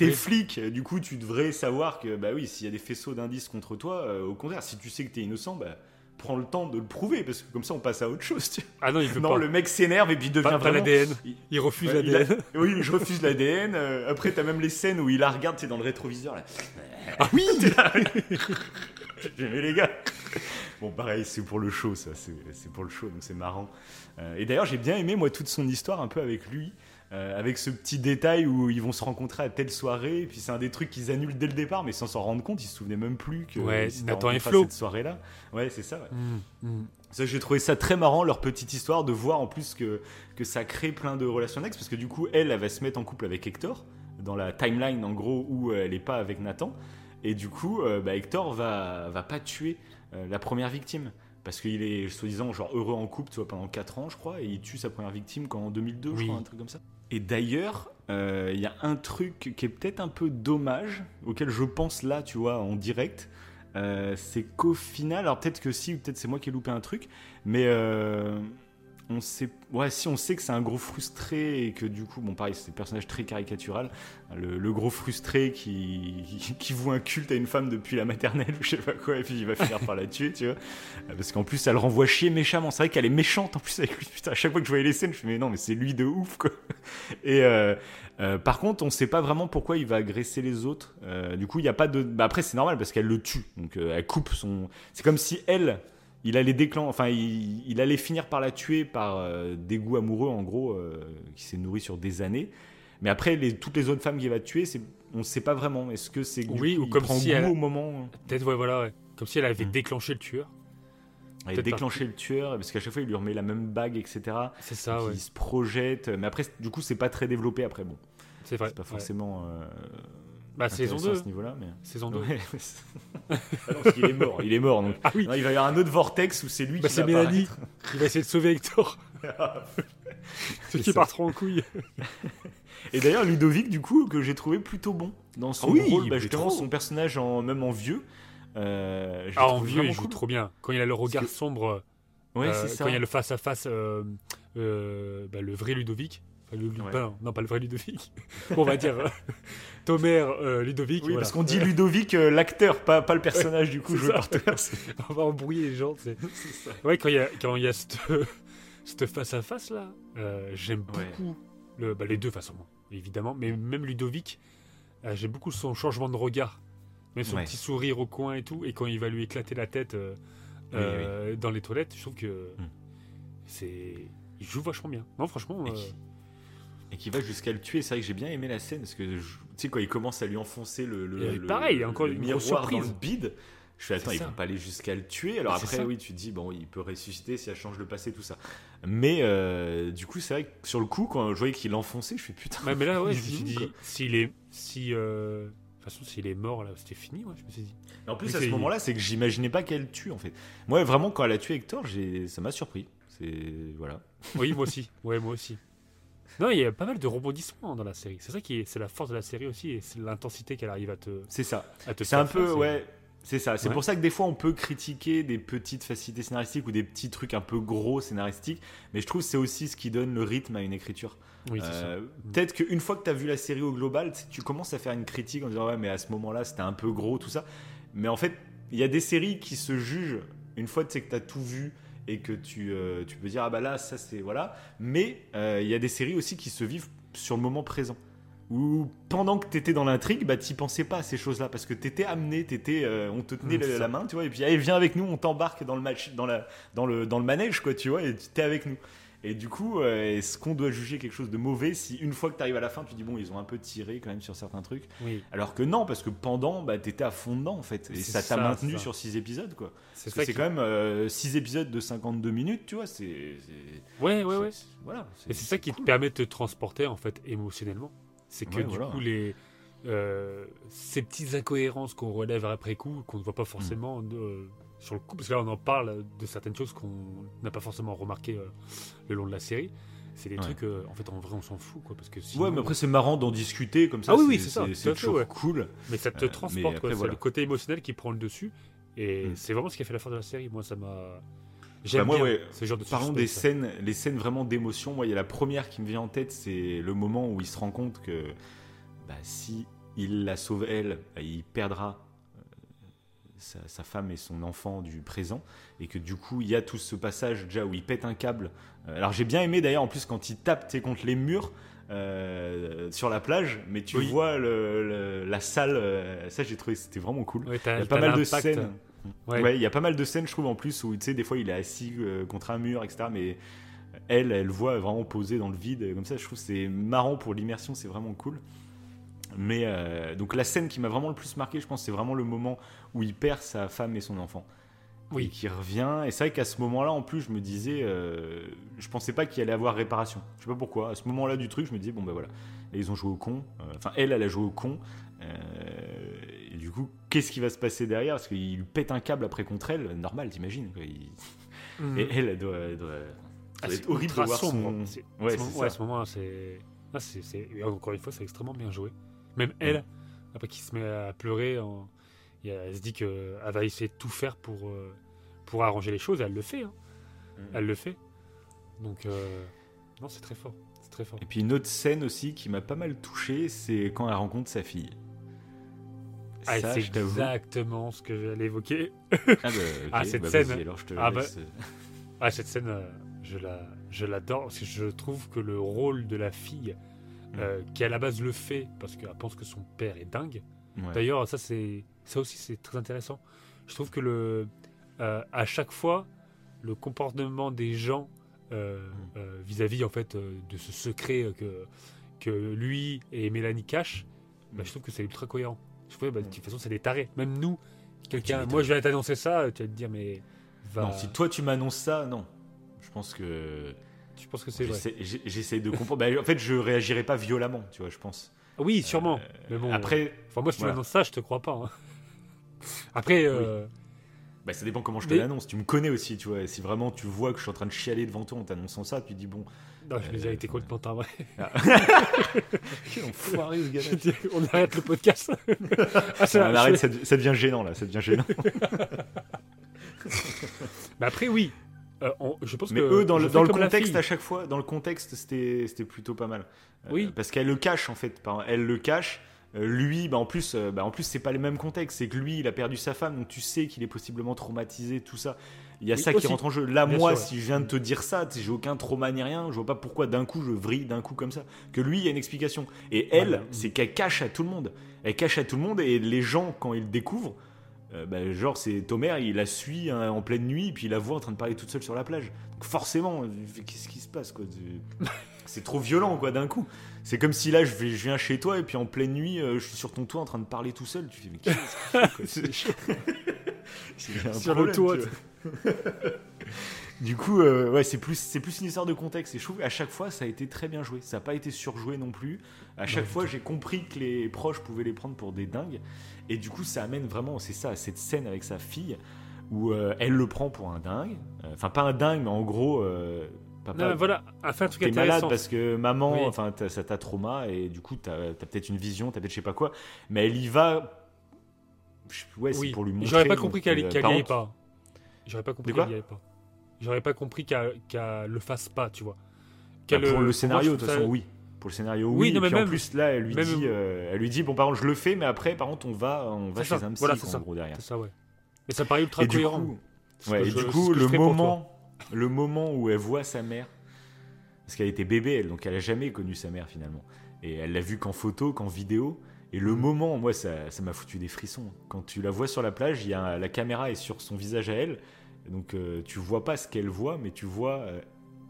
T'es
Oui.
flic, du coup tu devrais savoir que, bah oui, s'il y a des faisceaux d'indices contre toi, euh, au contraire, si tu sais que t'es innocent, bah prends le temps de le prouver, parce que comme ça on passe à autre chose. tu.
Ah non, il veut
Non,
pas.
le mec s'énerve et puis il devient
Pas,
vraiment.
l'ADN.
Il-
Il refuse
Ouais, il a-
l'ADN.
Oui, je refuse l'ADN. euh, après, t'as même les scènes où il la regarde, c'est dans le rétroviseur. Là.
Ah oui
J'aimais les gars. Bon, pareil, c'est pour le show, ça. C'est c'est pour le show, donc c'est marrant. Euh, et d'ailleurs, j'ai bien aimé, moi, toute son histoire un peu avec lui. Euh, avec ce petit détail où ils vont se rencontrer à telle soirée, et puis c'est un des trucs qu'ils annulent dès le départ, mais sans s'en rendre compte, ils se souvenaient même plus que
Ouais, Nathan et Flo.
cette soirée-là. Ouais, c'est ça. ouais.
Mm, mm.
Ça, j'ai trouvé ça très marrant, leur petite histoire, de voir en plus que, que ça crée plein de relations annexes, parce que du coup, elle, elle va se mettre en couple avec Hector, dans la timeline, en gros, où euh, elle n'est pas avec Nathan. Et du coup, euh, bah, Hector va, va pas tuer euh, la première victime. Parce qu'il est, soi-disant, genre heureux en couple, tu vois, pendant 4 ans, je crois, et il tue sa première victime qu'en 2002, je crois, un truc comme ça. Et d'ailleurs, euh, il y a un truc qui est peut-être un peu dommage, auquel je pense là, tu vois, en direct. euh, c'est qu'au final, alors peut-être que si, peut-être c'est moi qui ai loupé un truc, mais euh, on sait, ouais, si on sait que c'est un gros frustré et que du coup, bon, pareil, c'est un personnage très caricatural, le, gros frustré qui, qui, voue un culte à une femme depuis la maternelle ou je sais pas quoi, et puis il va finir par la tuer, tu vois. Euh, Parce qu'en plus, elle le renvoie chier méchamment. C'est vrai qu'elle est méchante en plus avec lui. Putain, à chaque fois que je voyais les scènes, je me disais, mais non, mais c'est lui de ouf, quoi. Et euh, euh, par contre, on sait pas vraiment pourquoi il va agresser les autres. Du coup, il y a pas de. Bah, après, c'est normal parce qu'elle le tue. Donc, elle coupe son. C'est comme si elle. Il allait déclen... enfin, il, il allait finir par la tuer par euh, dégoût amoureux, en gros, euh, qui s'est nourri sur des années. Mais après, les, toutes les autres femmes qu'il va tuer, c'est, on ne sait pas vraiment. Est-ce que c'est
Oui, ou
il
comme
prend
si
goût
elle-
au moment
Peut-être, ouais, voilà, ouais. Comme si elle avait
Mm.
déclenché le tueur.
Elle
Peut-être
déclenché le tueur, parce qu'à chaque fois, il lui remet la même bague, etc.
C'est ça, ouais.
se projette. Mais après, du coup, c'est pas très développé. Après, bon,
C'est vrai.
pas forcément. euh,
Bah, saison
intéressant
2.
à ce niveau-là. Mais...
Saison 2.
Ouais, mais c'est- Ah non, parce qu'il est mort. Il est mort. Donc,
Ah oui,
Non, il va y avoir un autre vortex où c'est lui
Bah,
qui
c'est
va
Mélanie. il va essayer de sauver Hector.
C'est
Ceux qui
ça.
trop en couille.
Et d'ailleurs, Ludovic, du coup, que j'ai trouvé plutôt bon dans son
Ah oui,
rôle, bah, justement, son personnage, en, même en vieux. euh,
Ah, en vieux, il joue
cool.
trop bien. Quand il a le regard
que-
sombre,
Ouais,
euh,
c'est ça.
quand il y a le face-à-face, euh, euh, bah, le vrai Ludovic. Enfin, le-
Ouais.
bah, non, pas le vrai Ludovic. on va dire euh, Tomer euh, Ludovic.
Oui,
voilà.
parce qu'on dit Ludovic, euh, l'acteur, pas, pas le personnage, du coup, joué par
on va embrouiller les gens. c'est-
c'est ça.
Ouais, quand il y a, quand il y a cette, cette face-à-face là, euh, j'aime
Ouais.
beaucoup le, bah, les deux façons, évidemment, mais même Ludovic, euh, j'aime beaucoup son changement de regard, même son
Ouais.
petit sourire au coin et tout, et quand il va lui éclater la tête euh,
Oui,
euh, dans les toilettes, je trouve que
Hmm.
c'est, il joue vachement bien. Non, franchement,
Et
euh,
Et qui va jusqu'à le tuer. C'est vrai que j'ai bien aimé la scène parce que, je- tu sais, quand il commence à lui enfoncer le, le,
pareil, encore une
miroir
grosse
dans
surprise.
le bide, je fais, attends, ils
ça.
vont pas aller jusqu'à le tuer. Alors après,
ça.
oui, tu te dis, bon, il peut ressusciter si elle change le passé, tout ça. Mais euh, du coup, c'est vrai que sur le coup, quand je voyais qu'il enfonçait, je fais putain.
ouais, mais là, ouais, je me suis dit, s'il est, si, euh, de toute façon, s'il est mort là, c'était fini, ouais, je me suis dit.
Et en plus, à ce moment-là, c'est que j'imaginais pas qu'elle tue en fait. Moi, vraiment, quand elle a tué Hector, ça m'a surpris. C'est voilà.
Oui, moi aussi. Ouais, moi aussi. Non, il y a pas mal de rebondissements dans la série. C'est ça qui est, c'est la force de la série aussi, et c'est l'intensité qu'elle arrive à te,
C'est ça. C'est un peu, ouais. C'est ça. C'est
Ouais.
pour ça que des fois, on peut critiquer des petites facilités scénaristiques ou des petits trucs un peu gros scénaristiques. Mais je trouve que c'est aussi ce qui donne le rythme à une écriture.
Oui.
Euh, Peut-être qu'une fois que tu as vu la série au global, tu commences à faire une critique en disant ouais, mais à ce moment-là, c'était un peu gros, tout ça. Mais en fait, il y a des séries qui se jugent une fois que tu as tout vu et que tu, euh, tu peux dire ah bah là, ça c'est voilà. Mais euh, il y a des séries aussi qui se vivent sur le moment présent. Où pendant que tu étais dans l'intrigue, bah t'y pensais pas à ces choses-là parce que t'étais amené, t'étais, euh, on te tenait
Mm,
la, la main, tu vois, et puis allez viens avec nous, on t'embarque dans le match, dans la, dans le, dans le manège quoi, tu vois, et t'es avec nous. Et du coup, euh, est-ce qu'on doit juger quelque chose de mauvais si une fois que tu arrives à la fin, tu dis bon, ils ont un peu tiré quand même sur certains trucs
Oui,
Alors que non, parce que pendant, bah, t'étais à fond dedans en fait. Et ça t'a maintenu
ça.
sur 6 épisodes quoi.
c'est qui-
quand même 6 épisodes de 52 minutes, tu vois. C'est.
Ouais, ouais, ouais.
Voilà.
Et c'est ça qui te permet de te transporter en fait émotionnellement. C'est que
Ouais,
du
voilà.
coup les euh, ces petites incohérences qu'on relève après coup, qu'on ne voit pas forcément
Mm.
de- sur le coup, parce que là on en parle de certaines choses qu'on n'a pas forcément remarqué euh, le long de la série. C'est des
Ouais.
trucs, euh, en fait, en vrai, on s'en fout, quoi, parce que sinon-
Ouais, mais après c'est marrant d'en discuter comme ça.
Ah oui, oui, c'est ça,
C'est toujours
ouais.
cool.
Mais ça te
Euh,
transporte, quoi. C'est le côté émotionnel qui prend le dessus. Et
Mm.
c'est vraiment ce qui a fait la force de la série. Moi, ça m'a. J'aime
Bah, ouais.
ce genre de
Parlons des scènes, les scènes vraiment d'émotion. Moi, il y a la première qui me vient en tête, c'est le moment où il se rend compte que bah, si il la sauve elle, bah, il perdra euh, sa, sa femme et son enfant du présent, et que du coup, il y a tout ce passage déjà où il pète un câble. Euh, alors, j'ai bien aimé d'ailleurs en plus quand il tape contre les murs. euh, sur la plage, mais tu
Oui.
vois le- le- la salle, euh, ça j'ai trouvé c'était vraiment cool. Il y a pas mal de scènes.
Ouais.
Ouais, il y a pas mal de scènes, je trouve, en plus, où tu sais, des fois, il est assis euh, contre un mur, etc. Mais elle, elle voit vraiment posée dans le vide, comme ça. Je trouve c'est marrant pour l'immersion, c'est vraiment cool. Mais euh, donc, la scène qui m'a vraiment le plus marqué, je pense, c'est vraiment le moment où il perd sa femme et son enfant.
Oui.
Et qui revient. Et c'est vrai qu'à ce moment-là, en plus, je me disais, euh, je pensais pas qu'il allait avoir réparation. Je sais pas pourquoi. À ce moment-là du truc, je me disais, bon, ben voilà. Là, ils ont joué au con. Euh, Enfin, elle, elle a joué au con. Euh, et du coup, qu'est-ce qui va se passer derrière? Parce qu'il lui pète un câble après contre elle. Normal, t'imagines. Il-
Mhm.
Et elle, elle doit, elle doit- ça
Ah,
doit être horrible de voir son...
C'est-
Ouais,
ce
c'est
ouais, à ce moment-là, c'est. Ah, c'est, et encore une fois, c'est extrêmement bien joué. Même elle, après qu'il se met à pleurer, en- et elle se dit qu'elle va essayer de tout faire pour, euh, pour arranger les choses, et elle le fait. hein.
Mm.
Elle le fait. Donc, euh, non, c'est très fort. C'est très fort.
Et puis une autre scène aussi qui m'a pas mal touché, c'est quand elle rencontre sa fille.
Ah, c'est exactement ce que j'allais évoquer.
Ah, bah,
Ah, cette
bah,
scène.
alors je te
Ah, bah. Ah, cette scène, euh, je, la, je l'adore parce que je trouve que le rôle de la fille, euh, qui à la base le fait parce qu'elle pense que son père est dingue.
Ouais.
D'ailleurs, ça, c'est, ça aussi, c'est très intéressant. Je trouve que le, euh, à chaque fois, le comportement des gens euh, euh, vis-à-vis en fait de ce secret que, que lui et Mélanie cachent, bah, je trouve que c'est ultra cohérent. Je trouve, bah, de toute façon, c'est des tarés. Même nous, quelqu'un, moi, je vais t'annoncer ça, tu vas te dire, mais va.
Non, si toi tu m'annonces ça, non. Je pense que
Tu penses que c'est vrai?
j'essaie de comprendre. Bah, en fait, je réagirais pas violemment, tu vois, je pense.
Oui, sûrement.
Euh,
mais bon,
Après,
enfin, moi, si tu
voilà.
m'annonces ça, je te crois pas. hein. Après, euh,
bah, ça dépend comment je te
Mais-
l'annonce. Tu me connais aussi, tu vois. Si vraiment tu vois que je suis en train de chialer devant toi en t'annonçant ça, tu dis bon.
non,
Euh,
elle était complètement taré.
Quel enfoiré ce
Je dis, On arrête le podcast. ah, c'est
On arrête, ça, ça devient gênant là, ça devient gênant.
Mais après, oui. Euh, on- je pense
Mais
que
eux, dans le, dans le contexte, à chaque fois, dans le contexte, c'était plutôt pas mal. Euh,
Oui.
Parce qu'elle le cache en fait. Elle le cache. Euh, lui, bah en plus, euh, bah en plus, c'est pas les mêmes contextes. C'est que lui, il a perdu sa femme, donc tu sais qu'il est possiblement traumatisé, tout ça. Il y a
Oui,
ça qui rentre en jeu. Là,
Bien
moi,
sûr, ouais.
si je viens de te dire ça, j'ai aucun trauma ni rien. Je vois pas pourquoi d'un coup je vrille d'un coup comme ça. Que lui, il y a une explication. Et elle,
Voilà.
c'est qu'elle cache à tout le monde. Elle cache à tout le monde et les gens, quand ils le découvrent, euh, bah, genre c'est Tomer, il la suit hein, en pleine nuit, puis il la voit en train de parler toute seule sur la plage. Donc forcément, euh, qu'est-ce qui se passe quoi C'est- trop violent quoi d'un coup. C'est comme si là je, vais, je viens chez toi et puis en pleine nuit euh, je suis sur ton toit en train de parler tout seul. Tu fais mais qu'est-ce que c'est
Sur le toit.
Du coup, euh, ouais, c'est plus, c'est plus une histoire de contexte. Et je trouve qu'à chaque fois, ça a été très bien joué. Ça n'a pas été surjoué non plus. À chaque fois, j'ai compris que les proches pouvaient les prendre pour des dingues. Et du coup, ça amène vraiment, c'est ça, cette scène avec sa fille où euh, elle le prend pour un dingue. Enfin, pas un dingue, mais en gros, euh, papa,
Non, voilà, à faire un truc
t'es malade parce que maman,
Oui.
enfin, ça t'a trauma et du coup, t'as as, peut-être une vision, t'as peut-être je sais pas quoi. Mais elle y va. Ouais, c'est
oui,
pour lui montrer.
j'aurais pas compris qu'elle
euh, par
y pas. J'aurais pas compris qu'elle y aille pas. J'aurais pas compris qu'elle qu'elle le fasse pas, tu vois.
bah, pour
euh,
le scénario,
moi,
de toute façon,
ça-
oui. Pour le scénario, oui.
Oui,
et
non, mais
puis en
même-
plus, là, elle lui
même-
dit, euh, elle lui dit, bon, par contre, je le fais, mais après, par contre, on va, on va
C'est
chez
ça,
un psy,
voilà, c'est ça.
en gros derrière.
C'est ça, ouais. Mais ça paraît ultra
Et du
cohérent.
ouais, et du coup, le moment, le moment où elle voit sa mère, parce qu'elle était bébé, elle, donc elle a jamais connu sa mère finalement, et elle l'a vue qu'en photo, qu'en vidéo. Et le
Mhm.
moment, moi, ça ça m'a foutu des frissons. Quand tu la vois sur la plage, il y a la caméra est sur son visage à elle, donc euh, tu vois pas ce qu'elle voit, mais tu vois euh,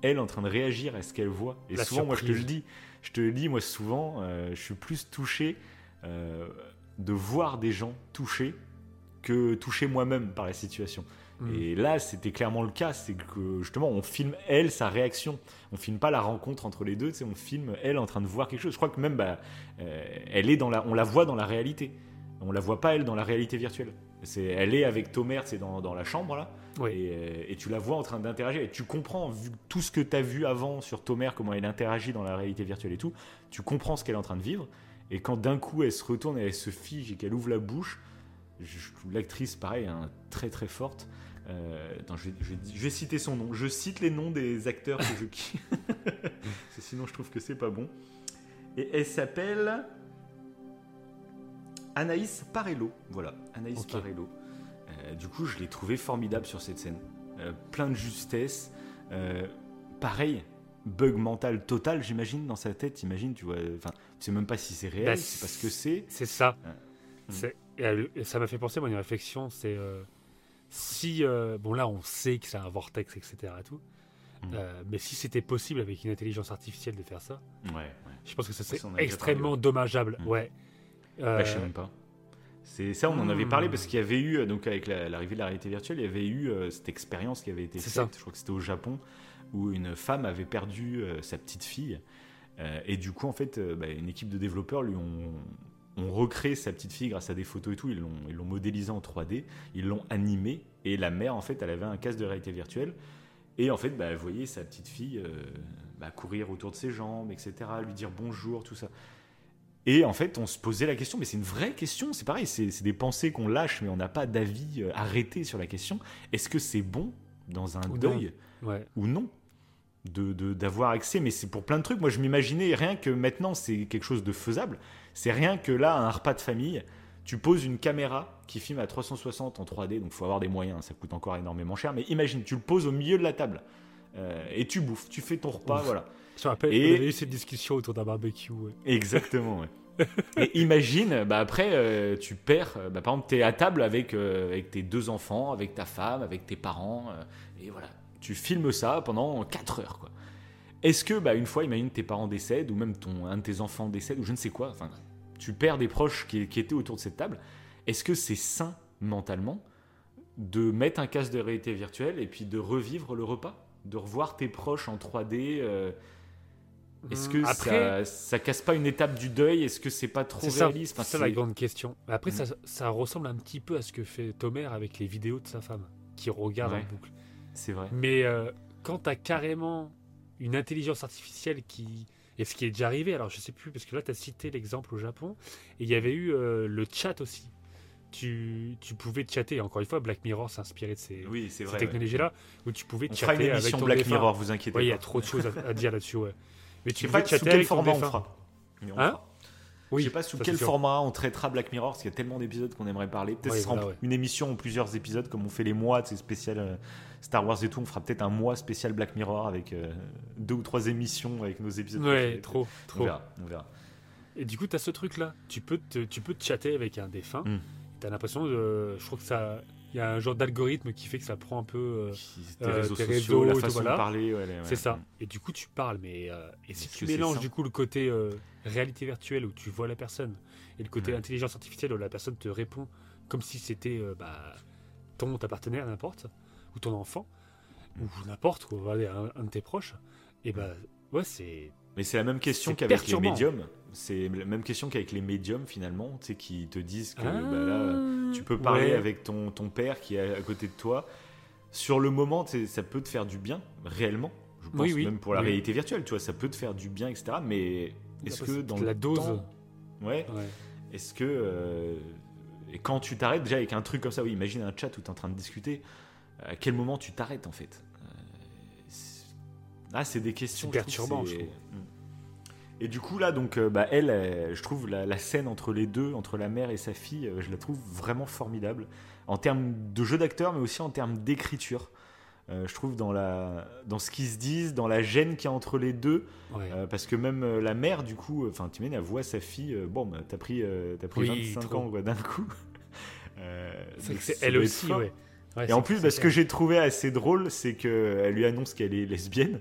elle en train de réagir à ce qu'elle voit. Et
La
souvent, moi, je te le dis, je te le dis, moi, souvent, euh, je suis plus touché euh, de voir des gens touchés que touché moi-même par la situation.
Mm.
Et là, c'était clairement le cas, c'est que justement, on filme elle, sa réaction. On filme pas la rencontre entre les deux, on filme elle en train de voir quelque chose. Je crois que même, bah, euh, elle est dans la, on la voit dans la réalité. On la voit pas elle dans la réalité virtuelle. C'est, elle est avec Tomer, c'est dans, dans la chambre là,
Oui.
et, euh, et tu la vois en train d'interagir. Et tu comprends, vu tout ce que tu as vu avant sur Tomer, comment elle interagit dans la réalité virtuelle et tout, tu comprends ce qu'elle est en train de vivre. Et quand d'un coup elle se retourne et elle se fige et qu'elle ouvre la bouche, l'actrice, pareil, hein, très très forte. Euh, attends, je vais, je vais- je vais citer son nom. Je cite les noms des acteurs que je kiffe. Parce que sinon, je trouve que c'est pas bon. Et elle s'appelle Anaïs Parello. Voilà, Anaïs
Ok.
Parello. Euh, du coup, je l'ai trouvé formidable sur cette scène. Euh, plein de justesse. Pareil, bug mental total, j'imagine, dans sa tête. Imagine, tu vois. Enfin, tu sais même pas si c'est réel,
Bah,
tu sais pas ce que c'est.
C'est ça. C'est- ça m'a fait penser, moi, une réflexion, c'est si, euh, bon là, on sait que c'est un vortex, etc. Et tout,
Mm.
euh, mais si c'était possible avec une intelligence artificielle de faire ça,
Ouais, ouais.
je pense que ça
déjà
extrêmement dommageable.
Mm.
Ouais.
Bah, je sais
Euh,
même pas. C'est ça, on en avait parlé
Hmm.
parce qu'il y avait eu, donc avec la- l'arrivée de la réalité virtuelle, il y avait eu cette expérience qui avait été
C'est
faite,
ça.
je crois que c'était au Japon, où une femme avait perdu sa petite fille. Et du coup, en fait, bah, une équipe de développeurs lui ont, ont recréé sa petite fille grâce à des photos et tout. Ils l'ont, ils l'ont modélisée en 3D, ils l'ont animée. Et la mère, en fait, elle avait un casque de réalité virtuelle. Et en fait, bah, elle voyait sa petite fille euh, bah, courir autour de ses jambes, etc., lui dire bonjour, tout ça. Et en fait, on se posait la question, mais c'est une vraie question, c'est pareil, c'est c'est des pensées qu'on lâche, mais on n'a pas d'avis euh, arrêté sur la question. Est-ce que c'est bon dans un
Ou
deuil
Ouais.
ou non? De de- d'avoir accès mais c'est pour plein de trucs moi je m'imaginais rien que maintenant c'est quelque chose de faisable c'est rien que là un repas de famille tu poses une caméra qui filme à 360 en 3D donc faut avoir des moyens ça coûte encore énormément cher mais imagine tu le poses au milieu de la table euh, et tu bouffes tu fais ton repas
Ouf.
voilà
Je me rappelle,
Et-
on avait eu cette discussion autour d'un barbecue. ouais.
Exactement, ouais. Et imagine, bah après, euh, tu perds, euh, bah par exemple, tu es à table avec, euh, avec tes deux enfants, avec ta femme, avec tes parents, euh, et voilà, tu filmes ça pendant 4 heures, quoi. Est-ce que, bah, une fois, imagine tes parents décèdent, ou même ton, un de tes enfants décède, ou je ne sais quoi, enfin, tu perds des proches qui, qui étaient autour de cette table, est-ce que c'est sain mentalement de mettre un casque de réalité virtuelle et puis de revivre le repas? De revoir tes proches en 3D euh, est-ce que ça,
Après,
ça casse pas une étape du deuil? Est-ce que c'est pas trop
c'est ça,
réaliste?
C'est ça la grande question. Après,
Mm.
ça, ça ressemble un petit peu à ce que fait Tomer avec les vidéos de sa femme, qui regarde
Ouais.
en boucle.
C'est vrai.
Mais euh, quand tu as carrément une intelligence artificielle qui. Et ce qui est déjà arrivé, alors je sais plus, parce que là tu as cité l'exemple au Japon, et il y avait eu euh, le chat aussi. Tu, tu pouvais chatter, encore une fois, Black Mirror s'inspirait de ces,
Oui, c'est
ces
vrai. ouais.
technologies-là, où tu pouvais
On fera
chatter
une
avec ton
Black
défunt.
Mirror, vous inquiétez
Ouais, il y
pas.
a trop de choses à, à dire là-dessus, ouais. Mais tu
pas
pouvais
sous
chatter
quel
avec ton défunt.
fera. Mais on
Hein
fera.
Oui,
je sais pas sous quel format on traitera Black Mirror, parce qu'il y a tellement d'épisodes qu'on aimerait parler. Peut-être
Ouais,
ce sera
voilà,
en-
ouais.
une émission en plusieurs épisodes, comme on fait les mois, c'est spécial euh, Star Wars et tout. On fera peut-être un mois spécial Black Mirror avec euh, deux ou trois émissions avec nos épisodes.
Ouais, trop,
On
trop.
verra, on verra.
Et du coup, tu as ce truc-là. Tu peux, te, tu peux te chatter avec un défunt.
Mm.
Tu as l'impression de. Je crois que ça. Il y a un genre d'algorithme qui fait que ça prend un peu. euh,
Tes
Euh,
réseaux
tes
sociaux,
réseaux
la
tout,
façon
voilà.
de parler. ouais, ouais,
c'est ça.
ouais.
Et du coup, tu parles. Mais euh, et si tu mélanges du coup le côté euh, réalité virtuelle où tu vois la personne et le côté
Ouais.
intelligence artificielle où la personne te répond comme si c'était euh, bah, ton ta partenaire n'importe ou ton enfant ou n'importe ou voilà, un, un de tes proches. Et bah ouais, c'est
Mais c'est la même question qu'avec les médiums. C'est la même question qu'avec les médiums finalement, tu sais, qui te disent que
Ah,
bah, là, tu peux parler
ouais.
avec ton, ton père qui est à côté de toi. Sur le moment, ça peut te faire du bien, réellement. Je pense
Oui, oui,
même pour la
oui.
réalité virtuelle, tu vois, ça peut te faire du bien, etc. Mais est-ce
Après,
que dans
la dose.
temps- ouais,
Ouais.
est-ce que euh, et quand tu t'arrêtes déjà avec un truc comme ça, oui, imagine un chat où tu es en train de discuter. À quel moment tu t'arrêtes en fait? Ah, c'est des questions.
C'est
je trouve,
perturbant,
c'est-
je trouve.
Mm. Et du coup là, donc, euh, bah, elle, euh, je trouve la, la scène entre les deux, entre la mère et sa fille, je la trouve vraiment formidable en termes de jeu d'acteur, mais aussi en termes d'écriture. Euh, je trouve dans la, dans ce qu'ils se disent, dans la gêne qu'il y a entre les deux,
Ouais.
euh, parce que même la mère, du coup, enfin, tu elle voit sa fille, euh, bon, bah, t'as pris, t'as pris
Oui,
25
trop.
ans d'un coup.
C'est elle aussi, ouais. Ouais,
Et en plus, bah, ce que j'ai trouvé assez drôle, c'est qu'elle lui annonce qu'elle est lesbienne.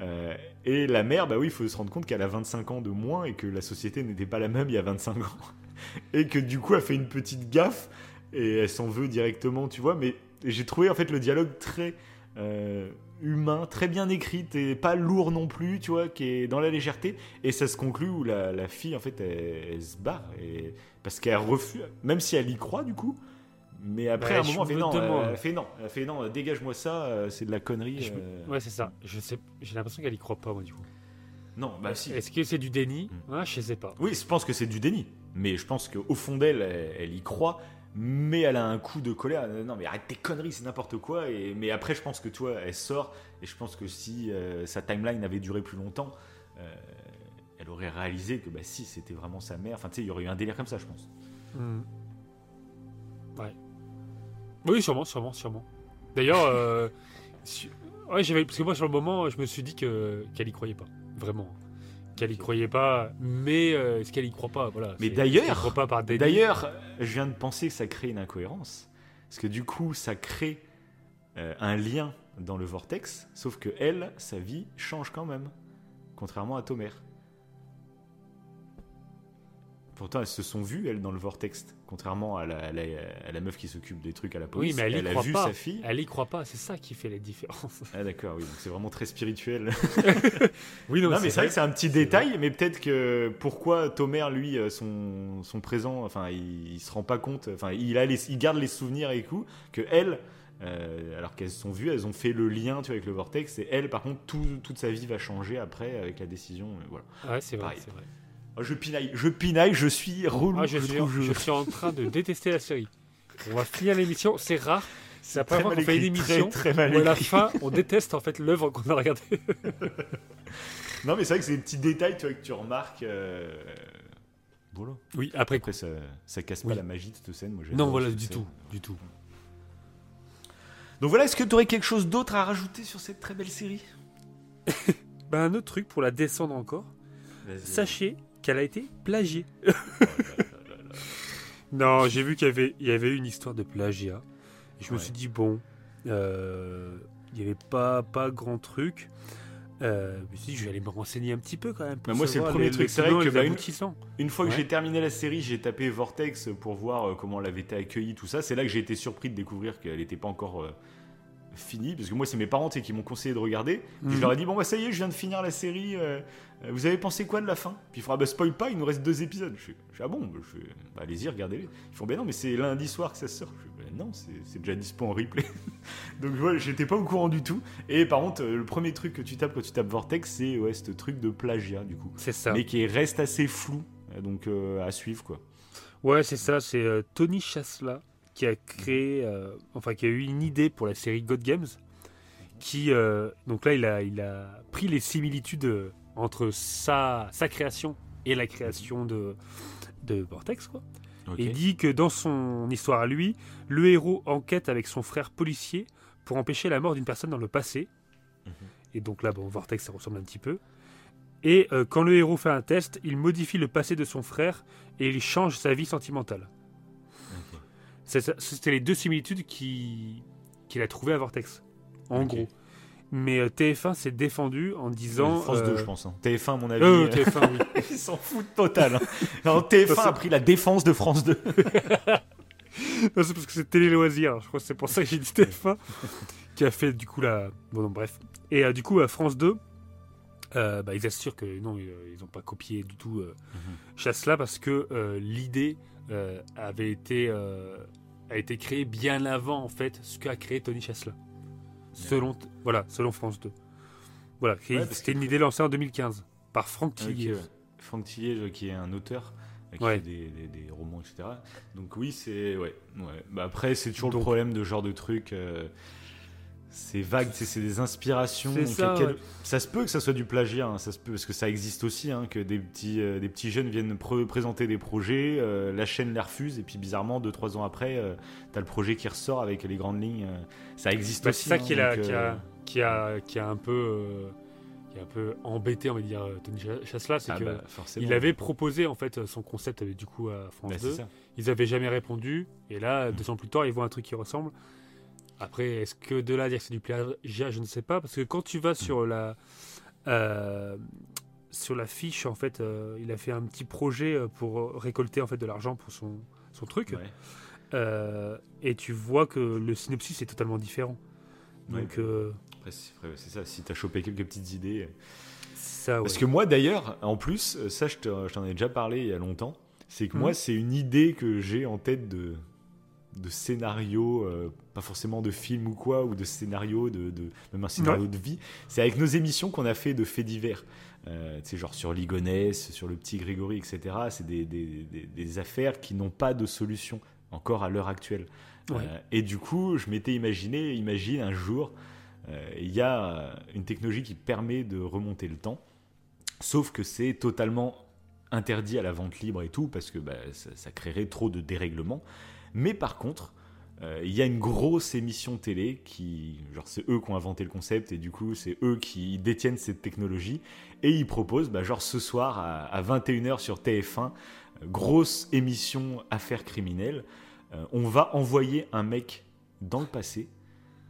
Euh, et la mère, bah oui, il faut se rendre compte qu'elle a 25 ans de moins et que la société n'était pas la même il y a 25 ans. Et que du coup, elle fait une petite gaffe et elle s'en veut directement, tu vois. Mais j'ai trouvé en fait le dialogue très euh, humain, très bien écrit et pas lourd non plus, tu vois, qui est dans la légèreté. Et ça se conclut où la, la fille, en fait, elle, elle se barre. Et, parce qu'elle refuse, même si elle y croit du coup. Mais après, à un moment, elle fait non,
demande.
elle fait non, elle fait non, dégage-moi ça, euh, c'est de la connerie.
Je
euh.
Ouais, c'est ça. Je sais, j'ai l'impression qu'elle y croit pas, moi, du coup.
Non, bah si.
Est-ce que c'est du déni
Mm.
Ah, Je sais pas.
Oui, je pense que c'est du déni. Mais je pense qu'au fond d'elle, elle, elle y croit. Mais elle a un coup de colère. Euh, Non, mais arrête tes conneries, c'est n'importe quoi. Et, mais après, je pense que toi, elle sort. Et je pense que si euh, sa timeline avait duré plus longtemps, elle aurait réalisé que bah si, c'était vraiment sa mère. Enfin, tu sais, il y aurait eu un délire comme ça, je pense.
Hmm. Oui, sûrement, sûrement, sûrement. D'ailleurs, euh, su- ouais, j'avais parce que moi sur le moment, je me suis dit que qu'elle y croyait pas, vraiment, qu'elle y croyait pas. Mais euh, est-ce qu'elle y croit pas? Voilà.
Mais d'ailleurs- D'ailleurs, je viens de penser que ça crée une incohérence. Parce que du coup, ça crée euh, un lien dans le vortex. Sauf que elle, sa vie change quand même. Contrairement à Tomer. Pourtant, elles se sont vues, elles, dans le vortex. Contrairement à la, à la- à la meuf qui s'occupe des trucs à la police.
Oui, mais elle y
a
croit
vu
pas.
sa fille.
Elle y croit pas. C'est ça qui fait la différence.
Ah d'accord, oui, donc c'est vraiment très spirituel.
oui,
Non, mais c'est vrai que c'est un petit détail, mais peut-être que pourquoi Tomer, lui, euh, son, son présent, enfin, il, il se rend pas compte, enfin, il, a les- il garde les souvenirs et tout, que elle, euh, alors qu'elles sont vues, elles ont fait le lien tu vois, avec le vortex, et elle, par contre, tout- toute sa vie va changer après avec la décision. euh, voilà.
Ouais, c'est vrai, c'est vrai.
Oh, je pinaille, je pinaille, je suis relou.
Ah, je,
je
suis,
trouve,
je suis en train de détester la série. On va finir l'émission, c'est rare. C'est la
très
première fois
mal
qu'on fait une
très,
émission
très mal
où à la fin, on déteste en fait l'œuvre qu'on a regardée.
Non, mais c'est vrai que c'est des petits détails tu vois, que tu remarques. euh, Voilà.
Oui, après
Après, ça, ça casse pas
Oui.
la magie de cette scène. Moi,
Non, voilà, du
scène.
tout, du tout.
Donc voilà, est-ce que tu aurais quelque chose d'autre à rajouter sur cette très belle série?
Bah, un autre truc pour la descendre encore. Sachez qu'elle a été plagiée. non, j'ai vu qu'il y avait, il y avait une histoire de plagiat. Et je me suis dit, bon, euh, il n'y avait pas, pas grand truc. Euh, je me suis dit, je vais aller me renseigner un petit peu quand même. pour
Bah, moi, c'est le premier
les-
truc. C'est vrai que, bah, une-. Une fois que
Ouais.
j'ai terminé la série, j'ai tapé Vortex pour voir euh, comment elle avait été accueillie, tout ça. C'est là que j'ai été surpris de découvrir qu'elle n'était pas encore finie. Parce que moi, c'est mes parents qui m'ont conseillé de regarder. Puis je
Mhm.
leur ai dit, bon, bah ça y est, je viens de finir la série. euh, euh, vous avez pensé quoi de la fin? Puis il faudra, bah spoil pas, il nous reste deux épisodes. Je fais, ah bon Bah, bah, Allez-y, regardez-les. Ils font, ben non, mais c'est lundi soir que ça sort. Je fais, Bah, non, c'est déjà dispo en replay. Donc voilà, j'étais pas au courant du tout. Et par contre, euh, le premier truc que tu tapes quand tu tapes Vortex, c'est ouais, ce truc de plagiat, du coup.
C'est ça.
Mais qui reste assez flou. Donc euh, à suivre, quoi.
Ouais, c'est ça. C'est euh, Tony Chasla qui a créé, euh, enfin, qui a eu une idée pour la série God Games. Qui, euh, donc là, il a, il a pris les similitudes euh, entre sa, sa création et la création de, de Vortex, quoi. Et il dit que dans son histoire à lui, le héros enquête avec son frère policier pour empêcher la mort d'une personne dans le passé.
Mhm.
Et donc là, bon, Vortex, ça ressemble un petit peu. Et euh, quand le héros fait un test, il modifie le passé de son frère et il change sa vie sentimentale. C'était les deux similitudes qui- qu'il a trouvées à Vortex, en gros. Mais euh, TF1 s'est défendu en disant...
France 2,
euh,
je pense. hein. TF1, à mon avis.
euh,
euh,
TF1, oui.
Ils s'en foutent total. hein. Non, TF1
Ça, c'est-
a pris la défense de France 2.
Non, c'est parce que c'est Télé Loisirs. Je crois que c'est pour ça que j'ai dit TF1 qui a fait du coup la. Bon, non, bref. Et euh, du coup, France 2, euh, bah, ils assurent que non, ils n'ont pas copié du tout euh, Chasselas parce que euh, l'idée euh, avait été euh, a été créée bien avant en fait ce qu'a créé Tony Chasselas. Selon voilà, selon France 2. Voilà,
Ouais,
c'était une idée lancée en 2015 par Franck
Ok,
Tillier.
ouais. Franck Tillier, euh, qui est un auteur, qui
Ouais.
fait des, des- des romans, etc. Donc oui, c'est... Ouais, ouais. Bah, après, c'est toujours le
Donc-
problème de genre de truc. euh, c'est vague, c'est des inspirations.
Ça,
quel-
ouais.
ça se peut que ça soit du plagiat, hein, ça se peut, parce que ça existe aussi, hein, que des petits, euh, des petits jeunes viennent pr- présenter des projets, euh, la chaîne les refuse, et puis bizarrement, 2-3 ans après, euh, t'as le projet qui ressort avec les grandes lignes. euh, ça existe
Bah,
aussi.
c'est ça
hein,
qui, a, qui, a, qui a un peu qui a un peu embêté on va dire Tony Chasselas c'est
ah
que
bah,
il avait proposé en fait son concept du coup à France
Bah,
2
c'est ça.
ils avaient jamais répondu et là
Mm.
deux ans plus tard ils voient un truc qui ressemble après est-ce que de là dire que c'est du plagiat je ne sais pas parce que quand tu vas sur la euh, sur la fiche en fait euh, il a fait un petit projet euh, pour récolter en fait de l'argent pour son, son truc
Ouais.
Euh, et tu vois que le synopsis est totalement différent donc
Après, c'est ça, si t'as chopé quelques petites idées.
ça
Parce que moi d'ailleurs, en plus, ça je te- je t'en ai déjà parlé il y a longtemps, c'est que
Mhm.
moi c'est une idée que j'ai en tête de, de scénario, euh, pas forcément de film ou quoi, ou de scénario, de, de- même un scénario de vie. C'est avec nos émissions qu'on a fait de faits divers. Euh, tu sais, genre sur Ligonesse, sur le petit Grégory, etc. C'est des, des- des- des affaires qui n'ont pas de solution encore à l'heure actuelle.
Ouais.
Euh, et du coup, je m'étais imaginé, imagine un jour, euh, il y a une technologie qui permet de remonter le temps, sauf que c'est totalement interdit à la vente libre et tout, parce que bah, ça, ça créerait trop de dérèglements. Mais par contre, euh, il y a une grosse émission télé qui, genre, c'est eux qui ont inventé le concept et du coup, c'est eux qui détiennent cette technologie et ils proposent, bah, genre ce soir à, à 21h sur TF1, euh, grosse émission affaires criminelles. Euh, on va envoyer un mec dans le passé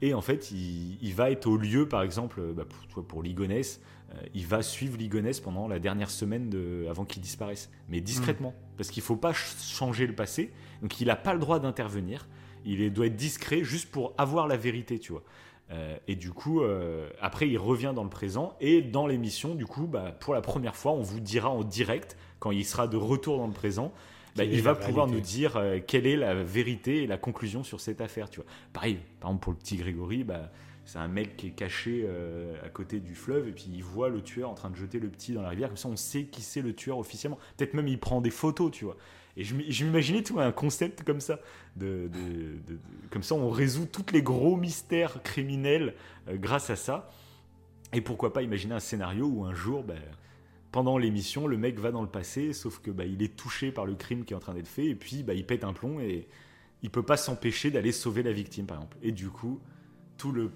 et en fait, il, il va être au lieu, par exemple, euh, bah, pour, Ligonesse, euh, il va suivre Ligonesse pendant la dernière semaine de, avant qu'il disparaisse, mais discrètement, parce qu'il faut pas ch- changer le passé, donc il n'a pas le droit d'intervenir. Il est- doit être discret juste pour avoir la vérité, tu vois. Euh, et du coup, euh, après, il revient dans le présent. Et dans l'émission, du coup, bah, pour la première fois, on vous dira en direct, quand il sera de retour dans le présent, bah, il va pouvoir
réalité
nous dire euh, quelle est la vérité et la conclusion sur cette affaire. Tu vois. Pareil, par exemple pour le petit Grégory, bah, c'est un mec qui est caché euh, à côté du fleuve et puis il voit le tueur en train de jeter le petit dans la rivière. Comme ça, on sait qui c'est le tueur officiellement. Peut-être même il prend des photos, tu vois. Et je, m'imaginais tout un concept comme ça. De, de- de- de- comme ça, on résout tous les gros mystères criminels euh, grâce à ça. Et pourquoi pas imaginer un scénario où un jour, bah, pendant l'émission, le mec va dans le passé, sauf que bah, il est touché par le crime qui est en train d'être fait, et puis bah, il pète un plomb et il peut pas s'empêcher d'aller sauver la victime, par exemple. Et du coup, tout le,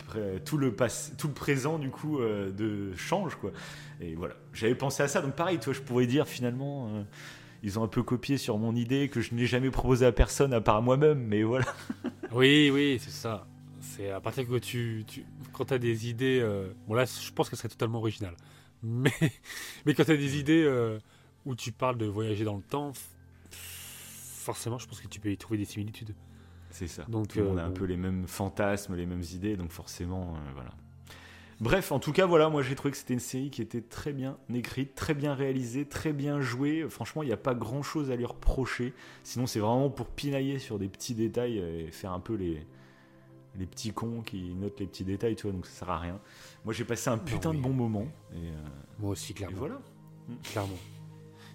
tout le, pass- tout le présent du coup euh, de change quoi. Et voilà, j'avais pensé à ça, donc pareil, toi, je pourrais dire finalement. euh, ils ont un peu copié sur mon idée que je n'ai jamais proposé à personne à part moi-même, mais voilà.
Oui, oui, c'est ça. C'est à partir que tu, tu quand as des idées, euh, bon là, je pense qu'elle serait totalement originale. Mais, mais quand tu as des idées euh, où tu parles de voyager dans le temps, forcément, je pense que tu peux y trouver des similitudes.
C'est ça.
Donc, euh,
a un
bon.
peu les mêmes fantasmes, les mêmes idées, donc forcément, euh, voilà. Bref, en tout cas, voilà, moi j'ai trouvé que c'était une série qui était très bien écrite, très bien réalisée, très bien jouée. Franchement, il n'y a pas grand chose à lui reprocher. Sinon, c'est vraiment pour pinailler sur des petits détails et faire un peu les, les petits cons qui notent les petits détails, tu vois, donc ça sert à rien. Moi j'ai passé un putain
oui.
de bon moment. Et, euh,
Moi aussi,
et
clairement.
voilà.
clairement.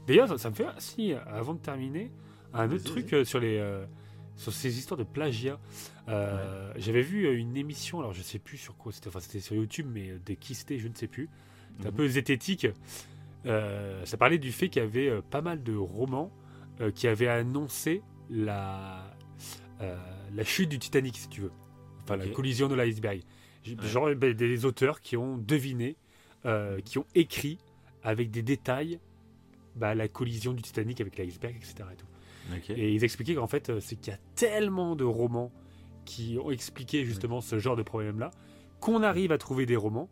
D'ailleurs, ça, ça me fait, si, avant de terminer, un autre truc euh, sur les, euh, sur ces histoires de plagiat. Euh, J'avais vu euh, une émission, alors je sais plus sur quoi c'était, enfin c'était sur YouTube, mais euh, des qui c'était, je ne sais plus. C'était un
Mhm.
peu zététique. Euh, ça parlait du fait qu'il y avait euh, pas mal de romans euh, qui avaient annoncé la, euh, la chute du Titanic, si tu veux. Enfin, la collision de l'iceberg.
Ouais.
Genre ben, des auteurs qui ont deviné, euh, qui ont écrit avec des détails bah, la collision du Titanic avec l'iceberg, etc. Et, tout. Et ils expliquaient qu'en fait, euh, c'est qu'il y a tellement de romans qui ont expliqué justement ce genre de problème-là qu'on arrive à trouver des romans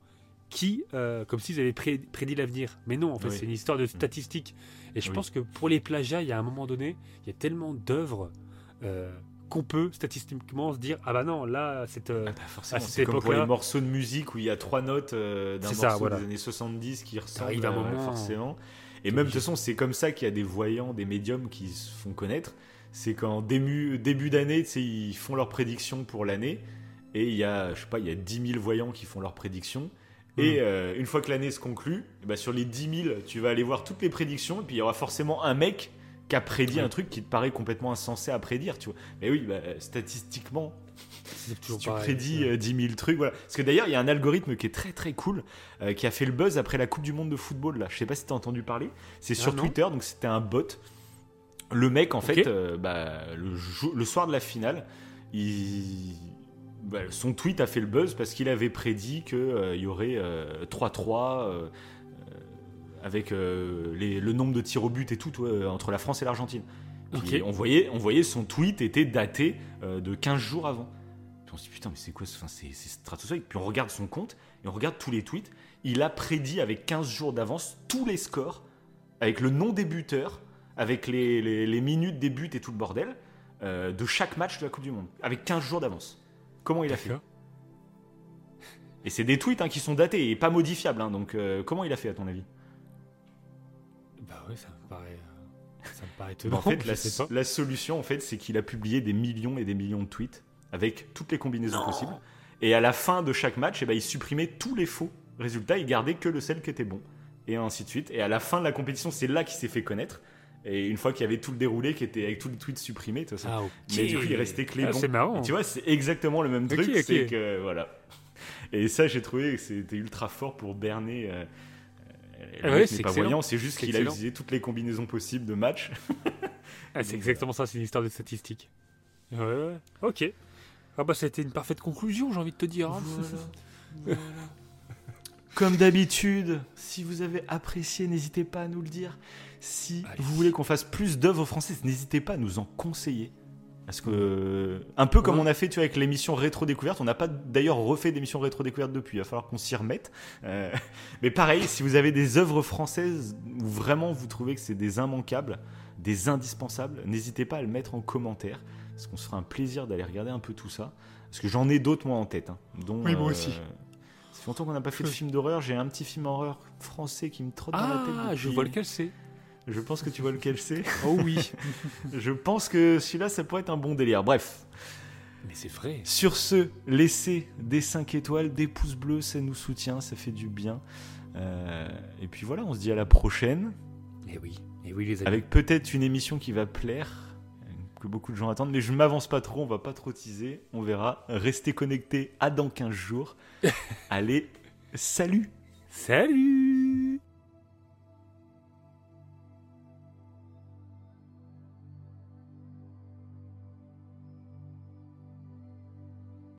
qui, euh, comme s'ils avaient pré- prédit l'avenir. Mais non, en fait,
Oui.
c'est une histoire de statistiques. Et je
Oui.
pense que pour les plagiats, il y a un moment donné, il y a tellement d'œuvres euh, qu'on peut statistiquement se dire ah bah non, là, c'est
Ah bah forcément,
à cette
c'est comme pour
époque-là-
les morceaux de musique où il y a trois notes euh, d'un morceau
ça, voilà.
des années 70 qui ressemblent
arrive un
euh,
moment,
forcément. Et même de toute façon, c'est comme ça qu'il y a des voyants, des médiums qui se font connaître. C'est qu'en début, début d'année, tu sais, ils font leurs prédictions pour l'année. Et il y a, je sais pas, il y a 10 000 voyants qui font leurs prédictions. Et
Mm.
euh, une fois que l'année se conclut, ben, sur les 10 000, tu vas aller voir toutes les prédictions. Et puis il y aura forcément un mec qui a prédit
Oui.
un truc qui te paraît complètement insensé à prédire, tu vois. Mais oui, bah, statistiquement,
c'est
si tu
pareil.
prédis euh, 10 000 trucs, voilà. Parce que d'ailleurs, il y a un algorithme qui est très très cool, euh, qui a fait le buzz après la Coupe du Monde de football. Là, je sais pas si t'as entendu parler. C'est sur
Ah, non.
Twitter, donc c'était un bot. Le mec, en fait, euh, bah, le, soir de la finale, il- bah, son tweet a fait le buzz parce qu'il avait prédit qu'il y aurait euh, 3-3 euh, euh, avec euh, les- le nombre de tirs au but et tout vois, entre la France et l'Argentine. On, voyait, on voyait son tweet était daté euh, de 15 jours avant. Puis on se dit putain mais c'est quoi ce- enfin, c'est, stratosphérique. Puis on regarde son compte et on regarde tous les tweets. Il a prédit avec 15 jours d'avance tous les scores, avec le nom des buteurs, avec les, les- les minutes des buts et tout le bordel, euh, de chaque match de la Coupe du Monde, avec 15 jours d'avance. Comment il a fait. Et c'est des tweets hein, qui sont datés et pas modifiables. hein, donc euh, comment il a fait à ton avis?
Bah oui, ça me paraît, euh, ça me paraît étonnant.
En fait, la, solution, en fait, c'est qu'il a publié des millions et des millions de tweets avec toutes les combinaisons possibles. Et à la fin de chaque match, eh ben, il supprimait tous les faux résultats, il gardait que le seul qui était bon, et ainsi de suite. Et à la fin de la compétition, c'est là qu'il s'est fait connaître. Et une fois qu'il y avait tout le déroulé, qui était avec tous les tweets supprimés, tout ça.
Ah.
Mais du coup, il restait que les
Ah,
bons.
C'est marrant.
Et tu vois, c'est exactement le même truc, c'est que voilà. Et ça, j'ai trouvé que c'était ultra fort pour berner. euh, le
Ah
mec
ouais,
n'est pas
excellent.
voyant, c'est juste qu'il a utilisé toutes les combinaisons possibles de match.
Ah, c'est exactement ça, c'est une histoire de statistiques. Ouais, ouais. Ok. Ah bah ça a été une parfaite conclusion, j'ai envie de te dire. hein.
Comme d'habitude, si vous avez apprécié, n'hésitez pas à nous le dire. Si
Allez.
vous voulez qu'on fasse plus d'œuvres françaises, n'hésitez pas à nous en conseiller. Parce que, un peu comme
Ouais.
on a fait tu vois, avec l'émission Rétro Découverte, on n'a pas d'ailleurs refait d'émission Rétro Découverte depuis, il va falloir qu'on s'y remette. Euh, mais pareil, si vous avez des œuvres françaises où vraiment vous trouvez que c'est des immanquables, des indispensables, n'hésitez pas à le mettre en commentaire. Parce qu'on se fera un plaisir d'aller regarder un peu tout ça. Parce que j'en ai d'autres moi en tête. hein, dont,
Oui, moi aussi.
Ça fait longtemps qu'on n'a pas fait de film d'horreur. J'ai un petit film horreur français qui me trotte dans la tête.
Ah, je vois lequel c'est.
Je pense que tu vois lequel c'est.
Oh oui.
Je pense que celui-là, ça pourrait être un bon délire. Bref.
Mais c'est vrai.
Sur ce, laissez des 5 étoiles, des pouces bleus, ça nous soutient, ça fait du bien. Euh, et puis voilà, on se dit à la prochaine.
Et oui. Et oui, les amis.
Avec peut-être une émission qui va plaire, que beaucoup de gens attendent. Mais je ne m'avance pas trop, on va pas trop teaser. On verra. Restez connectés à dans 15 jours. Allez, salut
Salut